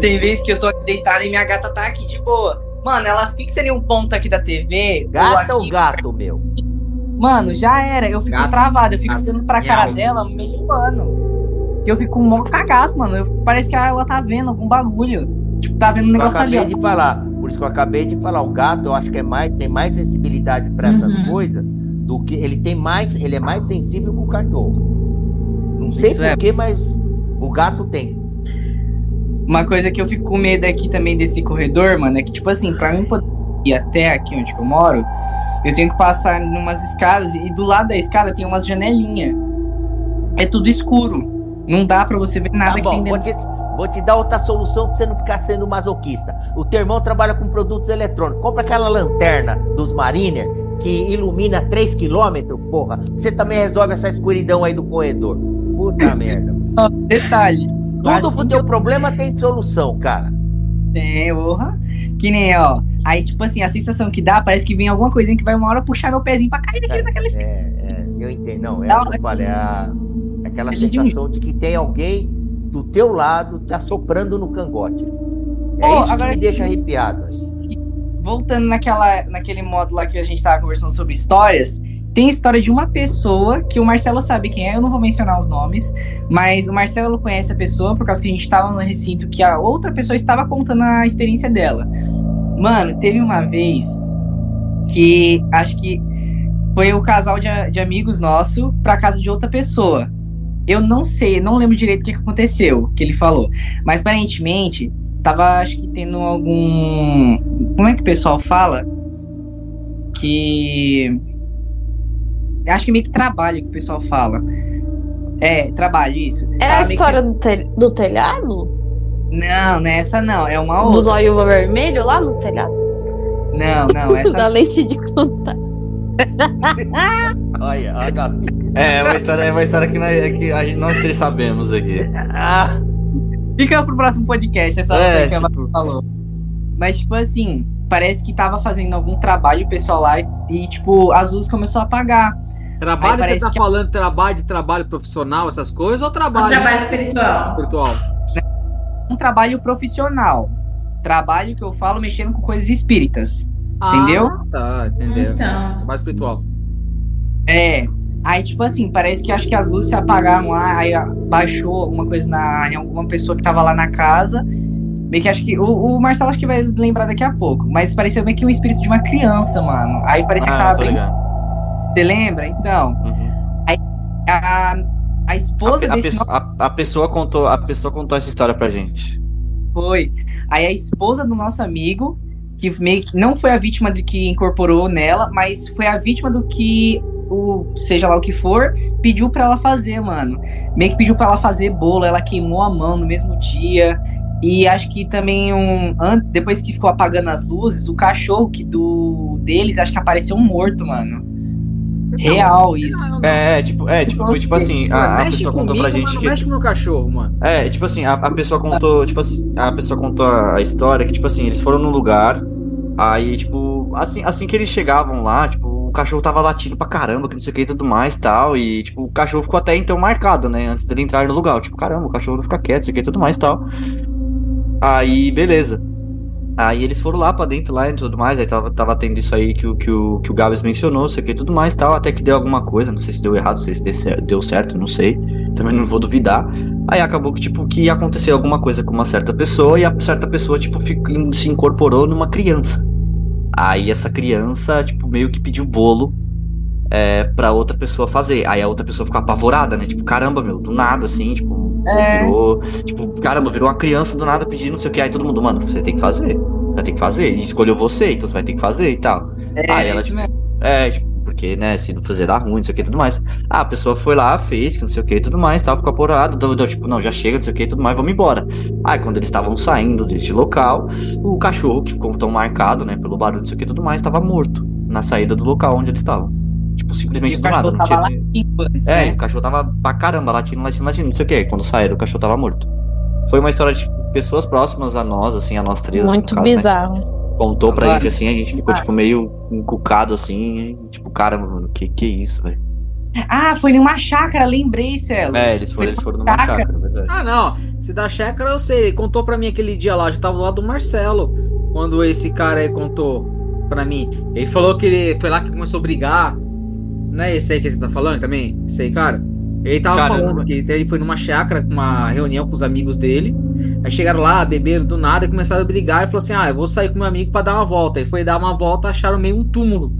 Tem vez que eu tô aqui deitada e minha gata tá aqui de boa. Mano, ela fixa ali um ponto aqui da TV. ou Gata ou aqui- gato, meu? Mano, já era. Eu fico Gato. travado, eu fico Gato. olhando pra cara dela meio ano. Que eu fico com um mó cagaço, mano. Eu- parece que ela tá vendo algum bagulho. Tipo, tá vendo um Eu negócio ali, acabei ó. de falar. Por isso que eu acabei de falar. O gato, eu acho que é mais, tem mais sensibilidade pra essas Uhum. coisas do que ele tem mais, ele é mais sensível que o cachorro. Não sei Isso é. porquê, mas o gato tem. Uma coisa que eu fico com medo aqui também desse corredor, mano, é que, tipo assim, pra mim poder ir até aqui onde que eu moro, eu tenho que passar numas escadas e do lado da escada tem umas janelinhas. É tudo escuro. Não dá pra você ver nada Tá que bom, tem vou dentro. te, vou te dar outra solução pra você não ficar sendo masoquista. O teu irmão trabalha com produtos eletrônicos. Compra aquela lanterna dos Mariner que ilumina 3 km, porra. Você também resolve essa escuridão aí do corredor. Puta <laughs> merda. Detalhe. Tudo Assim pro teu problema tem solução, cara. Tem, porra. Que nem, ó. Aí, tipo assim, a sensação que dá, parece que vem alguma coisinha que vai uma hora puxar meu pezinho pra cair daquele, daquele É, é, eu entendo. Não, é Não, eu falei, é a- aquela de um- sensação de que tem alguém do teu lado te assoprando no cangote. É Pô, isso agora- que me deixa arrepiado. voltando naquela, naquele modo lá que a gente tava conversando sobre histórias, tem a história de uma pessoa que o Marcelo sabe quem é, eu não vou mencionar os nomes, mas o Marcelo conhece a pessoa por causa que a gente tava no recinto que a outra pessoa estava contando a experiência dela. Mano, teve uma vez que acho que foi o casal de, de amigos nosso pra casa de outra pessoa. Eu não sei, não lembro direito o que aconteceu, que ele falou. Mas aparentemente, tava acho que tendo algum. Como é que o pessoal fala? Que. Acho que meio que trabalho que o pessoal fala. É, trabalho, isso. É a meio que- história do, tel- do telhado? Não, não é essa não, é uma Do outra. zóio vermelho lá no telhado? Não, não, <laughs> essa da lente de contato. <laughs> Olha, olha a Gabi. É uma história, é uma história que, nós, que a gente, nós três sabemos aqui. Ah, Fica pro próximo podcast, essa É, que a Mari tipo- falou. Mas, tipo assim, parece que tava fazendo algum trabalho o pessoal lá e, tipo, as luzes começou a apagar. Trabalho, você tá que- falando trabalho de trabalho profissional, essas coisas, ou Um trabalho, trabalho espiritual. virtual? Um trabalho profissional. Trabalho que eu falo mexendo com coisas espíritas. Entendeu? Ah, tá, entendeu. Então. Trabalho espiritual. É. Aí, tipo assim, parece que acho que as luzes se apagaram lá, aí baixou alguma coisa na, em alguma pessoa que tava lá na casa. Meio que acho que. O, o Marcelo acho que vai lembrar daqui a pouco. Mas pareceu meio que um espírito de uma criança, mano. Aí parecia que Ah, tava tô bem. ligado. Você lembra? Então. Uhum. A, a A, esposa pe- a desse pessoa, a- a pessoa contou, a pessoa contou essa história pra gente. Foi. Aí a esposa do nosso amigo, que meio que não foi a vítima do que incorporou nela, mas foi a vítima do que o seja lá o que for, pediu pra ela fazer, mano. Meio que pediu pra ela fazer bolo, ela queimou a mão no mesmo dia. E acho que também um depois que ficou apagando as luzes, o cachorro que do deles acho que apareceu morto, mano. Real isso. Não, não. É, é, tipo, é, tipo, foi tipo assim, a, a pessoa contou pra gente que. mexe com meu cachorro, mano. É, tipo assim, a, a pessoa contou, tipo assim, a pessoa contou a história que, tipo assim, eles foram num lugar, aí, tipo, assim, assim que eles chegavam lá, tipo, o cachorro tava latindo pra caramba, que não sei o que e tudo mais tal, e, tipo, o cachorro ficou até então marcado, né, antes dele entrar no lugar, tipo, caramba, o cachorro não fica quieto, não sei o que e tudo mais tal. Aí, beleza. Aí eles foram lá pra dentro lá e tudo mais, aí tava, tava tendo isso aí que, o- que, o, que o Gabs mencionou, sei o que e tudo mais tal, até que deu alguma coisa, não sei se deu errado, não sei se deu cer- deu certo, não sei, também não vou duvidar. Aí acabou que, tipo, que aconteceu alguma coisa com uma certa pessoa e a certa pessoa, tipo, fico- se incorporou numa criança. Aí essa criança, tipo, meio que pediu bolo é, pra outra pessoa fazer. Aí a outra pessoa ficou apavorada, né? Tipo, caramba, meu, do nada, assim, tipo, É. virou. Tipo, caramba, virou uma criança do nada pedindo não sei o que. Aí todo mundo, mano, você tem que fazer. Vai ter que fazer. E escolheu você, então você vai ter que fazer e tal. É, Aí ela, isso tipo, é, tipo, porque, né, se não fazer dá ruim, não sei o que e tudo mais. Ah, a pessoa foi lá, fez, que não sei o que e tudo mais, tal, ficou apavorado, deu, deu, tipo, não, já chega, não sei o que e tudo mais, vamos embora. Aí, quando eles estavam saindo deste local, o cachorro, que ficou tão marcado, né, pelo barulho, não sei o que e tudo mais, estava morto na saída do local onde eles estavam. Tipo, simplesmente do nada, cachorro não tava tinha. latindo antes, É, né? o cachorro tava pra caramba, latindo, latindo, latindo, não sei o que. Quando saíram, o cachorro tava morto. Foi uma história de pessoas próximas a nós, assim, a nós três. Muito caso, né? bizarro. Contou pra Agora- gente assim, a gente ficou, Ah. tipo, meio encucado assim, tipo, caramba, mano, que que é isso, velho? Ah, foi numa chácara, lembrei, Celo. É, eles foram, eles foram numa chácara. chácara, verdade. Ah, não. Se da chácara eu sei. Contou pra mim aquele dia lá, eu já tava do lado do Marcelo. Quando esse cara aí contou pra mim. Ele falou que ele foi lá que começou a brigar. Não é esse aí que você tá falando também? Esse aí, cara? Ele tava Cara, falando que ele foi numa chácara com uma reunião com os amigos dele. Aí chegaram lá, beberam do nada e começaram a brigar. E falou assim: Ah, eu vou sair com meu amigo pra dar uma volta. Ele foi dar uma volta, acharam meio um túmulo.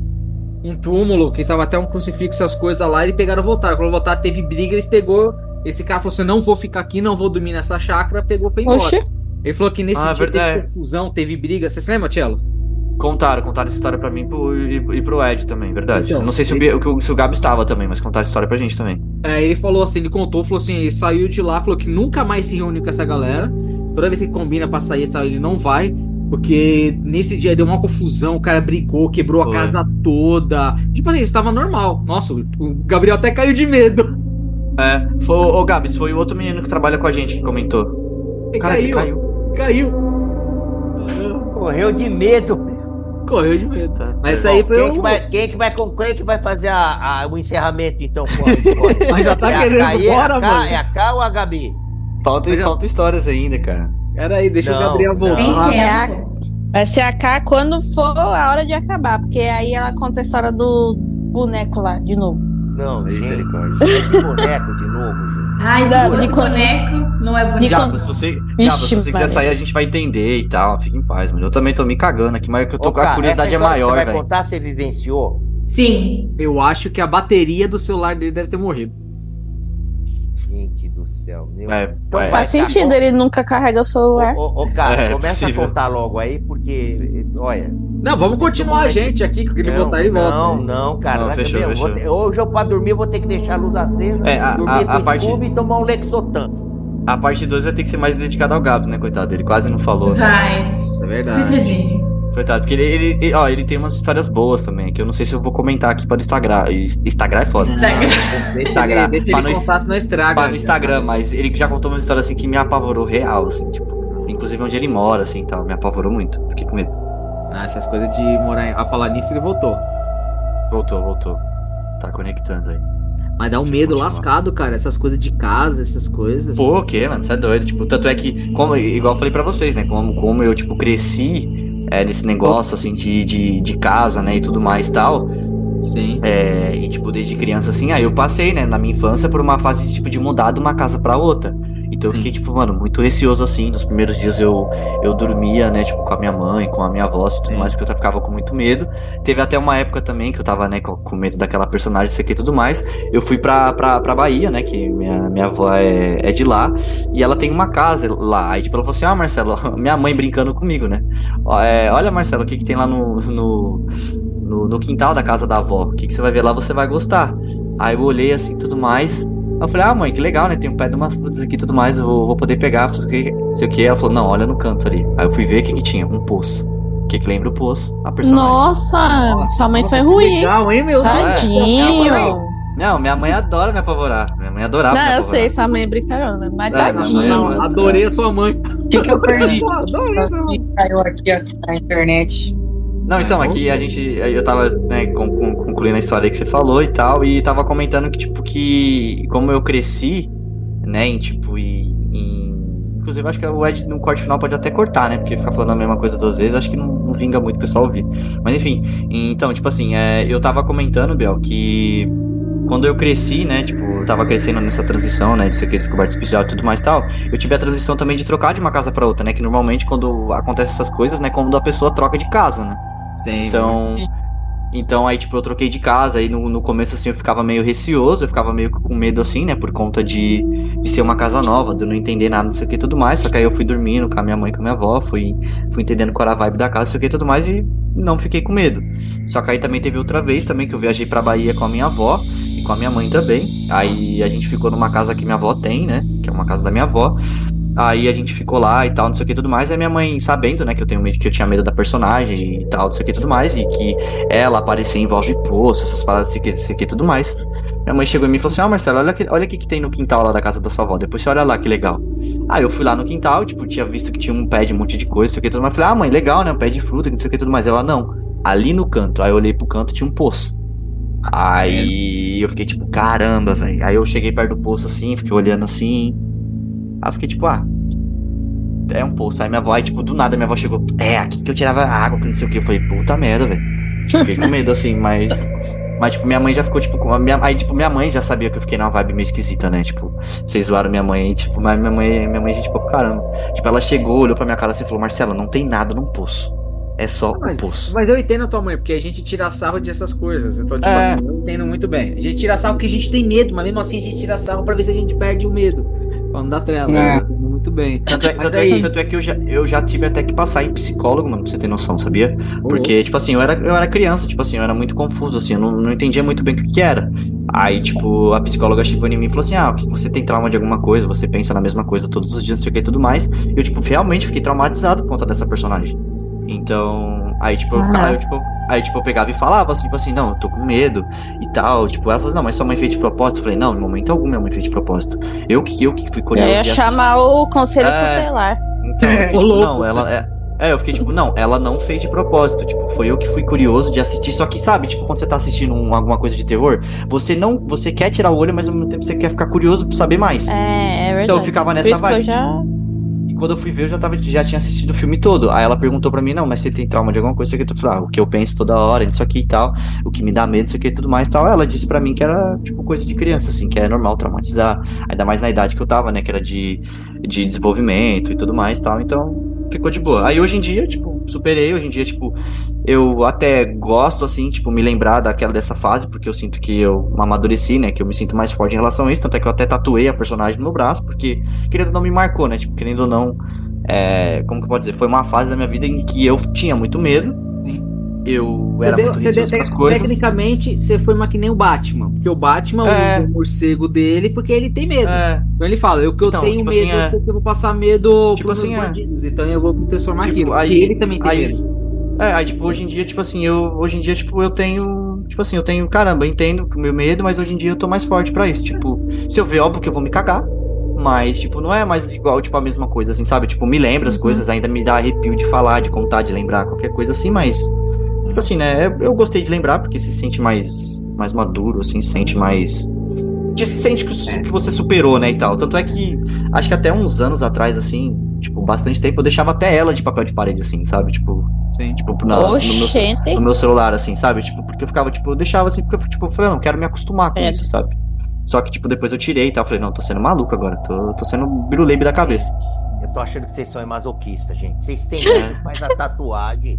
Um túmulo que tava até um crucifixo e as coisas lá. E pegaram e voltaram. Quando voltaram, teve briga. Eles pegou. Esse cara falou assim: Não vou ficar aqui, não vou dormir nessa chácara. Pegou e foi embora. Oxi. Ele falou que nesse Ah, dia verdade. teve confusão, teve briga. Você se lembra, Tchelo? Contaram, contaram essa história pra mim e pro- e, e pro Ed também, verdade. Então, não sei se o, ele- o- se o Gabi estava também, mas contaram a história pra gente também. É, ele falou assim, ele contou, falou assim, ele saiu de lá, falou que nunca mais se reuniu com essa galera. Toda vez que combina pra sair, ele não vai. Porque nesse dia deu uma confusão, o cara brigou, quebrou Foi. a casa toda. Tipo assim, estava normal. Nossa, o o Gabriel até caiu de medo. É, foi, ô Gabs, foi o outro menino que trabalha com a gente que comentou. Cara, caiu, caiu. caiu. Correu de medo. Correu de medo. Tá. Mas isso aí foi quem, o... que vai, quem, que vai, com- quem que vai fazer a- a- o encerramento, então, história? <laughs> Mas já tá é querendo a K, ir embora, é a K, mano. É a K ou a Gabi? Falta, eu- falta histórias ainda, cara. Pera aí, deixa o Não, Gabriel não. voltar. É a-. Vai ser a K quando for a hora de acabar, porque aí ela conta a história do boneco lá, de novo. Não. Misericórdia. É de boneco de novo, Ai, se Da- fosse quando- boneco, não é bonito. Se você, Vixe, se você quiser sair, a gente vai entender e tal. Fica em paz, mano. Eu também tô me cagando aqui, mas é que eu tô Ô, com a cara, curiosidade é maior, Você vai velho. contar, você vivenciou? Sim. Eu acho que a bateria do celular dele deve ter morrido. Gente do céu, meu. É, Então é. Faz sentido, ele nunca carrega o celular. Ô, ô, ô, cara, É, começa possível. a contar logo aí, porque, olha... Não, vamos continuar a gente aqui, que ele não, voltar e volta. Não, não, cara. Não, fechou, meu, fechou. ter- hoje eu, pra dormir, eu vou ter que deixar a luz acesa, É, a- dormir a- a parte- e tomar um Lexotan. A parte 2 vai ter que ser mais dedicada ao Gabs, né, coitado? Ele quase não falou. Vai. É verdade. Coitadinho. Coitado, porque ele, ele, ele- ó, ele tem umas histórias boas também, que eu não sei se eu vou comentar aqui para o Instagram. Instagram é foda. Instagram. <laughs> Deixa Instagram. ele, deixa ele no estraga. Para no Instagram, mas ele já contou uma história assim que me apavorou real, assim, tipo, inclusive onde ele mora, assim, tal, me apavorou muito. Fiquei com medo. Ah, essas coisas de morar em... A falar nisso, ele voltou. Voltou, voltou. Tá conectando aí. Mas dá um Deixa medo continuar. lascado, cara. Essas coisas de casa, essas coisas. Pô, o quê, mano? Você é doido. Tipo, tanto é que, como, igual eu falei pra vocês, né? Como, como eu, tipo, cresci é, nesse negócio, assim, de, de, de casa, né? E tudo mais e tal. Sim. É, e, tipo, desde criança, assim, aí eu passei, né, na minha infância, por uma fase, tipo, de mudar de uma casa pra outra. Então eu Sim. fiquei, tipo, mano, muito receoso, assim. Nos primeiros dias eu, eu dormia, né, tipo, com a minha mãe, com a minha avó e tudo Sim. mais, porque eu ficava com muito medo. Teve até uma época também que eu tava, né, com, com medo daquela personagem, sei que e tudo mais. Eu fui pra, pra, pra Bahia, né, que minha, minha avó é, é de lá, e ela tem uma casa lá. Aí, tipo, ela falou assim, ah, Marcelo, <laughs> minha mãe brincando comigo, né. É, olha, Marcelo, o que que tem lá no, no, no, no quintal da casa da avó. O que, que você vai ver lá, você vai gostar. Aí eu olhei assim tudo mais. Eu falei, ah, mãe, que legal, né? Tem um pé de umas frutas aqui e tudo mais, eu vou, vou poder pegar, não sei o que. Ela falou, não, olha no canto ali. Aí eu fui ver o que, que tinha, um poço. O que, que lembra o poço? A personagem. Nossa, sua mãe foi Nossa, ruim. hein? Legal, hein, meu? Tadinho. Não, minha mãe adora me apavorar. Minha mãe adorava me Não, eu sei, sua mãe é brincalhona, mas É, não, adorei a sua mãe. O que, que eu <laughs> perdi? Adorei a sua mãe. Caiu aqui assim na internet. Não, então, aqui a ok. gente. Eu tava, né, con- con- concluindo a história que você falou e tal, e tava comentando que, tipo, que como eu cresci, né, em tipo, em. em- inclusive, acho que o Ed no corte final pode até cortar, né? Porque ficar falando a mesma coisa duas vezes, acho que não, não vinga muito o pessoal ouvir. Mas enfim, então, tipo assim, é, eu tava comentando, Bel, que quando eu cresci, né, tipo, eu tava crescendo nessa transição, né, de ser aquele descoberto especial e tudo mais e tal, eu tive a transição também de trocar de uma casa pra outra, né, que normalmente quando acontece essas coisas, né, quando a pessoa troca de casa, né. Tem, Então, então aí, tipo, eu troquei de casa, aí no, no começo, assim, eu ficava meio receoso, eu ficava meio com medo, assim, né, por conta de, de ser uma casa nova, de não entender nada, não sei o que e tudo mais, só que aí eu fui dormindo com a minha mãe com a minha avó, fui, fui entendendo qual era a vibe da casa, não sei o que e tudo mais, e não fiquei com medo. Só que aí também teve outra vez também, que eu viajei pra Bahia com a minha avó, e com a minha mãe também, aí a gente ficou numa casa que minha avó tem, né, que é uma casa da minha avó, Aí a gente ficou lá e tal, não sei o que e tudo mais. Aí minha mãe, sabendo, né, que eu tenho medo, que eu tinha medo da personagem e tal, não sei o que e tudo mais, e que ela aparecer envolve poço, essas paradas, não sei o que, o e tudo mais. Minha mãe chegou em mim e falou assim: Ó, Marcelo, olha, que, olha o que, tem no quintal lá da casa da sua avó. Depois você olha lá, que legal. Aí eu fui lá no quintal, tipo, tinha visto que tinha um pé de um monte de coisa, não sei o que e tudo mais. Falei, ah, mãe, legal, né? Um pé de fruta, não sei o que e tudo mais. Ela, não. Ali no canto. Aí eu olhei pro canto tinha um poço. Aí eu fiquei tipo, caramba, velho. Aí eu cheguei perto do poço assim, fiquei olhando assim. Aí eu fiquei tipo, ah, é um poço. Aí minha avó, aí, tipo, do nada minha avó chegou, é, aqui que eu tirava água, que não sei o que. Eu falei, puta merda, velho. Fiquei com medo, assim, mas. Mas, tipo, minha mãe já ficou, tipo, com minha, aí, tipo, minha mãe já sabia que eu fiquei numa vibe meio esquisita, né? Tipo, vocês zoaram minha mãe, tipo, mas minha mãe, minha mãe, gente, tipo, caramba. Tipo, ela chegou, olhou pra minha cara assim e falou, Marcela, não tem nada num poço. É só um Mas, poço. mas eu entendo a tua mãe, porque a gente tira sarro dessas coisas. Então, tipo É. assim, eu entendo muito bem. A gente tira sarro porque a gente tem medo, mas mesmo assim a gente tira sarro pra ver se a gente perde o medo. Não dar trela. É. Eu entendo muito bem. Tanto é, tanto, é, tanto é que eu já, eu já tive até que passar em psicólogo, mano, pra você ter noção, sabia? Porque, tipo assim, eu era, eu era criança, tipo assim, eu era muito confuso, assim, eu não, não entendia muito bem o que, que era. Aí, tipo, a psicóloga chegou em mim e falou assim: Ah, o que você tem trauma de alguma coisa, você pensa na mesma coisa todos os dias, não sei o que e tudo mais. E eu, tipo, realmente fiquei traumatizado por conta dessa personagem. Então, aí, tipo, eu ficava, eu, tipo, aí, tipo, eu pegava e falava, assim, tipo assim, não, eu tô com medo e tal. Tipo, ela falou, não, mas sua mãe fez de propósito. Eu falei, não, em momento algum minha mãe fez de propósito. Eu que, eu que fui Eu curioso. ia e assisti- chamar o conselho É. tutelar. então, eu <laughs> tipo, não, ela é. É, eu fiquei tipo, não, ela não fez de propósito. Tipo, foi eu que fui curioso de assistir. Só que, sabe, tipo, quando você tá assistindo um- alguma coisa de terror, você não. Você quer tirar o olho, mas ao mesmo tempo você quer ficar curioso pra saber mais. É, é verdade. então eu ficava Por nessa que eu vibe. já. Quando eu fui ver, eu já, tava, já tinha assistido o filme todo. Aí ela perguntou pra mim, não, mas você tem trauma de alguma coisa? Aqui, eu falei, ah, o que eu penso toda hora, isso aqui e tal, o que me dá medo, isso aqui e tudo mais e tal. Ela disse pra mim que era, tipo, coisa de criança, assim, que é normal traumatizar. Ainda mais na idade que eu tava, né, que era de, de desenvolvimento e tudo mais tal. Então, ficou de boa. Aí hoje em dia, tipo, superei. Hoje em dia, tipo, eu até gosto, assim, tipo, me lembrar daquela dessa fase, porque eu sinto que eu amadureci, né, que eu me sinto mais forte em relação a isso. Tanto é que eu até tatuei a personagem no meu braço, porque, querendo ou não, me marcou, né, tipo, querendo ou não é, como que eu posso dizer? Foi uma fase da minha vida em que eu tinha muito medo. Eu Você era deu- muito deu- tec- coisas. Tecnicamente, você foi mais que nem o Batman. Porque o Batman É. usa o morcego dele porque ele tem medo. É, Então ele fala, eu que eu Então, tenho tipo medo, assim, é. eu sei que eu vou passar medo Tipo pros assim, é. bandidos. Então eu vou me transformar Tipo, naquilo. aí- Porque ele também tem aí- medo. é, aí, tipo, hoje em dia, tipo assim, eu. Hoje em dia, tipo, eu tenho. Tipo assim, eu tenho. Caramba, eu entendo o meu medo, mas hoje em dia eu tô mais forte pra isso. Tipo, se eu ver, óbvio que eu vou me cagar. Mas, tipo, não é mais igual, tipo, a mesma coisa, assim, sabe? Tipo, me lembra as Uhum. coisas, ainda me dá arrepio de falar, de contar, de lembrar, qualquer coisa assim, mas. Tipo assim, né? Eu, eu gostei de lembrar, porque se sente mais, mais maduro, assim, se sente mais. Se sente que, que você superou, né, e tal. Tanto é que, acho que até uns anos atrás, assim, tipo, bastante tempo, eu deixava até ela de papel de parede, assim, sabe? Tipo, Sim. tipo na, no, meu, no meu celular, assim, sabe? Tipo, porque eu ficava, tipo, eu deixava assim, porque eu, tipo, eu falei, não, quero me acostumar com É. isso, sabe? Só que, tipo, depois eu tirei e tal. Eu falei, não, tô sendo maluco agora, tô, tô sendo biruleibe da cabeça. Eu tô achando que vocês são masoquistas, gente. Vocês têm faz a tatuagem.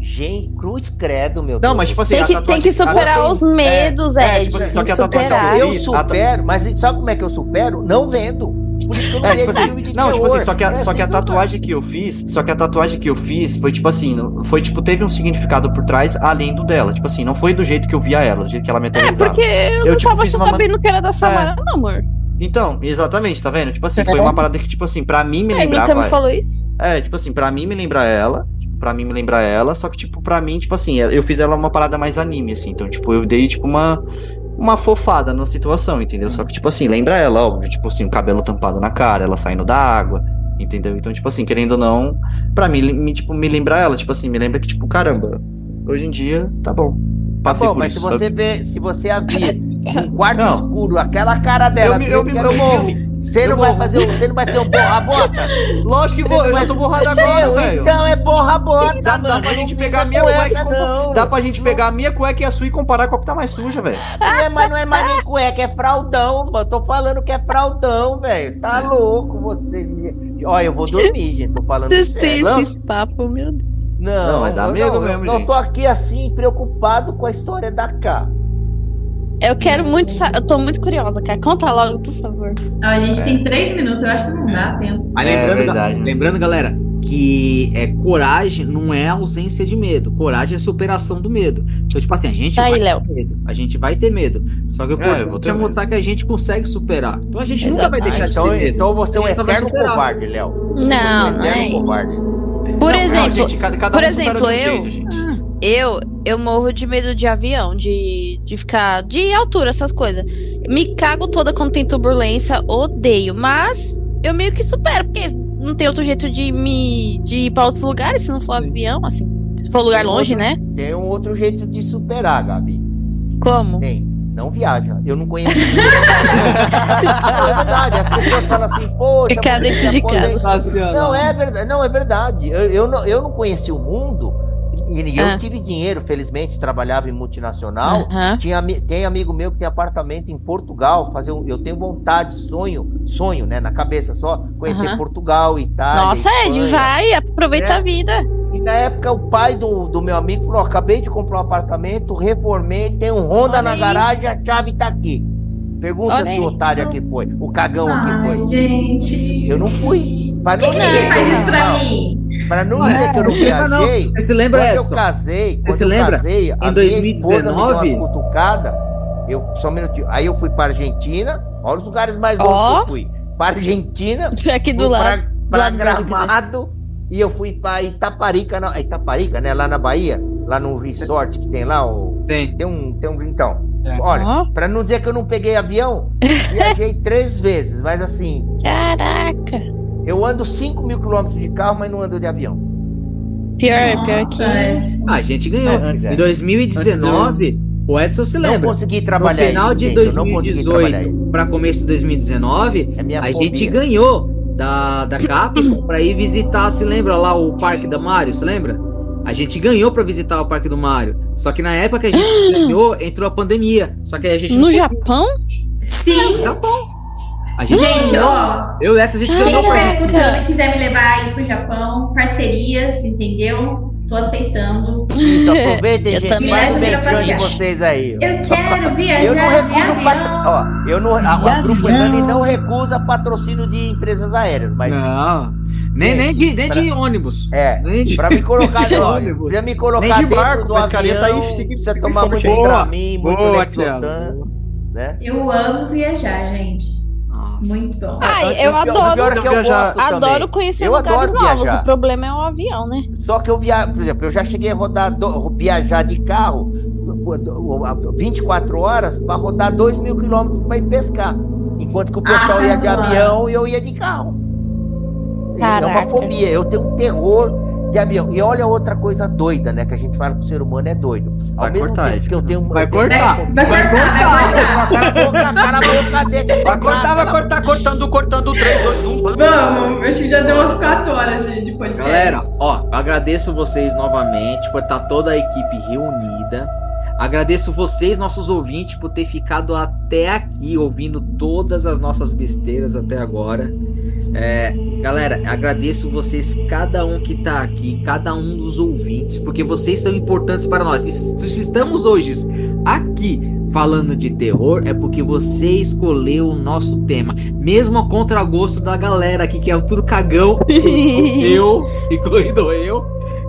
Gente, cruz credo, meu Deus. Não, mas tipo assim, Tem a que, tatuagem- tem que a superar tatuagem- os medos, é, Ed. tipo assim, tem só que a superar. Eu a- supero, mas sabe como é que eu supero? Não vendo. Por isso que eu não É, tipo assim, não, tipo assim, só que a, É, só que a dúvida. tatuagem que eu fiz, só que a tatuagem que eu fiz foi tipo assim, foi tipo, teve um significado por trás além do dela. Tipo assim, não foi do jeito que eu via ela, do jeito que ela me É, porque eu, Eu, não tipo, tava fiz uma man- sabendo que era da Samara, não, amor. Então, exatamente, tá vendo? Tipo assim, foi É. uma parada que, tipo assim, pra mim me Ele nunca lembrava. me falou isso. É, tipo assim, pra mim me lembra ela. Pra mim me lembra ela. Só que, tipo, pra mim, tipo assim, eu fiz ela uma parada mais anime, assim. Então, tipo, eu dei, tipo, uma. Uma fofada na situação, entendeu? Só que, tipo assim, lembra ela, óbvio. Tipo assim, o cabelo tampado na cara, ela saindo da água. Entendeu? Então, tipo assim, querendo ou não, pra mim, me, tipo, me lembra ela. Tipo assim, me lembra que, tipo, caramba, hoje em dia, tá bom. Passei Bom, por mas isso, se sabe? você vê, se você a via <laughs> um quarto Não. escuro, aquela cara dela, Eu me- eu jeito me- eu o morro. Você não vai fazer, um- você não vai ser um borra-bota? Lógico que vou, eu já tô borrado agora, velho. Então é borra-bota, Dá, mano. dá pra não gente pegar a minha com cueca e não. Dá pra gente pegar a minha cueca e a sua e comparar qual que tá mais suja, velho. Não é, mas não é mais nem cueca, é fraldão, mano. Tô falando que é fraldão, velho. Tá louco você. Olha, eu vou dormir, gente. Tô falando Vocês sério. têm Não, esses papos, meu Deus. Não, Não, mas dá medo não, mesmo, eu, gente. Eu tô aqui assim, preocupado com a história da K. Eu quero muito saber. Eu tô muito curiosa, cara. Conta logo, por favor. Ó, a gente tem três minutos, eu acho que não dá tempo. É lembrando, verdade. lembrando, galera, que é coragem não é ausência de medo. Coragem é superação do medo. Então, tipo assim, a gente Isso aí, vai Léo. ter medo. A gente vai ter medo. Só que o É, eu vou importante ter é medo. mostrar que a gente consegue superar. Então a gente nunca vai Exato. deixar Ah, de então, ter medo. então você é um só vai eterno covarde, Léo. Não, um não é covarde. Por Não, exemplo, gente, cada, cada por um exemplo, um eu- jeito, gente. eu eu morro de medo de avião, de, de ficar de altura, essas coisas. Me cago toda quando tem turbulência, odeio. Mas eu meio que supero, porque não tem outro jeito de me de ir pra outros lugares se não for avião, assim. Se for lugar longe, né? Tem um outro jeito de superar, Gabi. Como? Tem. Não viaja. Eu não conheço. Não, <laughs> é verdade. As pessoas falam assim, poxa. Ficar dentro de Sensacional. Não, é verdade. Não, é verdade. Eu, eu, não, eu não conheci o mundo. E eu Ah. tive dinheiro, felizmente, trabalhava em multinacional. Aham. Tinha, ami- tem amigo meu que tem apartamento em Portugal. Fazer um- eu tenho vontade, sonho, sonho, né? Na cabeça só, conhecer Aham. Portugal, Itália. Nossa, Ed, Espanha. vai, aproveita É. a vida. E na época o pai do, do meu amigo falou: acabei de comprar um apartamento, reformei, tem um Honda Olha na aí. garagem, a chave tá aqui. Pergunta Olha se aí. o otário aqui foi, o cagão aqui Ai, foi. gente. Eu não fui. Pra Por não que que faz isso pra não, mim? Pra não dizer que eu não você lembra não? viajei. Você se lembra, Quando eu Edson? casei, quando se eu lembra? casei, a Em minha 2019? esposa me deu uma cutucada. Eu, só um minutinho. Aí eu fui pra Argentina. Olha os lugares mais longe Ó. que eu fui. Pra Argentina, Isso é aqui do lado. pra, pra lado. Gramado e eu fui pra Itaparica, na, Itaparica, né? Lá na Bahia, lá no resort que tem lá. O, Tem. tem um, tem um então. É. Olha, Ó. pra não dizer que eu não peguei avião, <laughs> viajei três vezes, mas assim, Caraca. Eu ando 5 mil quilômetros de carro, mas não ando de avião. Pior, pior Nossa, que. Edson. Ah, a gente ganhou. É, antes- em 2019, o Edson se Não lembra. consegui No trabalhar final isso, de gente, eu não consegui trabalhar 2018 isso. para começo de 2019, É minha a fobia. gente ganhou da, da Capcom pra ir visitar, se lembra lá o Parque da Mario, se lembra? A gente ganhou pra visitar o Parque do Mario. Só que na época que a gente <gasps> ganhou, entrou a pandemia. Só que a gente No não Japão? Sim. A gente, Gente, ó, eu essa a gente quem estiver pra escutando quiser me levar aí pro Japão, parcerias, entendeu? Tô aceitando. Isso, aproveitem, Eu gente. também Mais aceito. de vocês aí. Eu quero Eu não viajar de recuso pat... avião. Ó, eu não, a, a Grupo Elane não recusa patrocínio de empresas aéreas, mas Não. Nem, nem, de, nem de ônibus. é, Nem de... pra me colocar, <laughs> ó, ônibus. pra me colocar Nem de barco, do pescaria tá avião, aí, fique- precisa tomar muito aí. Dramin, muito Boa, Lexotan, né? Eu amo viajar, gente. Muito bom. Ai, eu O pior- o adoro. pior é que eu Viajar- gosto Adoro conhecer Eu lugares adoro novos. O problema é o avião, né? Só que eu via, por exemplo, eu já cheguei a rodar, do- viajar de carro do- do- 24 horas para rodar 2 mil quilômetros para ir pescar. Enquanto que o pessoal Ah, tá ia de avião e eu ia de carro. É uma Caraca. fobia, eu tenho um terror de avião. E olha outra coisa doida, né? Que a gente fala que o ser humano é doido. Ao Vai mesmo cortar, tempo eu tenho Vai cortar. Vai cortar, vai cortar. Vai cortar, cortando, cortando 3, 2, 1. Vamos, acho que já deu umas 4 horas de, de podcast. Galera, ó, eu agradeço vocês novamente por estar toda a equipe reunida. Agradeço vocês, nossos ouvintes, por ter ficado até aqui ouvindo todas as nossas besteiras até agora. É, galera, agradeço vocês, cada um que tá aqui, cada um dos ouvintes, porque vocês são importantes para nós. E se estamos hoje aqui falando de terror, é porque você escolheu o nosso tema, mesmo a contragosto da galera aqui, que é tudo cagão, <laughs> eu, incluindo eu,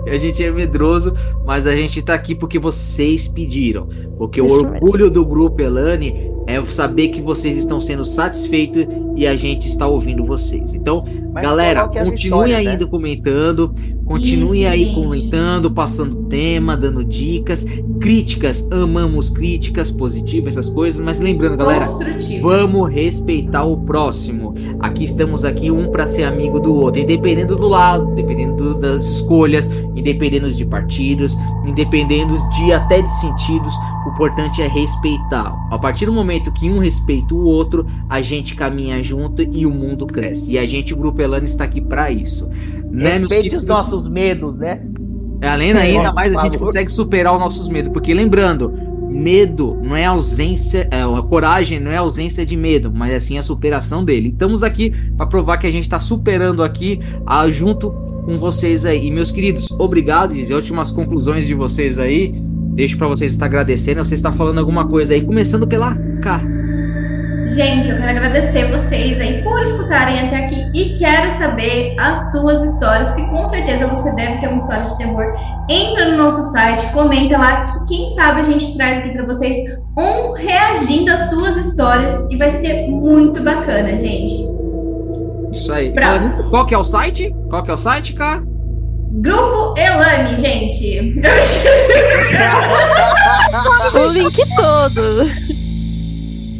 a gente é medroso, mas a gente tá aqui porque vocês pediram. Porque o Isso orgulho do grupo Elane é saber que vocês estão sendo satisfeitos e a gente está ouvindo vocês. Então, Mas galera, as continuem histórias, né? ainda comentando, continuem Isso, aí gente. comentando, passando tema, dando dicas, críticas, amamos críticas positivas, essas coisas, mas lembrando, galera. Vamos respeitar o próximo. Aqui estamos aqui um para ser amigo do outro, independendo do lado, dependendo das escolhas, independendo de partidos, independendo de até de sentidos. O importante é respeitar. A partir do momento que um respeita o outro, a gente caminha junto e o mundo cresce. E a gente, o Grupo Elane, está aqui para isso. Né, meus Respeite os nossos medos, né? Além ainda mais a gente consegue superar os nossos medos, porque lembrando, medo não é ausência, é, a coragem não é ausência de medo, mas é sim a superação dele. Estamos aqui para provar que a gente está superando aqui ah, junto com vocês aí. E meus queridos, obrigado. E as últimas conclusões de vocês aí, deixo para vocês estar agradecendo. Você está falando alguma coisa aí, começando pela K. Gente, eu quero agradecer vocês aí por escutarem até aqui e quero saber as suas histórias, que com certeza você deve ter uma história de terror. Entra no nosso site, comenta lá, que quem sabe a gente traz aqui pra vocês um reagindo às suas histórias e vai ser muito bacana, gente. Isso aí. Falando- Qual que é o site? Qual que é o site, K? Grupo Elane, gente. <laughs> O link todo.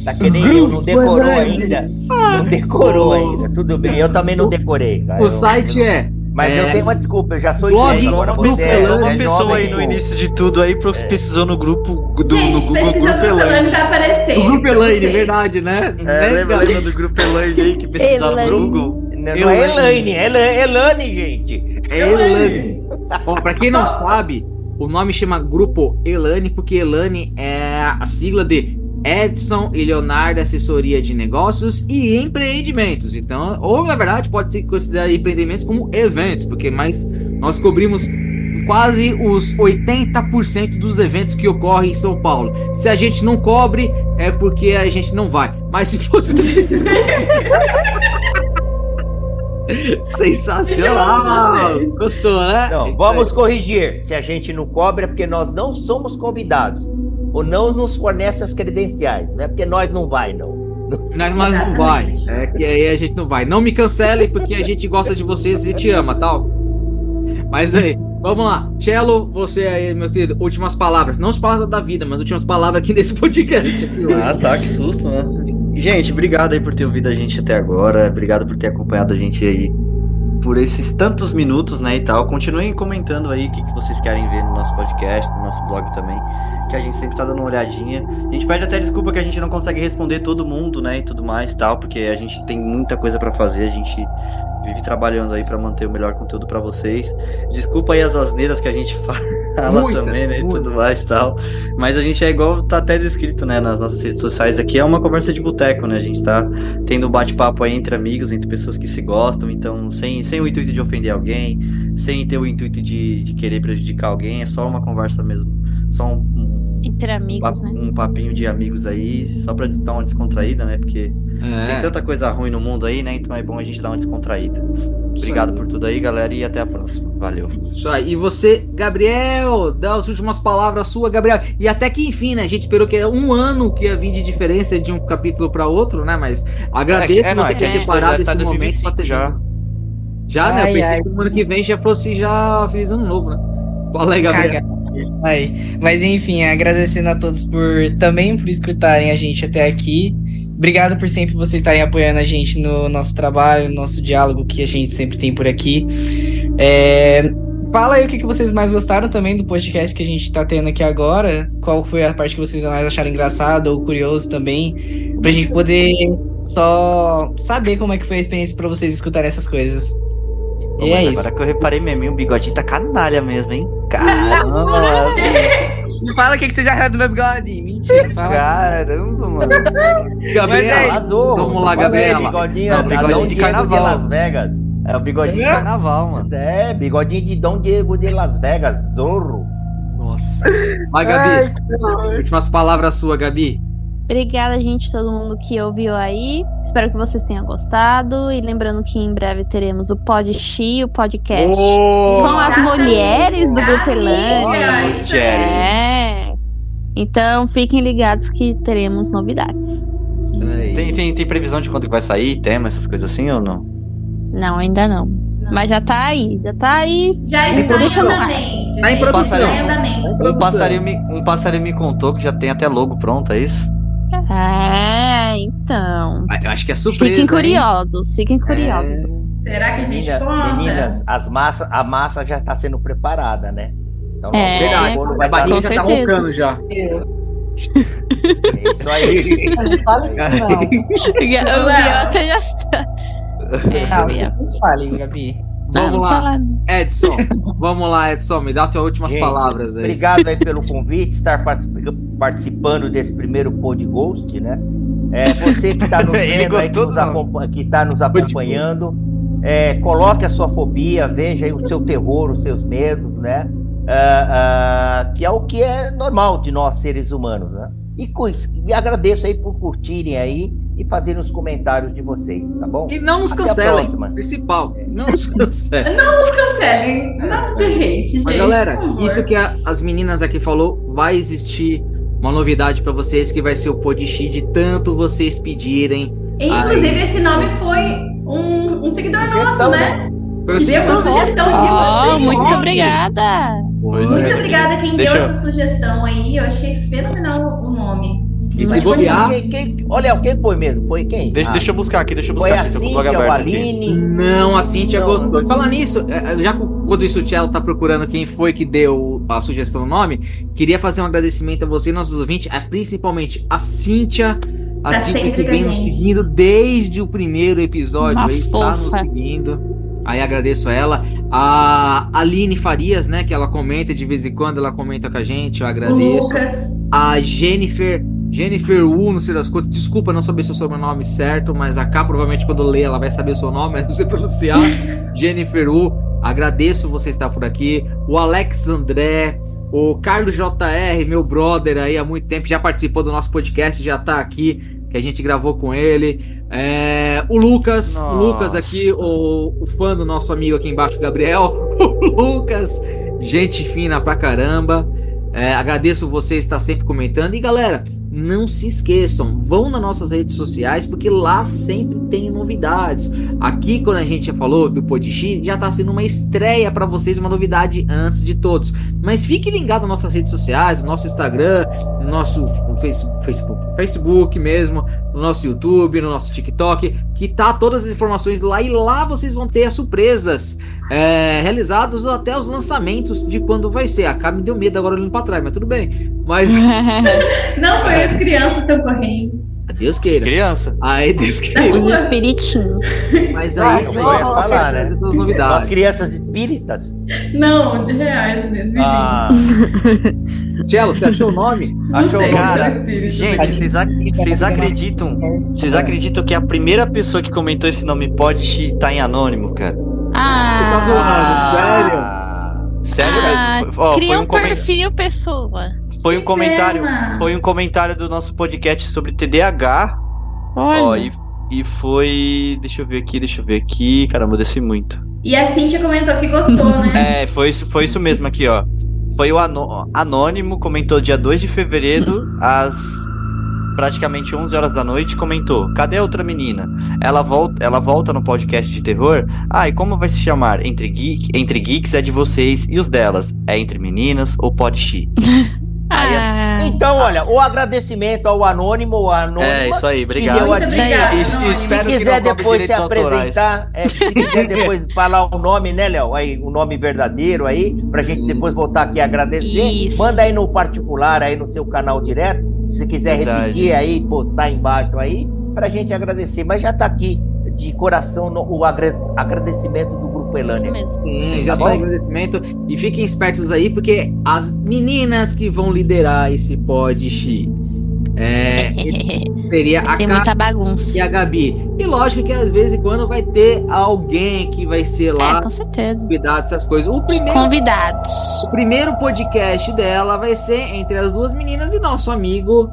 Tá que nem eu, não decorou ainda. Não decorou ainda. Tudo bem, eu também não decorei, cara. O Eu- site eu- é Mas é, eu tenho uma desculpa, eu já sou Blog idoso, agora Grupo você é, você uma é pessoa jovem, aí no pô. início de tudo aí pro- pesquisou no grupo do, gente, no Google Grupo Elaine. vai aparecer. o Grupo Elaine, verdade, né? É, Né, lembra, lembra do Grupo Elaine aí que pesquisaram no Elaine. Google? Não, não é Elaine. Elaine, é Ela- Elane, gente. É Elane. Bom, pra quem não sabe, o nome chama Grupo Elane porque Elane é a sigla de Edson e Leonardo Assessoria de Negócios e Empreendimentos. Então, ou na verdade pode ser considerado empreendimentos como eventos, porque mais nós cobrimos quase os 80% dos eventos que ocorrem em São Paulo. Se a gente não cobre, é porque a gente não vai. Mas se fosse <laughs> Sensacional! Gostou, né? Não, vamos corrigir. Se a gente não cobra é porque nós não somos convidados. Ou não nos fornece as credenciais. Não é porque nós não vai, não. Nós, nós não vai. É que aí a gente não vai. Não me cancelem porque a gente gosta de vocês e te ama, tal. Mas aí, vamos lá. Cello, você aí, meu querido, últimas palavras. Não as palavras da vida, mas últimas palavras aqui nesse podcast. aqui. Ah, tá, que susto, né? Gente, obrigado aí por ter ouvido a gente até agora. Obrigado por ter acompanhado a gente aí por esses tantos minutos, né, e tal. Continuem comentando aí o que, que vocês querem ver no nosso podcast, no nosso blog também, que a gente sempre tá dando uma olhadinha. A gente pede até desculpa que a gente não consegue responder todo mundo, né, e tudo mais, tal, porque a gente tem muita coisa pra fazer, a gente vive trabalhando aí pra manter o melhor conteúdo pra vocês. Desculpa aí as asneiras que a gente <laughs> fala Muitas, também, né, e muitas. tudo mais, tal. Mas a gente é igual tá até descrito, né, nas nossas redes sociais aqui, é uma conversa de boteco, né? A gente tá tendo um bate-papo aí entre amigos, entre pessoas que se gostam, então sem, sem o intuito de ofender alguém, sem ter o intuito de, de querer prejudicar alguém, é só uma conversa mesmo, só um, Entre amigos, papo- né? um papinho de amigos aí, só pra dar uma descontraída, né? Porque tem É, tanta coisa ruim no mundo aí, né? Então é bom a gente dar uma descontraída. Obrigado aí. por tudo aí, galera, e até a próxima. Valeu. isso aí. E você, Gabriel, dá as últimas palavras sua, Gabriel. E até que enfim, né? A gente esperou que é um ano que ia vir de diferença de um capítulo pra outro, né? Mas agradeço É, não, você é ter que separado tá esse momento pra 2025 ter já. Já, né? Ai, Porque ai. o ano que vem já fosse já feliz ano novo, né? Fala aí, Gabriel. Aí. Mas enfim, agradecendo a todos por também por escutarem a gente até aqui. Obrigado por sempre vocês estarem apoiando a gente no nosso trabalho, no nosso diálogo que a gente sempre tem por aqui. É, Fala aí o que que vocês mais gostaram também do podcast que a gente tá tendo aqui agora. Qual foi a parte que vocês mais acharam engraçada ou curioso também. Pra gente poder só saber como é que foi a experiência pra vocês escutarem essas coisas. Pô, E mas é isso. agora que eu reparei mesmo, o bigodinho tá canalha mesmo, hein? Caramba, Me fala o que, que vocês acharam do meu bigode. Mentira, fala. caramba, mano. Gabriel, Mas é- Arrasou. Vamos lá, Gabriela. Bigodinho, Não, bigodinho de carnaval. de Las Vegas. É o bigodinho de É? carnaval, mano. É, bigodinho de Dom Diego de Las Vegas. Zorro. Nossa. Vai, Gabi. Últimas palavras sua, Gabi. Obrigada, gente, todo mundo que ouviu aí. Espero que vocês tenham gostado. E lembrando que em breve teremos o Pod Chi, o podcast Oh, com as mulheres do Grupo Elane. É. Então fiquem ligados que teremos novidades. Tem, tem, tem previsão de quando que vai sair, tema, essas coisas assim ou não? Não, ainda não. Mas já tá aí, já tá aí. Já está Deixa em andamento. Tá em gente, produção. tá em andamento. Um passarinho, me, um passarinho me contou que já tem até logo pronto, é isso? É, então. Eu acho que é surpresa. Fiquem hein? curiosos, fiquem curiosos. Será que a gente Menina- conta? meninas, as massa, a massa já está sendo preparada, né? Então, É. o Verdade. bolo A barriga já tá roncando já. É isso aí. Não <laughs> fala isso, não. <laughs> O Biota já está. Não, É, não fale, Gabi. Vamos lá. Edson, vamos lá, Edson, me dá tuas últimas Gente, palavras aí. Obrigado aí pelo convite, estar particip- participando desse primeiro Pod Ghost, né? É, você que está nos <laughs> vendo aí, que nos que está nos acompanhando, é, coloque a sua fobia, veja aí o seu terror, os seus medos, né? Ah, ah, que é o que é normal de nós seres humanos, né? E, com isso, e agradeço aí por curtirem aí e fazerem os comentários de vocês, tá bom? E não nos Até cancelem, principal. Não nos <laughs> cancelem. Não nos cancelem. Nada de hate, gente. Mas galera, por favor. isso que a- as meninas aqui falou, vai existir uma novidade pra vocês que vai ser o Podxi de tanto vocês pedirem. Inclusive, esse nome foi um, um seguidor nosso, né? Foi o Que deu uma sugestão de Oh, vocês. muito obrigada. Pois Muito é. obrigada quem Deixa deu eu- essa sugestão aí. Eu achei fenomenal o nome. E se bobear, Quem, quem, olha, quem foi mesmo? Foi quem? Deixa, Ah. deixa eu buscar aqui, deixa eu Foi buscar a aqui, tô com o blog Cíntia, o aberto aqui. Não, a Cintia Não. gostou. E falar nisso, é, já que quando isso o Cello tá procurando quem foi que deu a sugestão do nome, queria fazer um agradecimento a você, nossos ouvintes, a, principalmente a Cíntia. A Tá Cíntia que a vem nos seguindo desde o primeiro episódio Uma aí, está nos seguindo. Aí agradeço a ela. A Aline Farias, né? Que ela comenta de vez em quando, ela comenta com a gente, eu O agradeço. Lucas. A Jennifer, Jennifer Wu, não sei das contas, desculpa não saber seu sobrenome certo, mas a K provavelmente quando ler ela vai saber o seu nome, <laughs> mas não sei pronunciar. Jennifer Wu, agradeço você estar por aqui. O Alex André, o Carlos JR, meu brother aí há muito tempo, já participou do nosso podcast, já tá aqui, que a gente gravou com ele. É, o Lucas, o. Lucas aqui, o, o fã do nosso amigo aqui embaixo, Gabriel. <laughs> O Lucas, gente fina pra caramba. É, agradeço você estar sempre comentando. E galera, não se esqueçam, vão nas nossas redes sociais, porque lá sempre tem novidades. Aqui, quando a gente já falou do Podixi, já tá sendo uma estreia para vocês, uma novidade antes de todos. Mas fique ligado nas nossas redes sociais, no nosso Instagram, no nosso face- Facebook, Facebook mesmo, no nosso YouTube, no nosso TikTok, que tá todas as informações lá e lá vocês vão ter as surpresas é, realizados ou até os lançamentos de quando vai ser. A K me deu medo agora olhando pra trás, mas tudo bem. Mas <laughs> Não foi as crianças estão correndo. Deus queira. Criança. Aí Deus Os queira. espiritinhos. Mas Ah, aí eu a gente ia vai falar, né? todas as As novidades. crianças espíritas. Não, de reais mesmo. Vizinhos. Ah, <laughs> Cello, você achou o nome? não achou, sei cara? espíritos. Gente, vocês, ac- vocês acreditam? Vocês acreditam que a primeira pessoa que comentou esse nome pode tá em anônimo, cara? Ah, Sério? Sério Ah, mesmo? Foi, ó, cria um um, perfil, pessoa. foi um Que comentário, pena. foi um comentário do nosso podcast sobre TDAH. Olha. Ó, e, e foi, deixa eu ver aqui, deixa eu ver aqui. Caramba, eu desci muito. E a Cintia comentou que gostou, né? <laughs> É, foi isso, foi isso mesmo aqui, ó. Foi o anô- Anônimo, comentou dia 2 de fevereiro, às praticamente 11 horas da noite, comentou: Cadê a outra menina? Ela volta, ela volta no podcast de terror? Ah, e como vai se chamar? Entre, geek, entre geeks é de vocês e os delas. É entre meninas ou pode xi? <laughs> Aí, Ah, então, olha, o agradecimento ao anônimo ou anônima. É, isso aí, que obrigado. obrigada. E- Anônimo. Se espero que quiser depois se direitos autorais. apresentar, é, se quiser depois <laughs> falar o nome, né, Léo? Aí, o nome verdadeiro aí, pra gente depois voltar aqui agradecer. Isso. Manda aí no particular, aí no seu canal direto. Se você quiser Verdade. repetir aí, postar embaixo aí, pra gente agradecer. Mas já tá aqui de coração no- o agra- agradecimento do Grupo isso Elânia. mesmo. Sim, Sim, já tá o agradecimento. E fiquem espertos aí, porque as meninas que vão liderar esse pod Xi, é, <laughs> seria a Tem K muita bagunça. e a Gabi. E lógico que às vezes quando vai ter alguém que vai ser lá É, com certeza. dessas coisas. O Os primeiro, convidados. o primeiro podcast dela vai ser entre as duas meninas e nosso amigo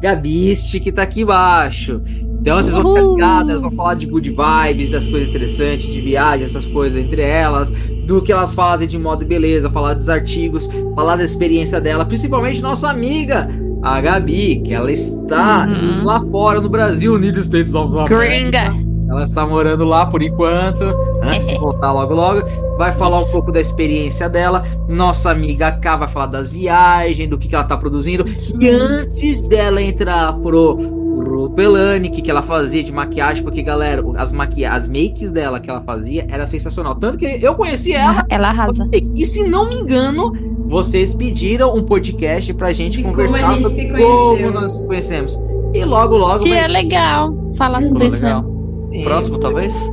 Gabiste, que tá aqui embaixo. Então vocês vão ficar ligados, elas vão falar de good vibes, das coisas interessantes, de viagem, essas coisas entre elas, do que elas fazem de modo e beleza, falar dos artigos, falar da experiência dela, principalmente nossa amiga, a Gabi, que ela está Uhum. lá fora no Brasil, United States of America. Gringa. Ela está morando lá por enquanto, antes de <laughs> voltar logo logo. Vai falar um Isso. pouco da experiência dela. Nossa amiga K vai falar das viagens, do que, que ela tá produzindo. E antes dela entrar pro, pro Pelani, que, que ela fazia de maquiagem, porque, galera, as, maquia as makes dela que ela fazia era sensacional. Tanto que eu conheci ela. Ela arrasa. E se não me engano, vocês pediram um podcast pra gente como conversar a gente sobre como nós nos conhecemos. E logo, logo. Seria vai- legal falar sobre isso legal. mesmo. Sim. Próximo, talvez?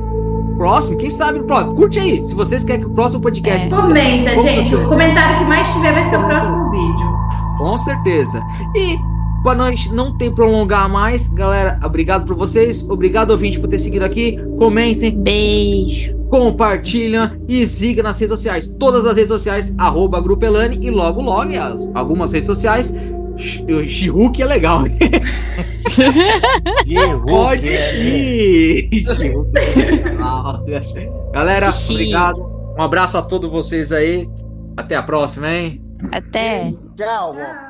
Próximo, quem sabe no próximo. Curte aí, se vocês querem que o próximo podcast. É. Comenta, Com gente. certeza. O comentário que mais tiver vai ser o próximo vídeo. Com certeza. E para nós não ter prolongar mais, galera, obrigado por vocês, obrigado ouvinte por ter seguido aqui. Comentem, Beijo. Compartilham e siga nas redes sociais. Todas as redes sociais, arroba Grupelane e logo logo algumas redes sociais. Shihuk é legal. <laughs> Pode é. She-Hulk é legal. Galera, Xi. obrigado. Um abraço a todos vocês aí. Até a próxima, hein? Até. Tchau, amor.